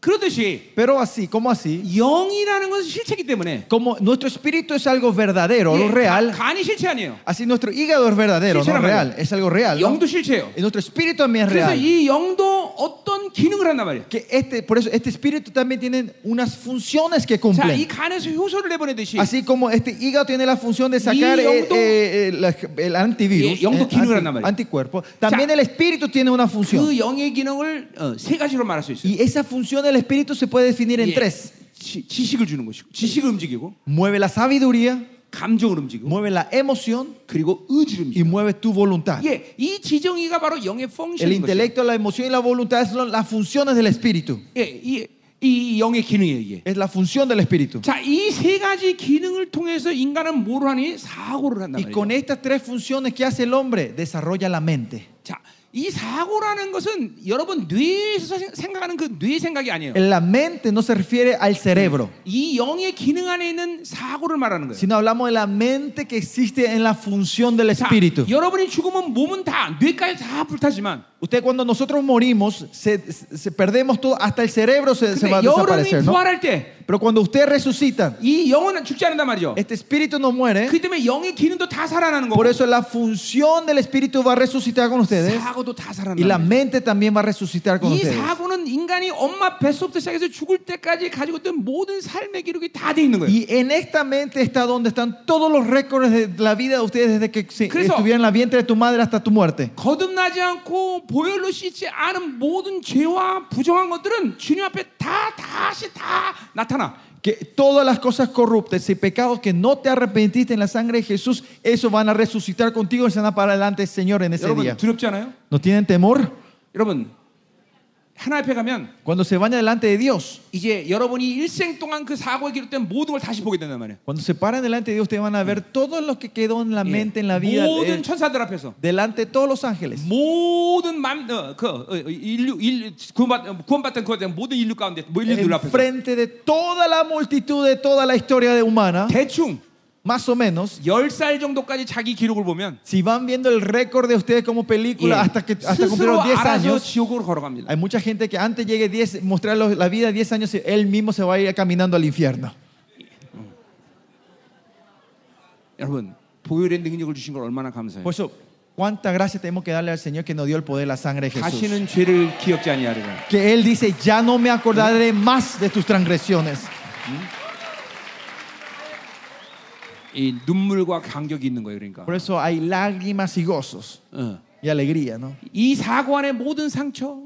그렇듯이 Pero así, ¿cómo así? 영이라는 것은 실체이기 때문에 Como nuestro espíritu es algo verdadero, 예, algo real, 간- 간이 실체 아니에요. así nuestro hígado es verdadero, no 실체란 real, es algo real. ¿no? 영도 실체예요. Y nuestro espíritu también es 그래서 real. 이 영도 어떤 기능을 한단 말이에요. Que este, por eso este espíritu también tiene unas funciones que 자, 이 cumplen. 간에서 효소를 내보내듯이 Así como este hígado tiene la función de sacar Y eh, 영도- eh, eh, la- el antivirus, 예, 영도 eh, 기능을 anti- 한단 말이에요. anticuerpo, también el espíritu tiene una función. 그 영의 기능을 어, 세 가지로 말할 수 있어요. Y esa función del espíritu se puede definir en 예, tres. 지, 지식을 주는 것이고, 지식을 움직이고, Mueve la sabiduría, 감정을 움직이고, mueve la emoción 그리고 의지를 y 움직이고. mueve tu voluntad. 예, 이 지정의가 바로 영의 El 펑션인 것이에요. intelecto, la emoción y la voluntad son las funciones del espíritu. 예, 이, 이 영의 기능이에요, 이게. Es la función del espíritu. 자, 이 세 가지 기능을 통해서 인간은 뭘 하니? 사고를 한단 Y con 말이에요. estas tres funciones que hace el hombre, desarrolla la mente. 자, 이 사고라는 것은 여러분 뇌에서 생- 생각하는 그 뇌 생각이 아니에요. La mente no se refiere al cerebro, 이 영의 기능 안에 있는 사고를 말하는 거예요. sino hablamos de la mente que existe en la función del 자, espíritu. 여러분이 죽으면 몸은 다 뇌까지 다 불타지만 Usted cuando nosotros morimos, se, se- perdemos todo, hasta el cerebro se, se 근데 va a 여러분이 desaparecer, ¿no? 부활할 때 이 Pero cuando usted resucita, 영은 죽지 않는단 말이죠. este espíritu no muere. 그 때문에 영의 기능도 다 살아나는 거고 Por eso la función del espíritu va a resucitar con ustedes 사고도 다 y la 살아나는 거예요. mente también va a resucitar con 이 ustedes. 사고는 인간이 엄마 뱃속부터 시작해서 죽을 때까지 가지고 있던 모든 삶의 기록이 다 돼 있는 거예요. Y en esta mente está donde están todos los récords de la vida de ustedes desde que se- 그래서- estuvieron en la vientre de tu madre hasta tu muerte. 거듭나지 않고 보혈로 씻지 않은 모든 죄와 부정한 것들은 주님 앞에 다 다시 다 나타나. Que todas las cosas corruptas y pecados que no te arrepentiste en la sangre de Jesús, eso van a resucitar contigo y se van a para adelante, Señor, en ese 여러분 día. 두렵지 않아요? ¿No tienen temor? 여러분 하나님 앞에 가면 Cuando se van delante de Dios, 이제 여러분이 일생 동안 그 사고에 기록된 모든 걸 다시 보게 된단 말이에요. cuando se paran delante de Dios, ustedes van a ver todo lo que quedó en la 예. mente, en la vida, 모든 eh, 천사들 앞에서 delante de todos los ángeles. 모든 맘, 어, 그 어, 인류, 인류 구원받, 어, 구원받던 그 모든 인류 가운데 뭐 인류들 앞에서 Enfrente de toda la multitud de toda la historia de humana, 대충 más o menos, 10살 정도까지 자기 기록을 보면 si van viendo el récord de ustedes como película 예, hasta que hasta 스스로 cumplieron 10 알아서 años, 지옥으로 걸어갑니다. hay mucha gente que antes llegue 10, mostrar los- la vida de 10 años, él mismo se va a ir caminando al infierno. 여러분 보혈의 능력을 주신 걸 얼마나 감사해요. Por eso, cuánta gracia tenemos que darle al Señor que nos dio el poder, la sangre de Jesús. 다시는 죄를 기억지 아니하리라. Que Él dice, ya no me acordaré más de tus transgresiones. 이 눈물과 간격이 있는 거예요. 그러니까. Por eso hay lágrimas y gozos 어. y alegría, ¿no? 이 사고 안에 모든 상처,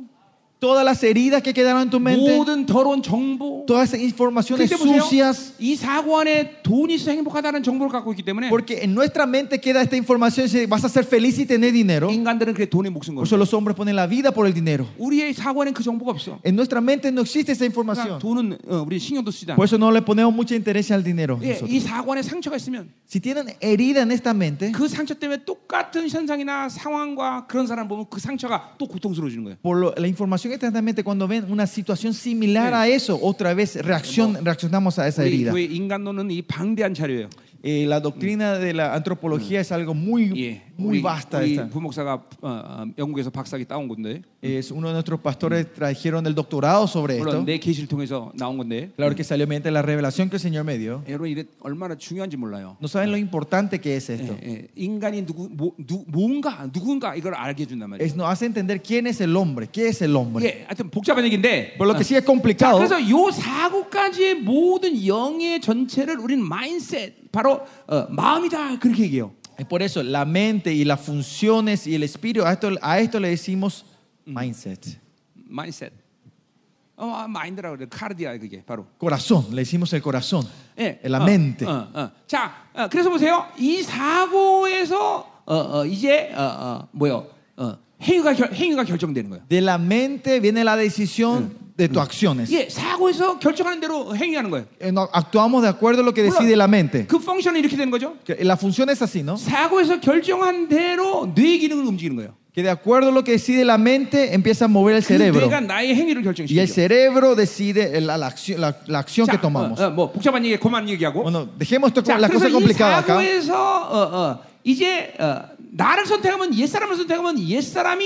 Todas las heridas que quedaron en tu mente, 모든 더러운 정보. todas esas informaciones 근데 보세요. sucias, 이 사고 안에 돈이 있어 행복하다는 정보를 갖고 있기 때문에 porque en nuestra mente queda esta información, dice, vas a ser feliz y tener dinero. 인간들은 그래 돈에 목숨 Por eso 걸어. los hombres ponen la vida por el dinero. 우리의 사고 안에 그 정보가 없어. En nuestra mente no existe esa 그러니까 información. 돈은 어, 우리 신경도 쓰지 않아. Por eso no le ponemos mucha interés al dinero. 예, nosotros. 이 사고 안에 상처가 있으면 Si tienen herida en esta mente, 그 상처 때문에 똑같은 현상이나 상황과 그런 사람 보면 그 상처가 또 고통스러워지는 거예요. por lo- la información que está en la mente, cuando ven una situación similar a eso, otra vez reacción, reaccionamos a esa 우리 herida. 교회 인간론은 이 방대한 자료예요. Eh, la doctrina de la antropología es algo muy, 예, muy 우리, vasta. 우리 esta. 부목사가 어, 어, 영국에서 박사기 따온 건데 Es uno de nuestros pastores trajeron el doctorado sobre esto. 물론 내 계시를 통해서 나온 건데 Claro que salió mediante la revelación que el Señor me dio. 여러분 이게 얼마나 중요한지 몰라요. No saben lo importante que es esto. 예, 예. 인간이 누구 뭐, 누, 뭔가 누군가 이걸 알게 해준단 말이에요. Es, nos hace entender quién es el hombre, qué es el hombre. 예, 하여튼 복잡한 얘기인데. Por lo que 어. sí es 자, complicado, 그래서 요 사고까지의 모든 영의 전체를 우리는 마인셋 바로 어, 마음이다 그렇게 얘기해요. es por eso la mente y las funciones y el espíritu, a esto, a esto le decimos mindset. 마인셋. 어, 아, 마인드라 그래. 카르디아 그게 바로. Corazón, le decimos el corazón, 예, la 어, mente. 어, 어. 자, 어, 그래서 보세요. 이 사고에서 어, 어, 이제 어, 어, 뭐요? 어, 행위가 결, 행위가 결정되는 거예요. De la mente viene la decisión de tus acciones. 예, 사고에서 결정하는 대로 행위하는 거예요. Eh, no, Actuamos de acuerdo a lo que decide la mente. 그 펑션은 이렇게 되는 거죠. Que La función es así, ¿no? 사고에서 결정한 대로 뇌 기능을 움직이는 거예요. Que de acuerdo a lo que decide la mente empieza a mover el 그 cerebro. 뇌가 나의 행위를 Y el 결정시키죠. cerebro decide la, la acción, la- la acción que 자, tomamos. 어, 어, 뭐 복잡한 얘기 그만 얘기하고. Bueno, dejemos esto, 자, la 그래서 cosa 이 complicada acá. 사고에서 어, 어, 이제 어, 나를 선택하면 옛 사람을 선택하면 옛 사람이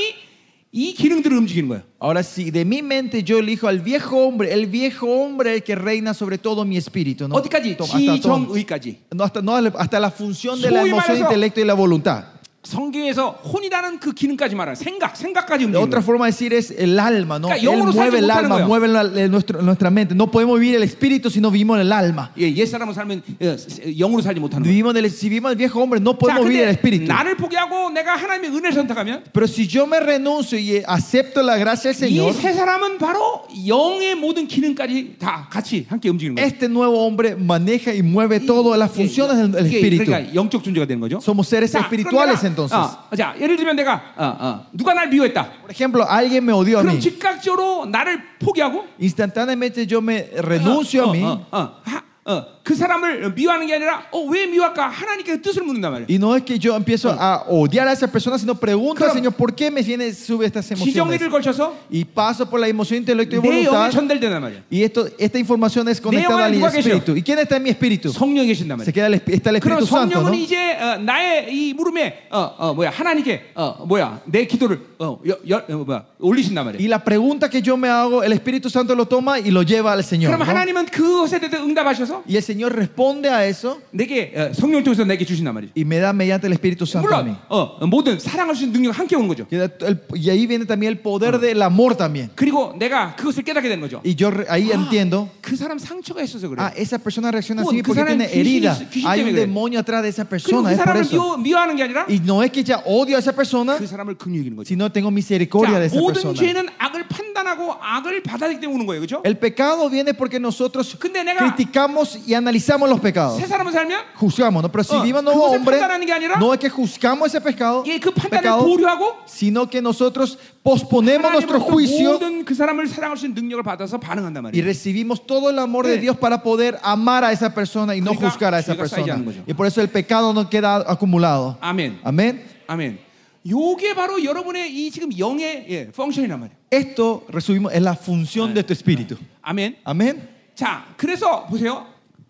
이 기능들을 움직이는 거예요. Ahora sí, de mi mente yo elijo al viejo hombre, el viejo hombre el que reina sobre todo mi espíritu. ¿no? 어디까지? Toma, hasta, todo- 지정의까지. no, hasta, no, hasta la función de la 소위 emoción, 말해서- intelecto y la voluntad. 성경에서 혼이라는 그 기능까지 말하는 생각, 생각까지 De 움직이는 otra 거예요. forma de decir es el alma, ¿no? 그러니까 Él 영으로 mueve 살지 el 못하는 alma, 거예요. mueve la- la- nuestro- nuestra mente. No podemos vivir el espíritu si no vivimos el alma. 예, 옛 사람은 살면 어, 영으로 살지 못하는 거예요. Vivimos del, si vivimos el viejo hombre, no 자, podemos vivir el 근데 espíritu. 나를 포기하고 내가 하나님의 은혜를 선택하면 Pero si yo me renuncio y acepto la gracia del 이 Señor, 세 사람은 바로 영의 모든 기능까지 다 같이 함께 움직이는 거예요. este nuevo hombre maneja y mueve todas las funciones del, del 이게 espíritu. 그러니까 영적 존재가 되는 거죠. Somos seres 자, espirituales 그럼 Entonces. 어, 자, 예를 들면 내가 어, 어, 누가 날 미워했다. Por ejemplo, alguien me odió a 그럼 mí. 즉각적으로 나를 포기하고 Instantáneamente yo me renuncio 어, a mí. 어, 어, 하- 어, 그 사람을 미워하는 게 아니라 어, 왜 미워할까? 하나님께 뜻을 묻는단 말이에요. Y no es que yo empiezo a odiar a esa persona, sino pregunto al 그럼- Señor, ¿por qué me viene, sube estas emociones? 지정의를 걸쳐서 Y paso por la emoción, intelecto y 내 영에 voluntad. 전달된단 말이에요. Y esto, esta información es conectada 안에 al 누가 계셔? espíritu. ¿Y quién está en mi espíritu? 성령이 계신단 Se 말이에요. queda el, esp- está el 그럼 Espíritu Santo, ¿no? 성령은 이제 어, 나의 이 물음에 어, 어, 뭐야 하나님께 어, 뭐야 내 기도를 어, 여, 여, 어, 뭐야 올리신단 말이에요. Y la pregunta que yo me hago, el Espíritu Santo lo toma y lo lleva al Señor. 그럼 ¿no? 하나님은 그것에 대해서 응답하셔서 Y el Señor responde a eso 내게 어, 성령 통해서 내게 주신단 말이죠. y me da mediante el Espíritu Santo a mí. 물론 어, 모든 사랑할 수 있는 능력 함께 오는 거죠. Y el- y ahí viene también el poder del amor también. 그리고 내가 그것을 깨닫게 되는 거죠. Y yo re- ahí entiendo, 그 사람 상처가 있어서 그래. ah, esa persona reacciona 뭐, así 그 porque 사람은 tiene 귀신이 herida. 있- 귀신 Hay un 때문에 그래. demonio atrás de esa 그리고 persona, 그 es por 사람을 eso. 미워, 미워하는 게 아니라 Y no es que ya odio a esa persona, 그 사람을 긍휼히 거죠. sino tengo misericordia de 자, esa 모든 persona. 죄는 악을 판단하고 악을 받아들이기 때문에 오는 거예요. 그렇죠? El pecado viene porque nosotros 근데 내가 criticamos y analizamos los pecados. 새 사람을 살면 Juzgamos, ¿no? Pero si 어, vivimos nuevo 그것을 hombre, 판단하는 게 아니라 no es que juzgamos ese pecado, 예, 그 판단을 pecado 보류하고 sino que nosotros posponemos nuestro 하나님으로부터 juicio 모든 그 사람을 사랑할 수 있는 능력을 받아서 반응한단 y 말이에요. recibimos todo el amor de 네. Dios para poder amar a esa persona y no 그러니까 juzgar a esa 죄가 쌓이지 persona. 않는 거죠. Y por eso el pecado no queda acumulado. 아멘. Amén. 아멘. 요게 바로 여러분의 이 지금 영의 예, 펑션이란 말이에요. Esto, resumimos, es la función de tu espíritu. 아멘. Amén. 자, 그래서 보세요.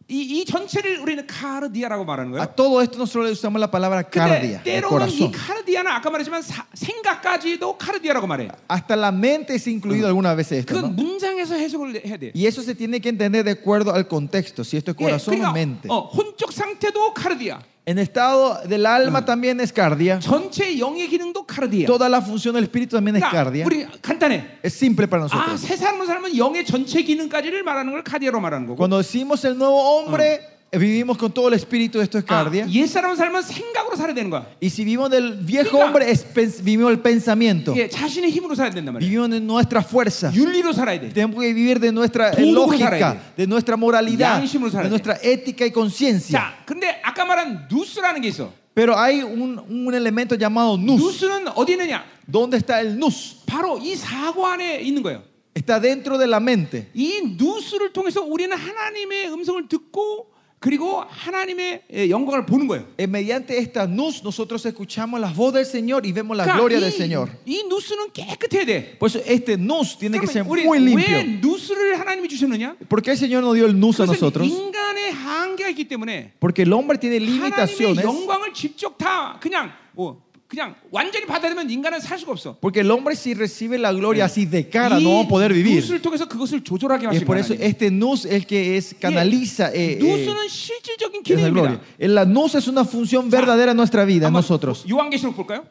이, 이 전체를 우리는 카르디아라고 말하는 A 거예요. todo esto nosotros le usamos la palabra cardia, 근데 el 때로는 이 corazón. 카르디아는 아까 말했지만 사- 생각까지도 카르디아라고 말해요. Hasta la mente es incluido algunas veces esto, 그건 ¿no? 문장에서 해석을 해야 돼요. Y eso se tiene que entender de acuerdo al contexto, si esto es 예, corazón o 그러니까 mente. 어, 혼적 상태도 카르디아. En estado del alma también es cardia. 전체 영의 기능도 카르디아. Toda la función del espíritu también es 그러니까 cardia. 우리 간단해. Es simple para 아, nosotros. 새 사람을 살면 영의 전체 기능까지를 말하는 걸 카디아로 말하는 거고. Cuando decimos el nuevo hombre, eh, vivimos con todo el espíritu, esto es 아, cardia. 옛 사람을 살면 생각으로 살아야 되는 거야. Y si vivimos del viejo 그러니까- hombre, es pens- vivimos el pensamiento. 예, 자신의 힘으로 살아야 된단 말이야. Vivimos de nuestra fuerza. 윤리로 살아야 돼. Tenemos que vivir de nuestra eh, 도덕으로 살아야 lógica, de nuestra moralidad, 양심으로 살아야 de 돼. nuestra ética y conciencia. 자, 근데 아까 말한 누스라는 게 있어. Pero hay un, un elemento llamado nus. 누스는 어디 있느냐? ¿Dónde está el nus? 바로 이 사고 안에 있는 거예요. Está dentro de la mente. 이 누스를 통해서 우리는 하나님의 음성을 듣고 그리고 하나님의 예, 영광을 보는 거예요. Eh, mediante esta nus nosotros escuchamos la voz del Señor y vemos la gloria del Señor. 이, 이 누스는 깨끗해야 돼. Por eso este nus tiene que ser 그러면 우리 muy 왜 limpio. 누스를 하나님이 주셨느냐? ¿Por qué el Señor nos dio el nus a 그것은 nosotros? 인간의 한계가 있기 때문에 Porque el hombre tiene 하나님의 limitaciones. 영광을 직접 다 그냥 어, 그냥 완전히 받아들면 인간은 살 수가 없어. Porque el hombre si recibe la gloria así de cara 이 no va a poder vivir. 누스를 통해서 그것을 조절하게 Y es 하시는 por eso 거예요. este nus es el que es canaliza eh, eh, 누스는 실질적인 esa gloria. 기능입니다. La nus es una función verdadera en nuestra vida, en 한번 nosotros. 요한계시록 볼까요?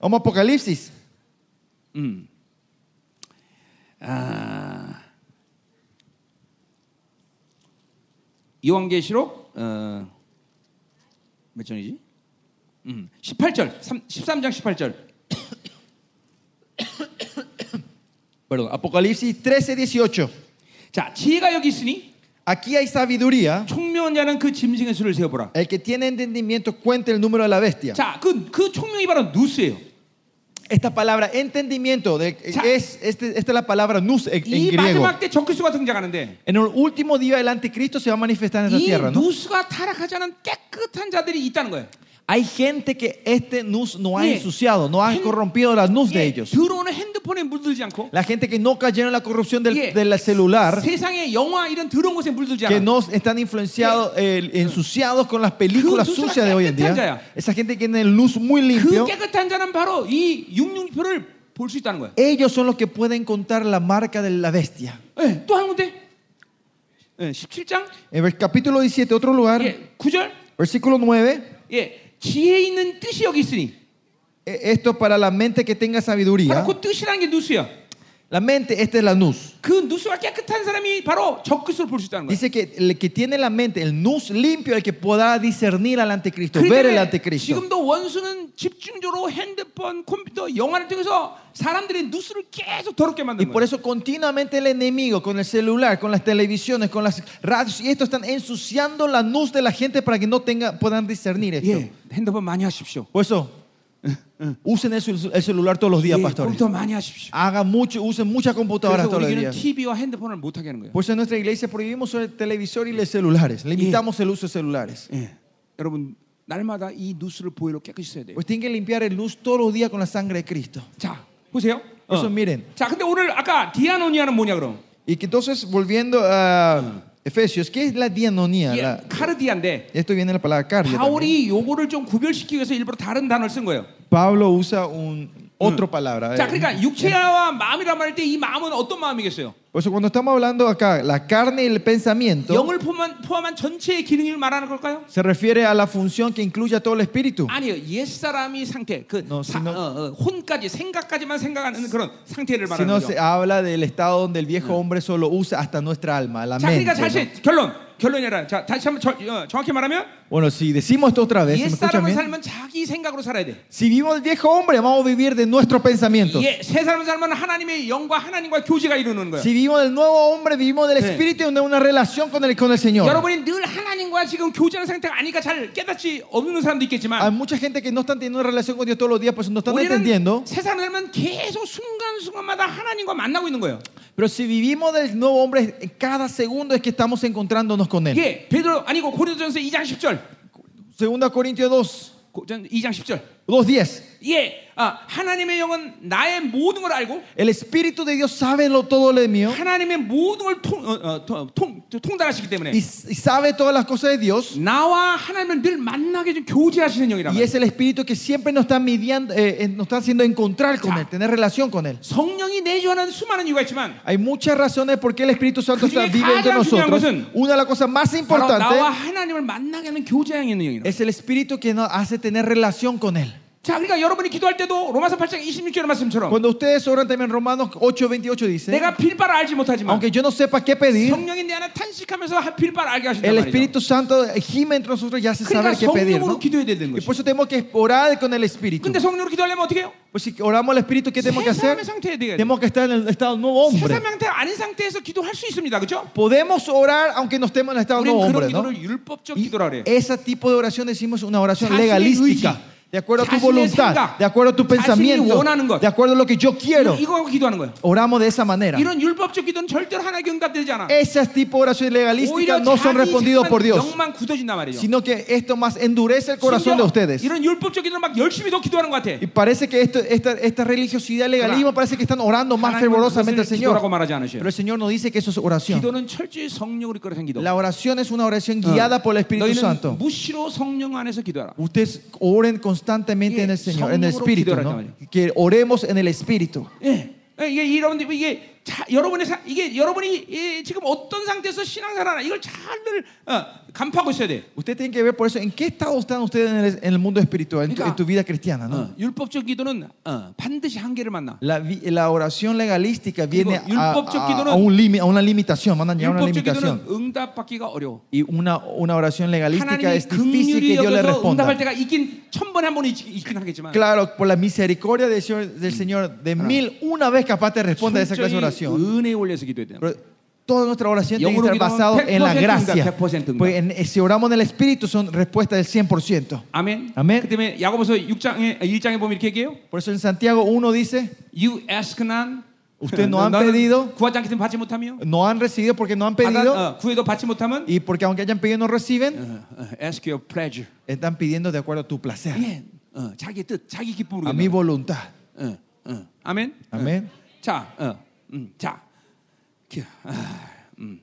Vamos a Apocalipsis. 음. 아. 요한계시록 어, 몇 장이지? 음, 18절, 3, 13장 18절. Perdón, Apocalipsis 13, 18. 자, 지혜가 여기 있으니 Aquí hay sabiduría. 총명한 자는 그 짐승의 수를 세어보라. El que tiene entendimiento cuente el número de la bestia. 자, 그, 그 총명이 바로 누스예요. Esta palabra entendimiento de- 자. es este- esta es la palabra nous en, en 이 griego. 마지막 때 적그리스도가 등장하는데 En el último día el anticristo se va a manifestar en esta 이 tierra, ¿no? 누스가 타락하지 않은 깨끗한 자들이 있다는 거예요. Hay gente que este nus no ha 예. ensuciado, no ha 핸- corrompido la nus de 예, ellos. 들어오는 핸드폰에 물들지 않고 La gente que no cayeron en la corrupción del, 예, del celular, 세상의 영화 이런 더러운 것에 물들지 que 않아. no están influenciados, eh, ensuciados con las películas 그 누수가 sucias de hoy en 깨끗한 día. 자야. Esa gente que tiene el nus muy 그 limpio, 깨끗한 자는 바로 이 육육표를 볼 수 있다는 거예요. ellos son los que pueden contar la marca de la bestia. 예, 또 한 군데. 예, 17장 En el capítulo 17, otro lugar, 예, 9절. versículo 9. 예, 지혜 있는 뜻이 여기 있으니. eh, Esto para la mente que tenga sabiduría. 바로 그 뜻이라는 게 누수야. La mente, esta es la nus. 그 누수가 깨끗한 사람이 바로 적그리스도를 볼 수 있다는 거예요. Dice que el que tiene la mente, el nus limpio, el que podrá discernir al anticristo, ver el 그런데 anticristo. 지금도 원수는 집중적으로 핸드폰, 컴퓨터, 영화를 통해서 사람들의 누수를 계속 더럽게 Y 만드는 por 거예요. eso continuamente el enemigo con el celular, con las televisiones, con las radios y esto están ensuciando la nus de la gente para que no tenga, puedan discernir esto. 예, 핸드폰 많이 하십시오. Por eso, usen el, cel- el celular todos los días, 예, pastores. 컴퓨터 많이 하십시오. Hagan mucho, usen muchas computadoras 그래서 todos los 우리는 días. TV와 핸드폰을 못 하게 하는 거예요. Por eso en nuestra iglesia prohibimos el televisor y los celulares. Limitamos el uso de celulares. 예. 여러분 날마다 이 누수를 보혈로 깨끗이 써야 돼요. Pues tienen que limpiar el luz todos los días con la sangre de Cristo. 자, 보세요. Por eso 어. miren. 자, 근데 오늘 아까 디아노니아는 뭐냐 그럼? Y que entonces, volviendo a Efesios, ¿qué es la dianonía? 예, La- 카르디아인데 esto viene de la palabra cardia. también. 바울이 요거를 좀 구별시키기 위해서 일부러 다른 단어를 쓴 거예요. Pablo usa un, otra palabra. 자, eh. 그러니까 육체와 마음이란 말할 때 이 마음은 어떤 마음이겠어요? Por eso cuando estamos hablando acá, la carne y el pensamiento, 영을 포함한, 포함한 전체의 기능을 말하는 걸까요? se refiere a la función que incluye a todo el espíritu. 아니요, 옛 사람이 상태, 그 No, 사- sino- 어, 어, 혼까지 생각까지만 생각하는 그런 상태를 Si 말하는 no 거죠. se habla del estado donde el viejo hombre solo usa hasta nuestra alma, la 자, 그러니까 mente. ¿no? 사실 결론 결론이라. 자, 다시 한번 저- 어, 정확히 말하면 Bueno, si decimos esto otra vez, ¿me 옛 escuchan 사람을 bien? 살면 자기 생각으로 살아야 돼. Si vivimos el viejo hombre, vamos a vivir de nuestros pensamientos. 예, 새 사람을 살면 하나님의 영과 하나님과 교제가 이루는 거예요. Si vivimos del nuevo hombre, vivimos del Sí. espíritu y de una relación con el, con el Señor. 여러분이 늘 하나님과 지금 교제하는 상태가 아니까 잘 깨닫지 없는 사람도 Hay 있겠지만 mucha gente que no están teniendo una relación con Dios todos los días, pues no están 우리는 entendiendo. 새 사람을 살면 계속 순간순간마다 하나님과 만나고 있는 거예요. Pero si vivimos del nuevo hombre, en cada segundo es que estamos encontrándonos con Él. 예, 베드로 아니고 고린도전서 2장 10절. 2 Corintios 2, 고- 전 2장 10절. 2.10. 예, 아, 하나님의 영은 나의 모든 걸 알고 El Espíritu de Dios sabe lo, todo lo mío 하나님의 모든 걸 통, 어, 어, 통, 통, 통달하시기 때문에 y, y sabe todas las cosas de Dios. 나와 하나님을 늘 만나게 좀 교제하시는 영이란 Y 말이에요. es el Espíritu que siempre nos está midiendo, eh, eh, nos está haciendo encontrar con Ya. Él, tener relación con Él. 성령이 내주하는 수많은 이유가 있지만 Hay muchas razones por qué el Espíritu Santo 그 중에 está, vive entre 가장 중요한 nosotros. 것은 Una de las cosas más 바로 importantes 나와 하나님을 만나게 하는 교제하는 영이란 es el Espíritu que nos hace tener relación con Él. 자, 그러니까 여러분이 기도할 때도 로마서 8장 26절의 말씀처럼 Cuando ustedes oran también Romanos 8:28 dice, 내가 빌바를 알지 못하지만 aunque yo no sepa qué pedir, 성령이 내 안에 탄식하면서 하- 빌바를 알게 하신단 el 말이죠. Espíritu Santo gime entre nosotros y hace 그러니까 saber qué pedir. 성령으로 ¿no? 기도해야 되는 Y 거죠. por eso tenemos que orar con el Espíritu. 근데 성령으로 기도하려면 어떻게 해요? Pues si oramos al Espíritu, ¿qué tenemos que 새 hacer? 사람의 상태에 돼야 돼. Tenemos que estar en el estado de nuevo 새 hombre. 사람의 상태 아닌 상태에서 기도할 수 있습니다. 그렇죠? Podemos orar aunque no estemos en el estado de 우리는 nuevo 그런 hombre, ¿no? 기도를 율법적 Y 기도라 그래요. ese tipo de oración decimos una oración 자신의 legalística. 의지, de acuerdo a tu voluntad, de acuerdo a tu pensamiento, de acuerdo a lo que yo quiero. Oramos de esa manera. Ese tipo de oraciones legalistas no son respondidos por Dios, sino que esto más endurece el corazón de ustedes. Y parece que esta, religiosidad legalismo parece que están orando más fervorosamente al Señor. Pero el Señor no dice que eso es oración. La oración es una oración guiada por el Espíritu Santo. Ustedes oren con constantemente 예, en el Señor, en el 성령으로 Espíritu, 기도하라, ¿no? 말이에요. Que oremos en el Espíritu. 예. 예, 이게 여러분들 이게 자, 여러분의 사, 이게 여러분이 이, 지금 어떤 상태에서 신앙생활하나 이걸 잘들 어, 간파하고 있어야 돼. Usted tiene que ver por eso en qué estado están ustedes en el, en el mundo espiritual, en tu, 그러니까, en tu vida cristiana. ¿no? 어, 율법적 기도는 어, 반드시 한계를 만나. La, vi- la oración legalística viene a, 율법적 a- 기도는- a un limi- a una limitación, van a llegar a una 율법적 limitación. 기도는 응답받기가 어려워. Y una, una oración legalística 하나님이 es difícil 긍휼히 que Dios le 여겨서 responda. 응답할 때가 있긴 천 번에 한 번은 있- 있긴 하겠지만 Claro, por la misericordia del Señor, del Señor de mil, una vez capaz te responde a esa clase de 철저히 oración. 은혜에 올려서 기도해야 돼. Pero toda nuestra oración tiene que 영으로 estar basado en la 100% gracia. 응답, 100% 응답. Porque en- si oramos en el Espíritu son respuestas del 100%. 아멘. 아멘. 그 때문에 야고보서 6장에 1장에 보면 이렇게 얘기해요. Por eso en Santiago 1 dice, You ask none. Ustedes no han 너는 pedido. 구하지 않기 때문에 받지 못하며. no han recibido porque no han 받아, pedido. 어, 구해도 받지 못하면 Y porque aunque hayan pedido no reciben, 어, 어, ask your pleasure. están pidiendo de acuerdo a tu placer, 예. 어, 자기 뜻, 자기 기쁨으로. a mi 기도하는 voluntad. 거예 음, 자, 기- 아, 음.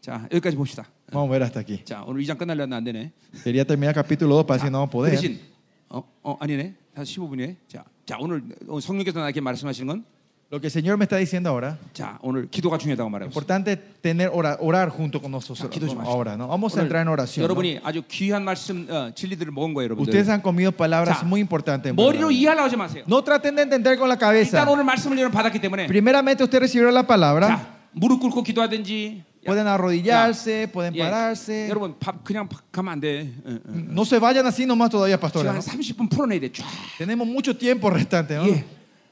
자 여기까지 봅시다. Vamos ver hasta aquí. 자 오늘 2장 끝나려면 안 되네. Quería terminar capítulo 2 para decir no poder. 대신 어, 어 아니네. 다 15분이네. 자, 자 오늘 어, 성령께서 나에게 말씀하시는 건 Lo que el Señor me está diciendo ahora, 자, 오늘 기도가 중요하다고 말하고 있어요. importante tener orar, orar junto con nosotros 자, 기도 좀 하시죠. ahora, ¿no? Vamos a 오늘 entrar en oración. ¿no? 여러분이 아주 귀한 말씀 어, 진리들을 먹은 거예요, 여러분들. Ustedes han comido palabras 자, muy importantes. en 머리로 verdad. 이해하려고 하지 마세요. No traten de entender con la 일단 cabeza. 오늘 말씀을 여러분 받았기 때문에 Primeramente usted recibió la palabra. 자, 무릎 꿇고 기도하든지 야, Pueden arrodillarse, pueden 예, pararse. 여러분 밥 그냥 밥 가면 안 돼. 어, 어. No se vayan así nomás todavía, 지금 pastora. 한 ¿no? 30분 풀어내야 돼. 쫙. Tenemos mucho tiempo restante, ¿no? 예.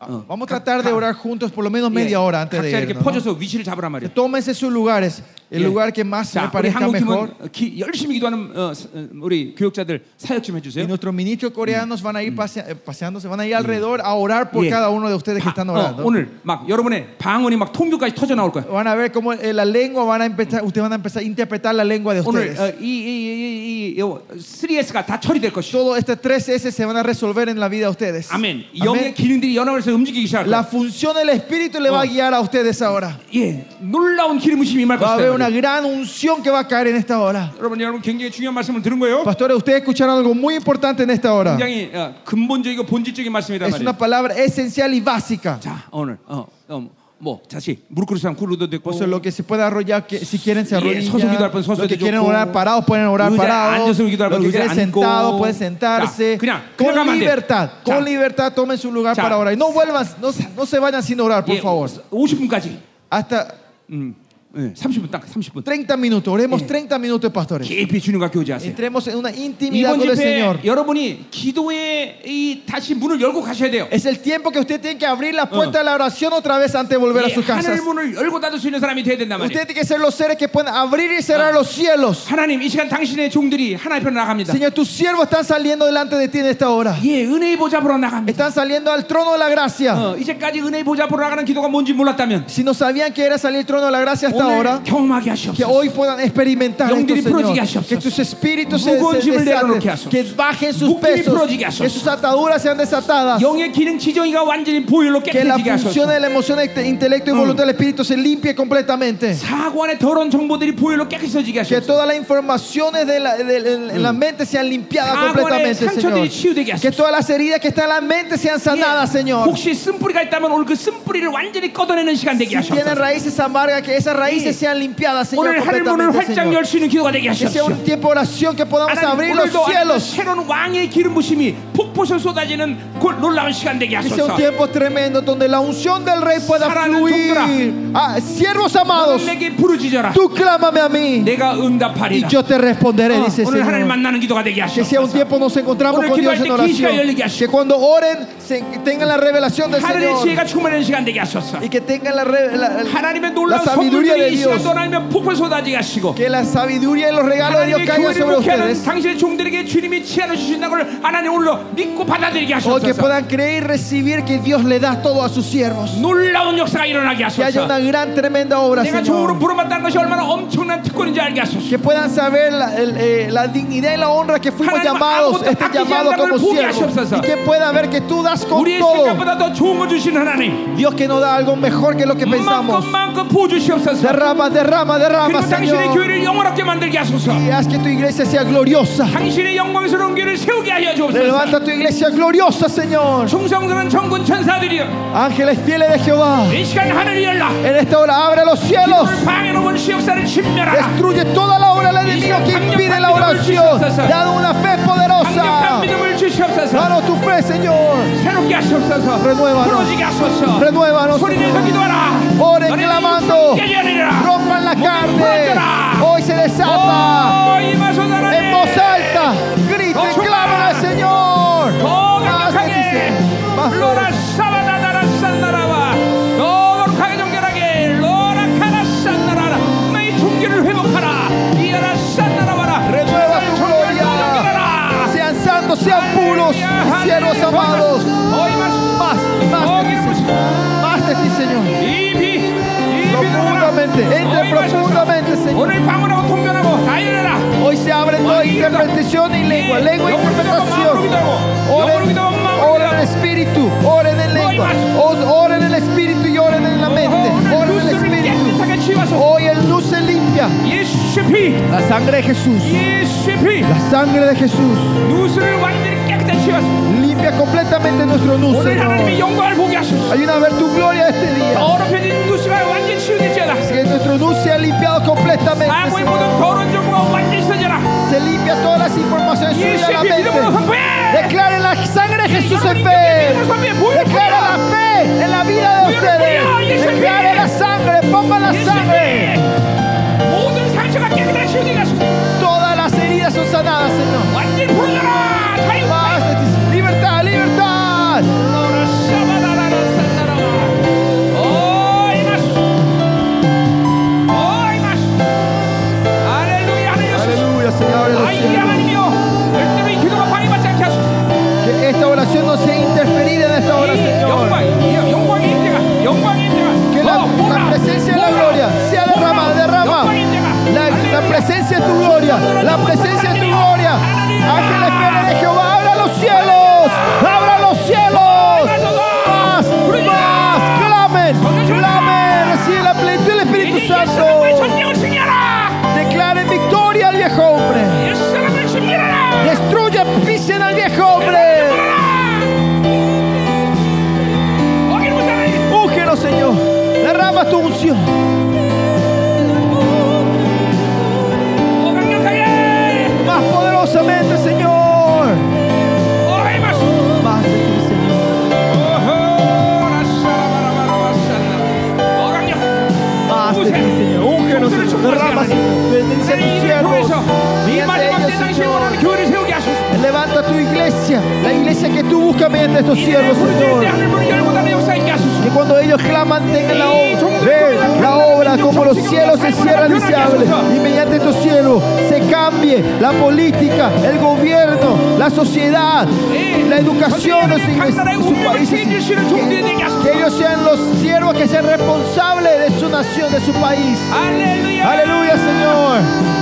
Ah, 어. Vamos a tratar de orar juntos por lo menos media hora antes de 각자 이렇게 irnos, ¿no? 퍼져서 위치를 잡으란 말이에요. Tómense sus lugares, el 예. lugar que más me 자, 우리 parezca mejor. 한국팀은 기- 열심히 기도하는 어, 스- 어, 우리 교육자들 사역 좀 Y 해주세요. nuestros ministros coreanos van a ir pasea- eh, paseándose, van a ir alrededor a orar por 예. cada uno de ustedes que 바- están 어, orando. 오늘 막 여러분의 방언이 막 통교까지 터져 나올 거야. Van a ver cómo eh, la lengua van a empezar, ustedes van a empezar a interpretar la lengua de 오늘 ustedes. 어, 이, 이, 이, 이, 이 3S가 다 처리될 것이고. Todo este tres S se van a resolver en la vida de ustedes. 아멘. Amén. 영의 기능들이 연합해서 움직이기 시작할 La 거야. función del Espíritu le va a Oh. guiar a ustedes ahora. 예, 놀라운 기름 부심이 임할 Va a haber una 것이 다. gran unción que va a caer en esta hora. 여러분, 여러분 굉장히 중요한 말씀을 들은 거예요. Pastores, ustedes escucharon algo muy importante en esta hora. 굉장히 어, 근본적이고 본질적인 말씀이란 Es una 말이에요. palabra esencial y básica. 자, 오늘 어, 어, 뭐 다시 무릎 꿇을 사람 꿇어도 되고 Por eso lo que se puede arrollar, que si quieren se 예, arrodillan. 서서 기도할 분 서서 Los que quieren 좋고, orar parados pueden orar 의자에 parados. 앉아서 기도할 Los 분 que 의자에 quieren 앉고. sentados pueden sentarse. 자, 그냥, 그냥 가면 Con 안 돼. libertad, 자. con libertad tomen su lugar 자. para orar. Y no vuelvan, no, no se vayan sin orar, por 예, favor. 50분까지 Hasta 음, 예, 30분 딱 30분. 30 minutos, oremos 30 minutos, pastores. 깊이 주님과 교제하세요. Entremos en una intimidad 이번 con el 집회 Señor. 여러분이 기도의 이 다시 문을 열고 가셔야 돼요. Es el tiempo que usted tiene que abrir la puerta de la oración otra vez antes de volver a 이 sus casas. 하늘 문을 열고 닫을 수 있는 사람이 돼야 된단 말이에요. Usted tiene que ser los seres que pueden abrir y cerrar los cielos. 하나님 이 시간 당신의 종들이 하나님 편으로 나갑니다. Señor, tus siervos están saliendo delante de ti en esta hora. 예, 은혜의 보좌 보러 나갑니다. Están saliendo al trono de la gracia. 어, 이제까지 은혜의 보좌 보러 나가는 기도가 뭔지 몰랐다면 Si no sabían que era salir al trono de la gracia hasta 오늘 ahora que hoy puedan experimentar esto, Señor. que tus espíritus se, se desaten que bajen sus pesos que sus ataduras sean desatadas. Que la función de la emoción este intelecto y voluntad del espíritu se limpie completamente. que todas las informaciones de la, de, de, de la mente sean limpiadas completamente Señor. que todas las heridas que están en la mente sean sanadas Señor. si tienen raíces amargas que esas raíces raíces sean limpiadas, Señor, completamente, Señor. Que sea un tiempo de oración que podamos abrir los cielos. Que sea un tiempo tremendo donde la unción del Rey pueda fluir. Ah, siervos amados, tú clámame a mí y yo te responderé, dice Señor. Que sea un tiempo nos encontramos con Dios en oración. Que cuando oren se, tengan la revelación del Señor. Y que tengan la, la, la, la sabiduría que la sabiduría y los regalos de Dios caigan sobre ustedes. O que puedan creer y recibir que Dios le da todo a sus siervos. Que haya una gran, tremenda obra, Señor. Que puedan saber eh, la, dignidad y la honra que fuimos llamados, este eh, llamado como siervos. Y que puedan ver que tú das con todo. Dios que nos da algo mejor que lo que pensamos 마음껏 마음껏 부어주시옵소서. Derrama, derrama, derrama, 그리고 당신의 Señor. 교회를 영원하게 만들게 하소서. Y haz que tu iglesia sea gloriosa. 당신의 영광스러운 교회를 세우게 하여 주옵소서. Levanta tu iglesia gloriosa, Señor. 충성스러운 정군 천사들이여 Ángeles fieles de Jehová. 이 시간 하늘이 열라 En esta hora abre los cielos. 오늘 방해놓은 원시 역사를 침멸하라 Destruye toda la obra del enemigo que impide la oración. Danos una fe 강력한 poderosa. 믿음을 주시옵소서 Danos tu fe, Señor. 새롭게 하시옵소서 Renuévanos. 부러지게 하소서 Renuévanos, 소리 내서 Señor. 기도하라 Oren 너네 clamando. 깨져내리라 rompan la carne. Hoy se desata. En voz alta, griten, claman al Señor. Más bendice, más Renueva tu gloria. Sean santos, sean puros, siervos amados. Más, más de ti, Señor profundamente, entra profundamente, Señor. Hoy se abre toda interpretación y lengua, lengua y interpretación. Oren, en el espíritu, oren en lengua, oren en el espíritu y oren en la mente, oren en el espíritu. Hoy el luz se limpia. La sangre de Jesús. La sangre de Jesús. Limpia completamente nuestro nudo. Ayuda a ver tu gloria este día. Que nuestro nudo sea limpiado completamente. Se limpia todas las informaciones suyas la mente. Declaren la sangre de Jesús en fe. Declaren la fe en la vida de ustedes. Declaren la sangre. Pongan la sangre. Todas las heridas son sanadas, Señor. Aleluya, Señor. Que esta oración no sea interferida en esta hora, Señor. Que la, presencia de la gloria sea derramada, derrama. La, presencia de tu gloria, la presencia de tu gloria. Ángeles, de Jehová. tu unción. Más poderosamente, Señor. Más de ti, Señor. De ti, Señor. Señor tu iglesia, la iglesia que tú buscas mediante estos siervos, Señor. Que cuando ellos claman tengan la obra, la obra como los cielos se cierran y se abren. Y mediante estos siervos se cambie la política, el gobierno, la sociedad, la educación de sus países. Que, que ellos sean los siervos que sean responsables de su nación, de su país. Aleluya, Señor.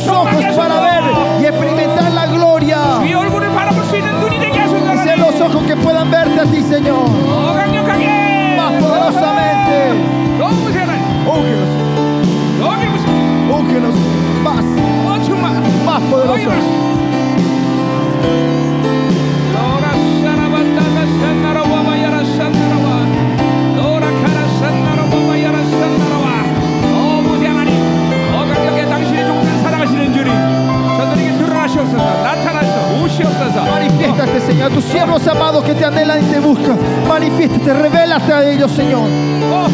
sus ojos para ver y experimentar la gloria. Sé los ojos que puedan verte a ti, Señor. Más poderosamente. Más. Más. Manifiéstate, Señor, tus siervos amados que te anhelan y te buscan. Manifiéstate, revélate a ellos, Señor. Más,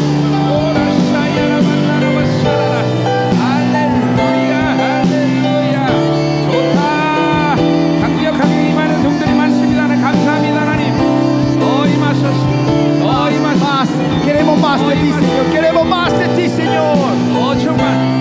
queremos más de ti, Señor. Queremos más de ti, Señor.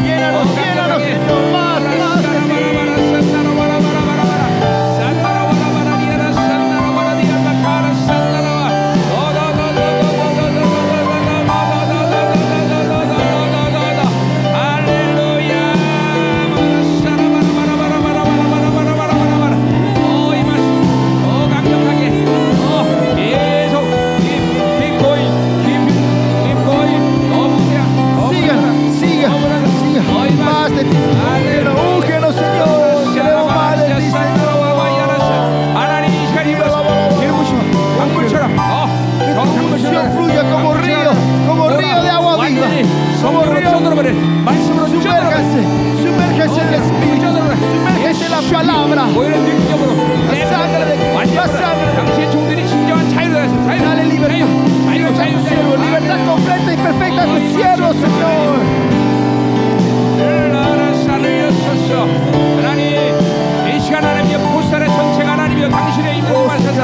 palabra. 오히려 능력으로 La sangre de Cristo, la sangre de 당신의 종들이 진정한 자유를 가졌어 자유 Dale libertad. 자유 자유 자유 Siervo, 자유 libertad completa y perfecta a tus siervos, Señor.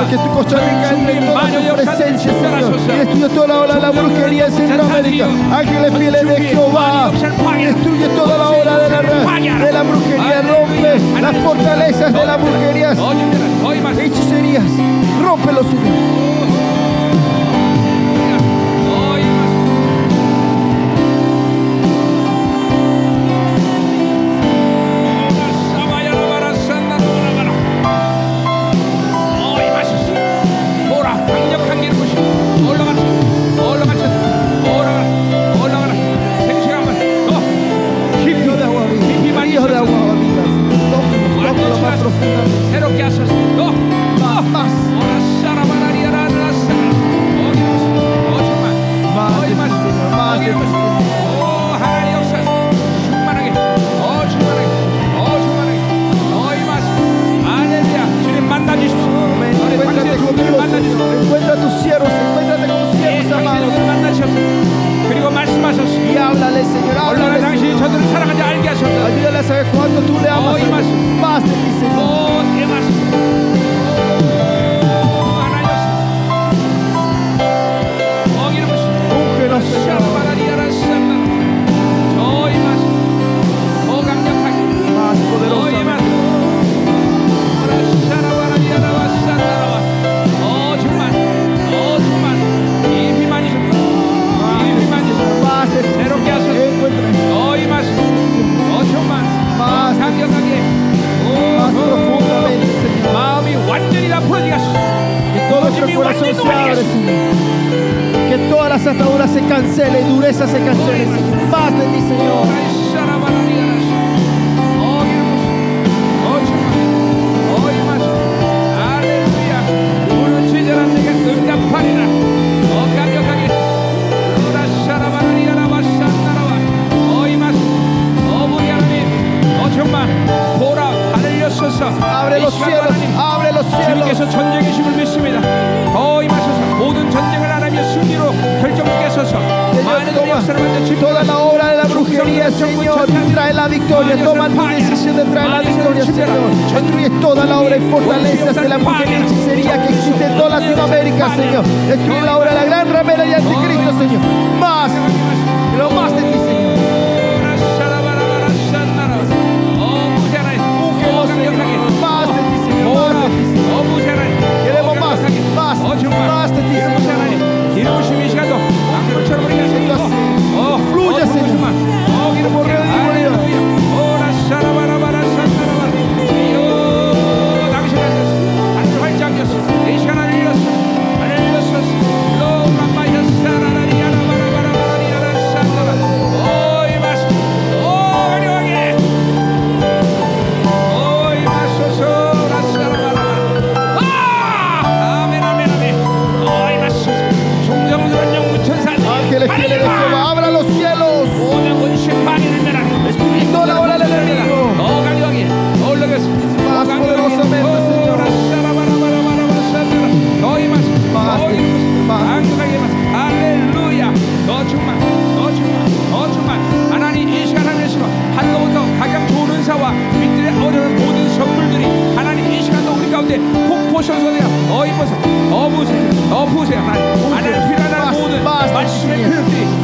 que tu Costa Rica entre en toda tu presencia, Señor. Destruye toda la ola de la brujería en Centroamérica. Ángeles fieles de Jehová, destruye toda la ola de la, de la brujería. Rompe las fortalezas de la brujería. Hechicerías, rompe los tócanos más profundamente. 새롭게 하소서 더 Más, más. 오라 사라바라리아라라 사라 어 기름 부시 어 정말 Más de 어이 ti, 마시 Señor. Más 어 de 기름 ti, 부시 Señor. 오 하나님 역사 충만하게 어 충만하게 어 충만하게 어이 마시 할렐루야 주님 만나주십시오 Amén. 우리 임하소서. Y háblale, Señor. Háblale, 당신이 저들을 사랑하지 알게 하소서. Ayúdales a ver cuánto tú le amas. Oh, más de ti, Señor. Oh, corazón 완전히 se 놓아지게 abre, 하소서 Señor. Que todas las ataduras se cancelen, dureza se cancele, Señor. Más de ti, Señor. Abre los cielos, abre los cielos. 주님께서 전쟁의 힘을 믿습니다. 더 임하셔서 모든 전쟁을 하나님의 승리로 결정짓게 하소서. Señor, 많은 toma 역사를 만져 toda la obra de la brujería, Señor, y trae la victoria. Toma tu decisión de traer la victoria, Señor. Destruye toda la obra y fortalezas de la brujería y hechicería que existe en toda Latinoamérica, Señor. Destruye la obra de la gran ramera y anticristo, Señor. Más, pero más de más, más de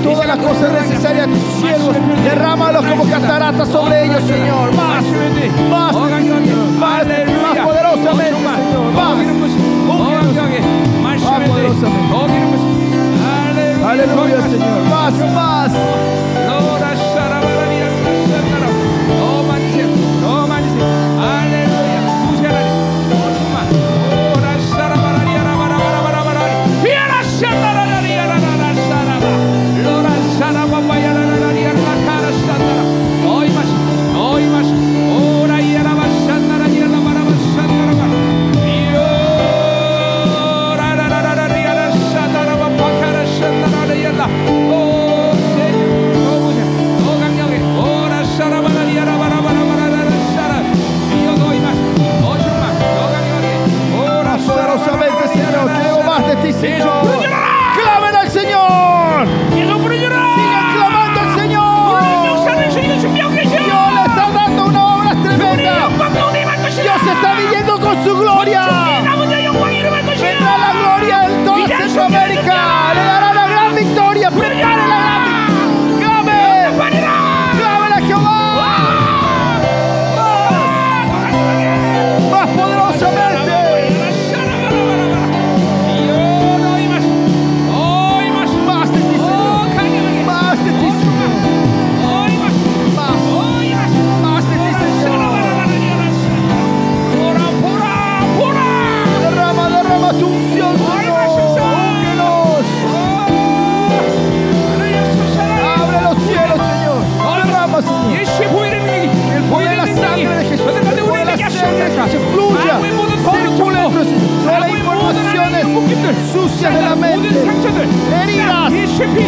todas las cosas necesarias a tus siervos. Derrámalos como cataratas sobre ellos, Señor. Más, más, más, más poderosamente, Señor. Más, más poderosamente. Aleluya, Señor. Más, más.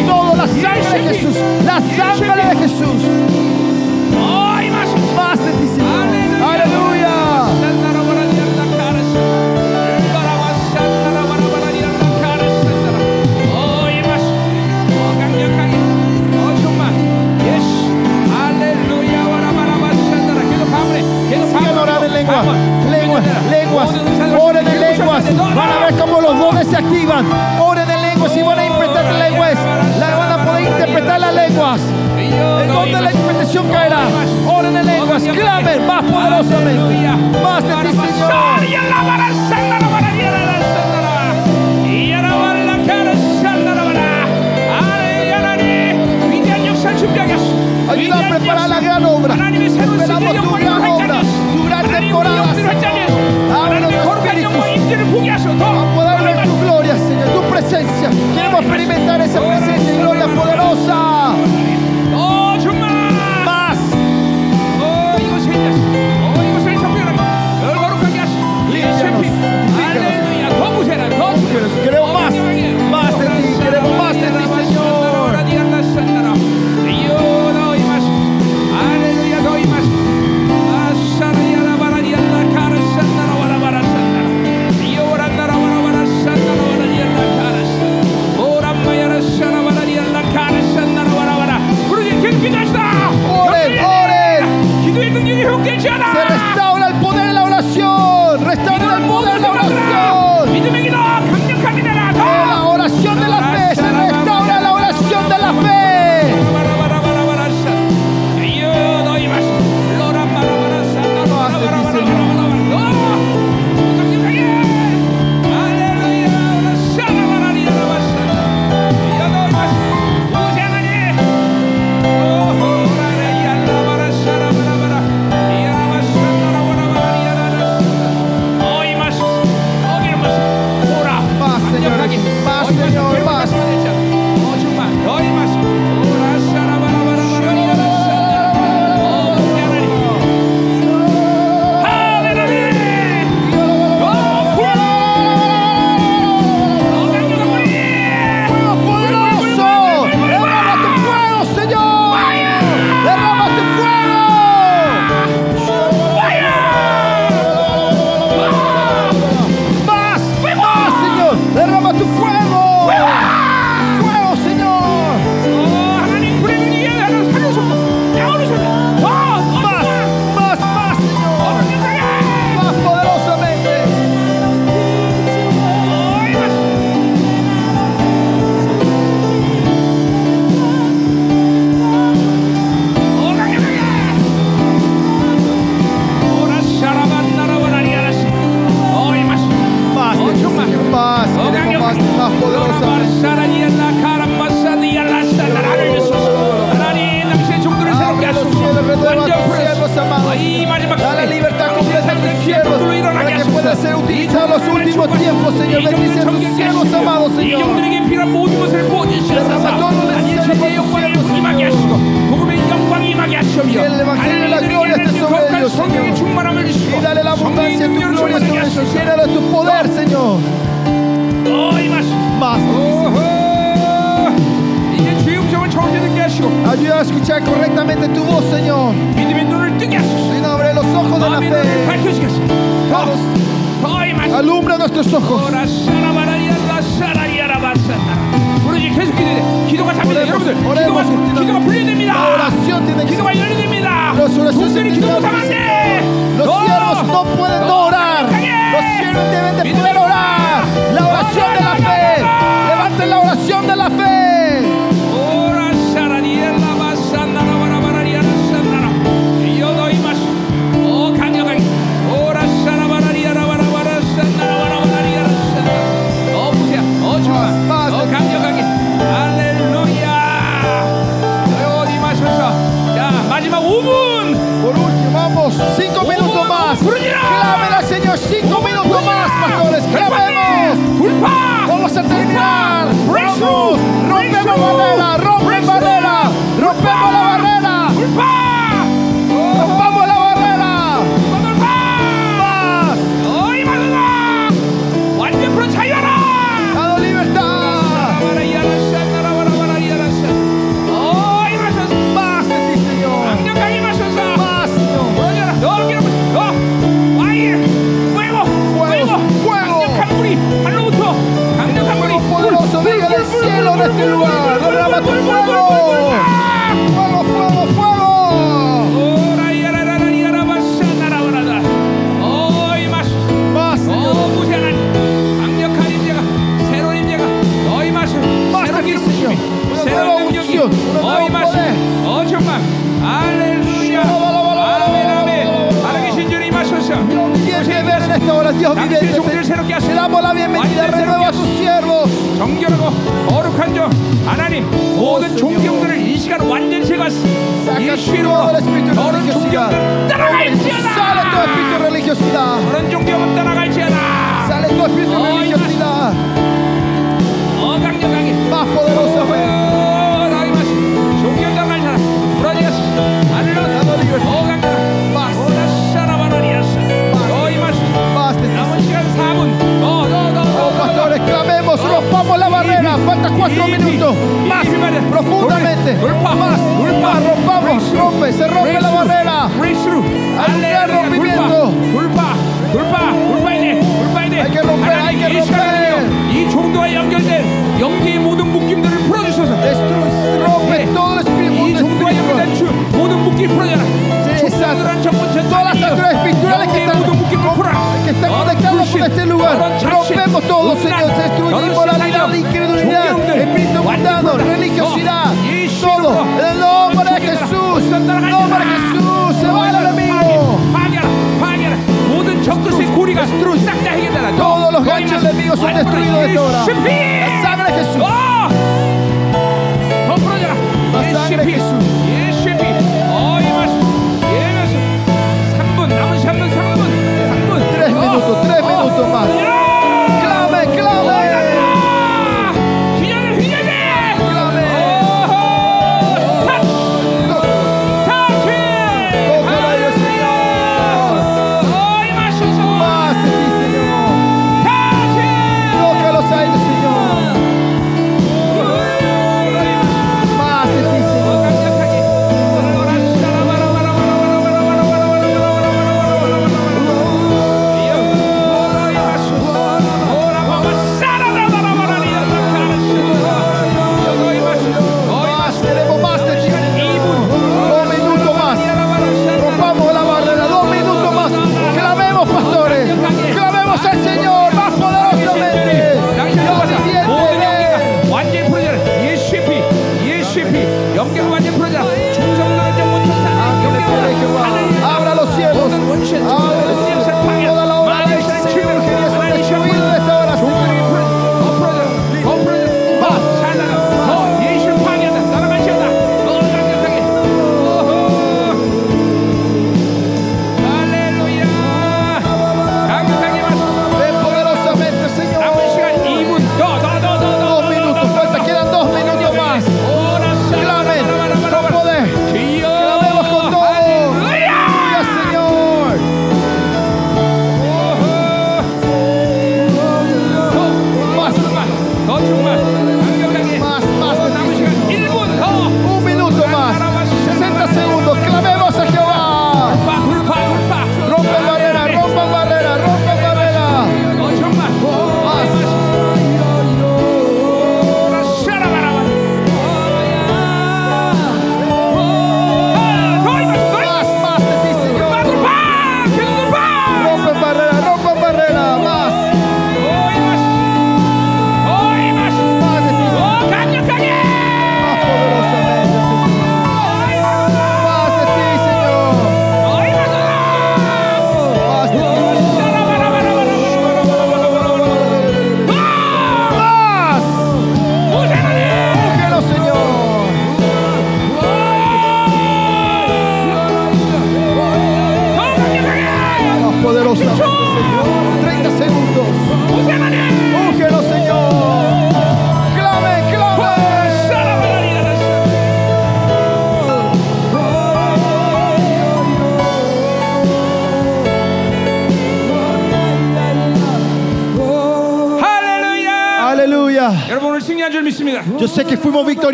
todo. La sangre de Jesús, la sangre de Jesús. Más de ti, Señor. Aleluya. Sigan orar en lenguas, lenguas, lenguas. Oren en lenguas. Van a ver cómo los dones se activan. Oren en lenguas y van a espetar las lenguas. El don de la interpretación caerá. Oren en lenguas, clamen más poderosamente. Más de ti, Señor.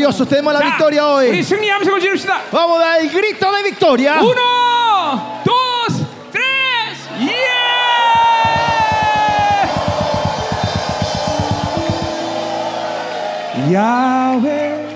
victoriosos, tenemos la 자, victoria 우리 hoy. 승리 함성을 지릅시다. Vamos a dar el grito de victoria. Uno, dos, tres, 예! 야훼.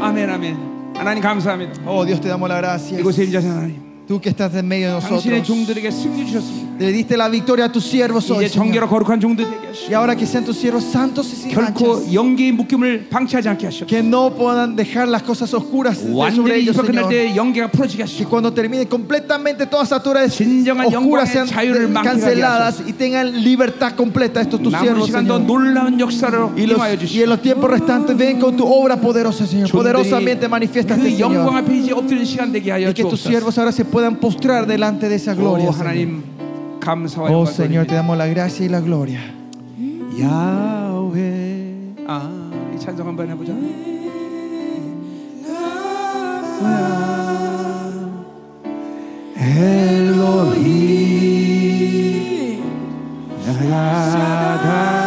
아멘 아멘. 하나님 감사합니다. Oh Dios, te damos la gracia. 이곳에 임자신 하나님. Tú que estás en medio de 당신의 nosotros. 종들에게 승리 주셨습니다. Le diste la victoria a tus siervos hoy. 이제 Señor. 정결하고 거룩한 종들 되게 하시고 Y ahora que sean tus siervos santos y sin 결코 manchas. 영계의 묶임을 방치하지 않게 하시옵소서. Que no puedan dejar las cosas oscuras de sobre 완전히 ellos, 이거 끝날 Señor. 때 영계가 풀어지게 Que 하시고 cuando termine completamente todas las atures 진정한 oscuras 영광의 sean 자유를 de- 만끽하게 canceladas y tengan libertad completa estos tus 남은 siervos, 시간도 Señor. 놀라운 역사로 Y, los- 임하여 y en 주시고 los tiempos restantes ven con tu obra poderosa, Señor. Poderosamente manifiesta 그 este 영광 Señor. 앞에 이제 엎드리는 시간 되게 하여 Y que tus 주옵소서. siervos ahora se puedan postrar delante de esa gloria. 오 Señor. 하나님 감사와 Oh 영광 Señor, te 드립니다. damos la gracia y la gloria. 야훼 아이 찬송 한번 해보자 엘로히 야다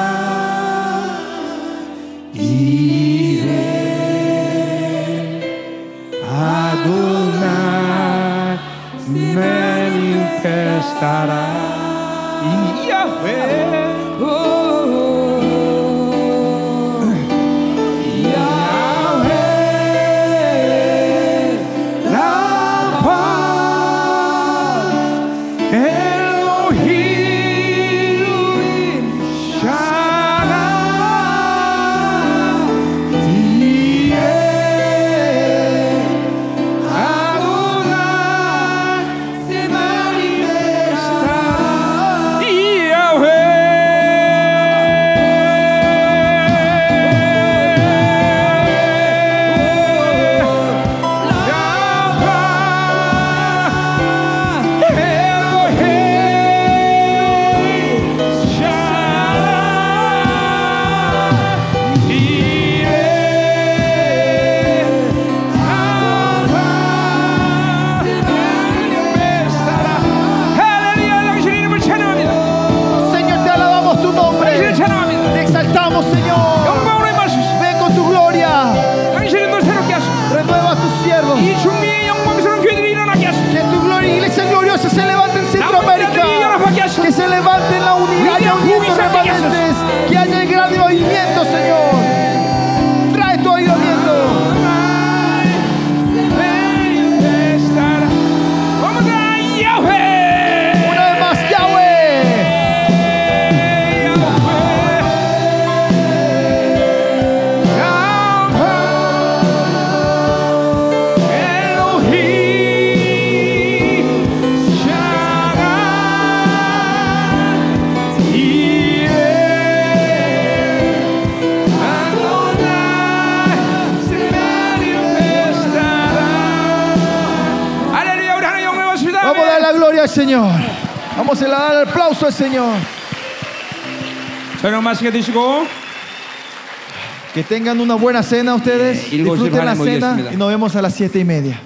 Señor. Vamos a dar el aplauso al Señor. 저녁 맛있게 드시고 Que tengan una buena cena ustedes. 일곱 시 Disfruten la 반에 cena 모이겠습니다. y nos vemos a las siete y media.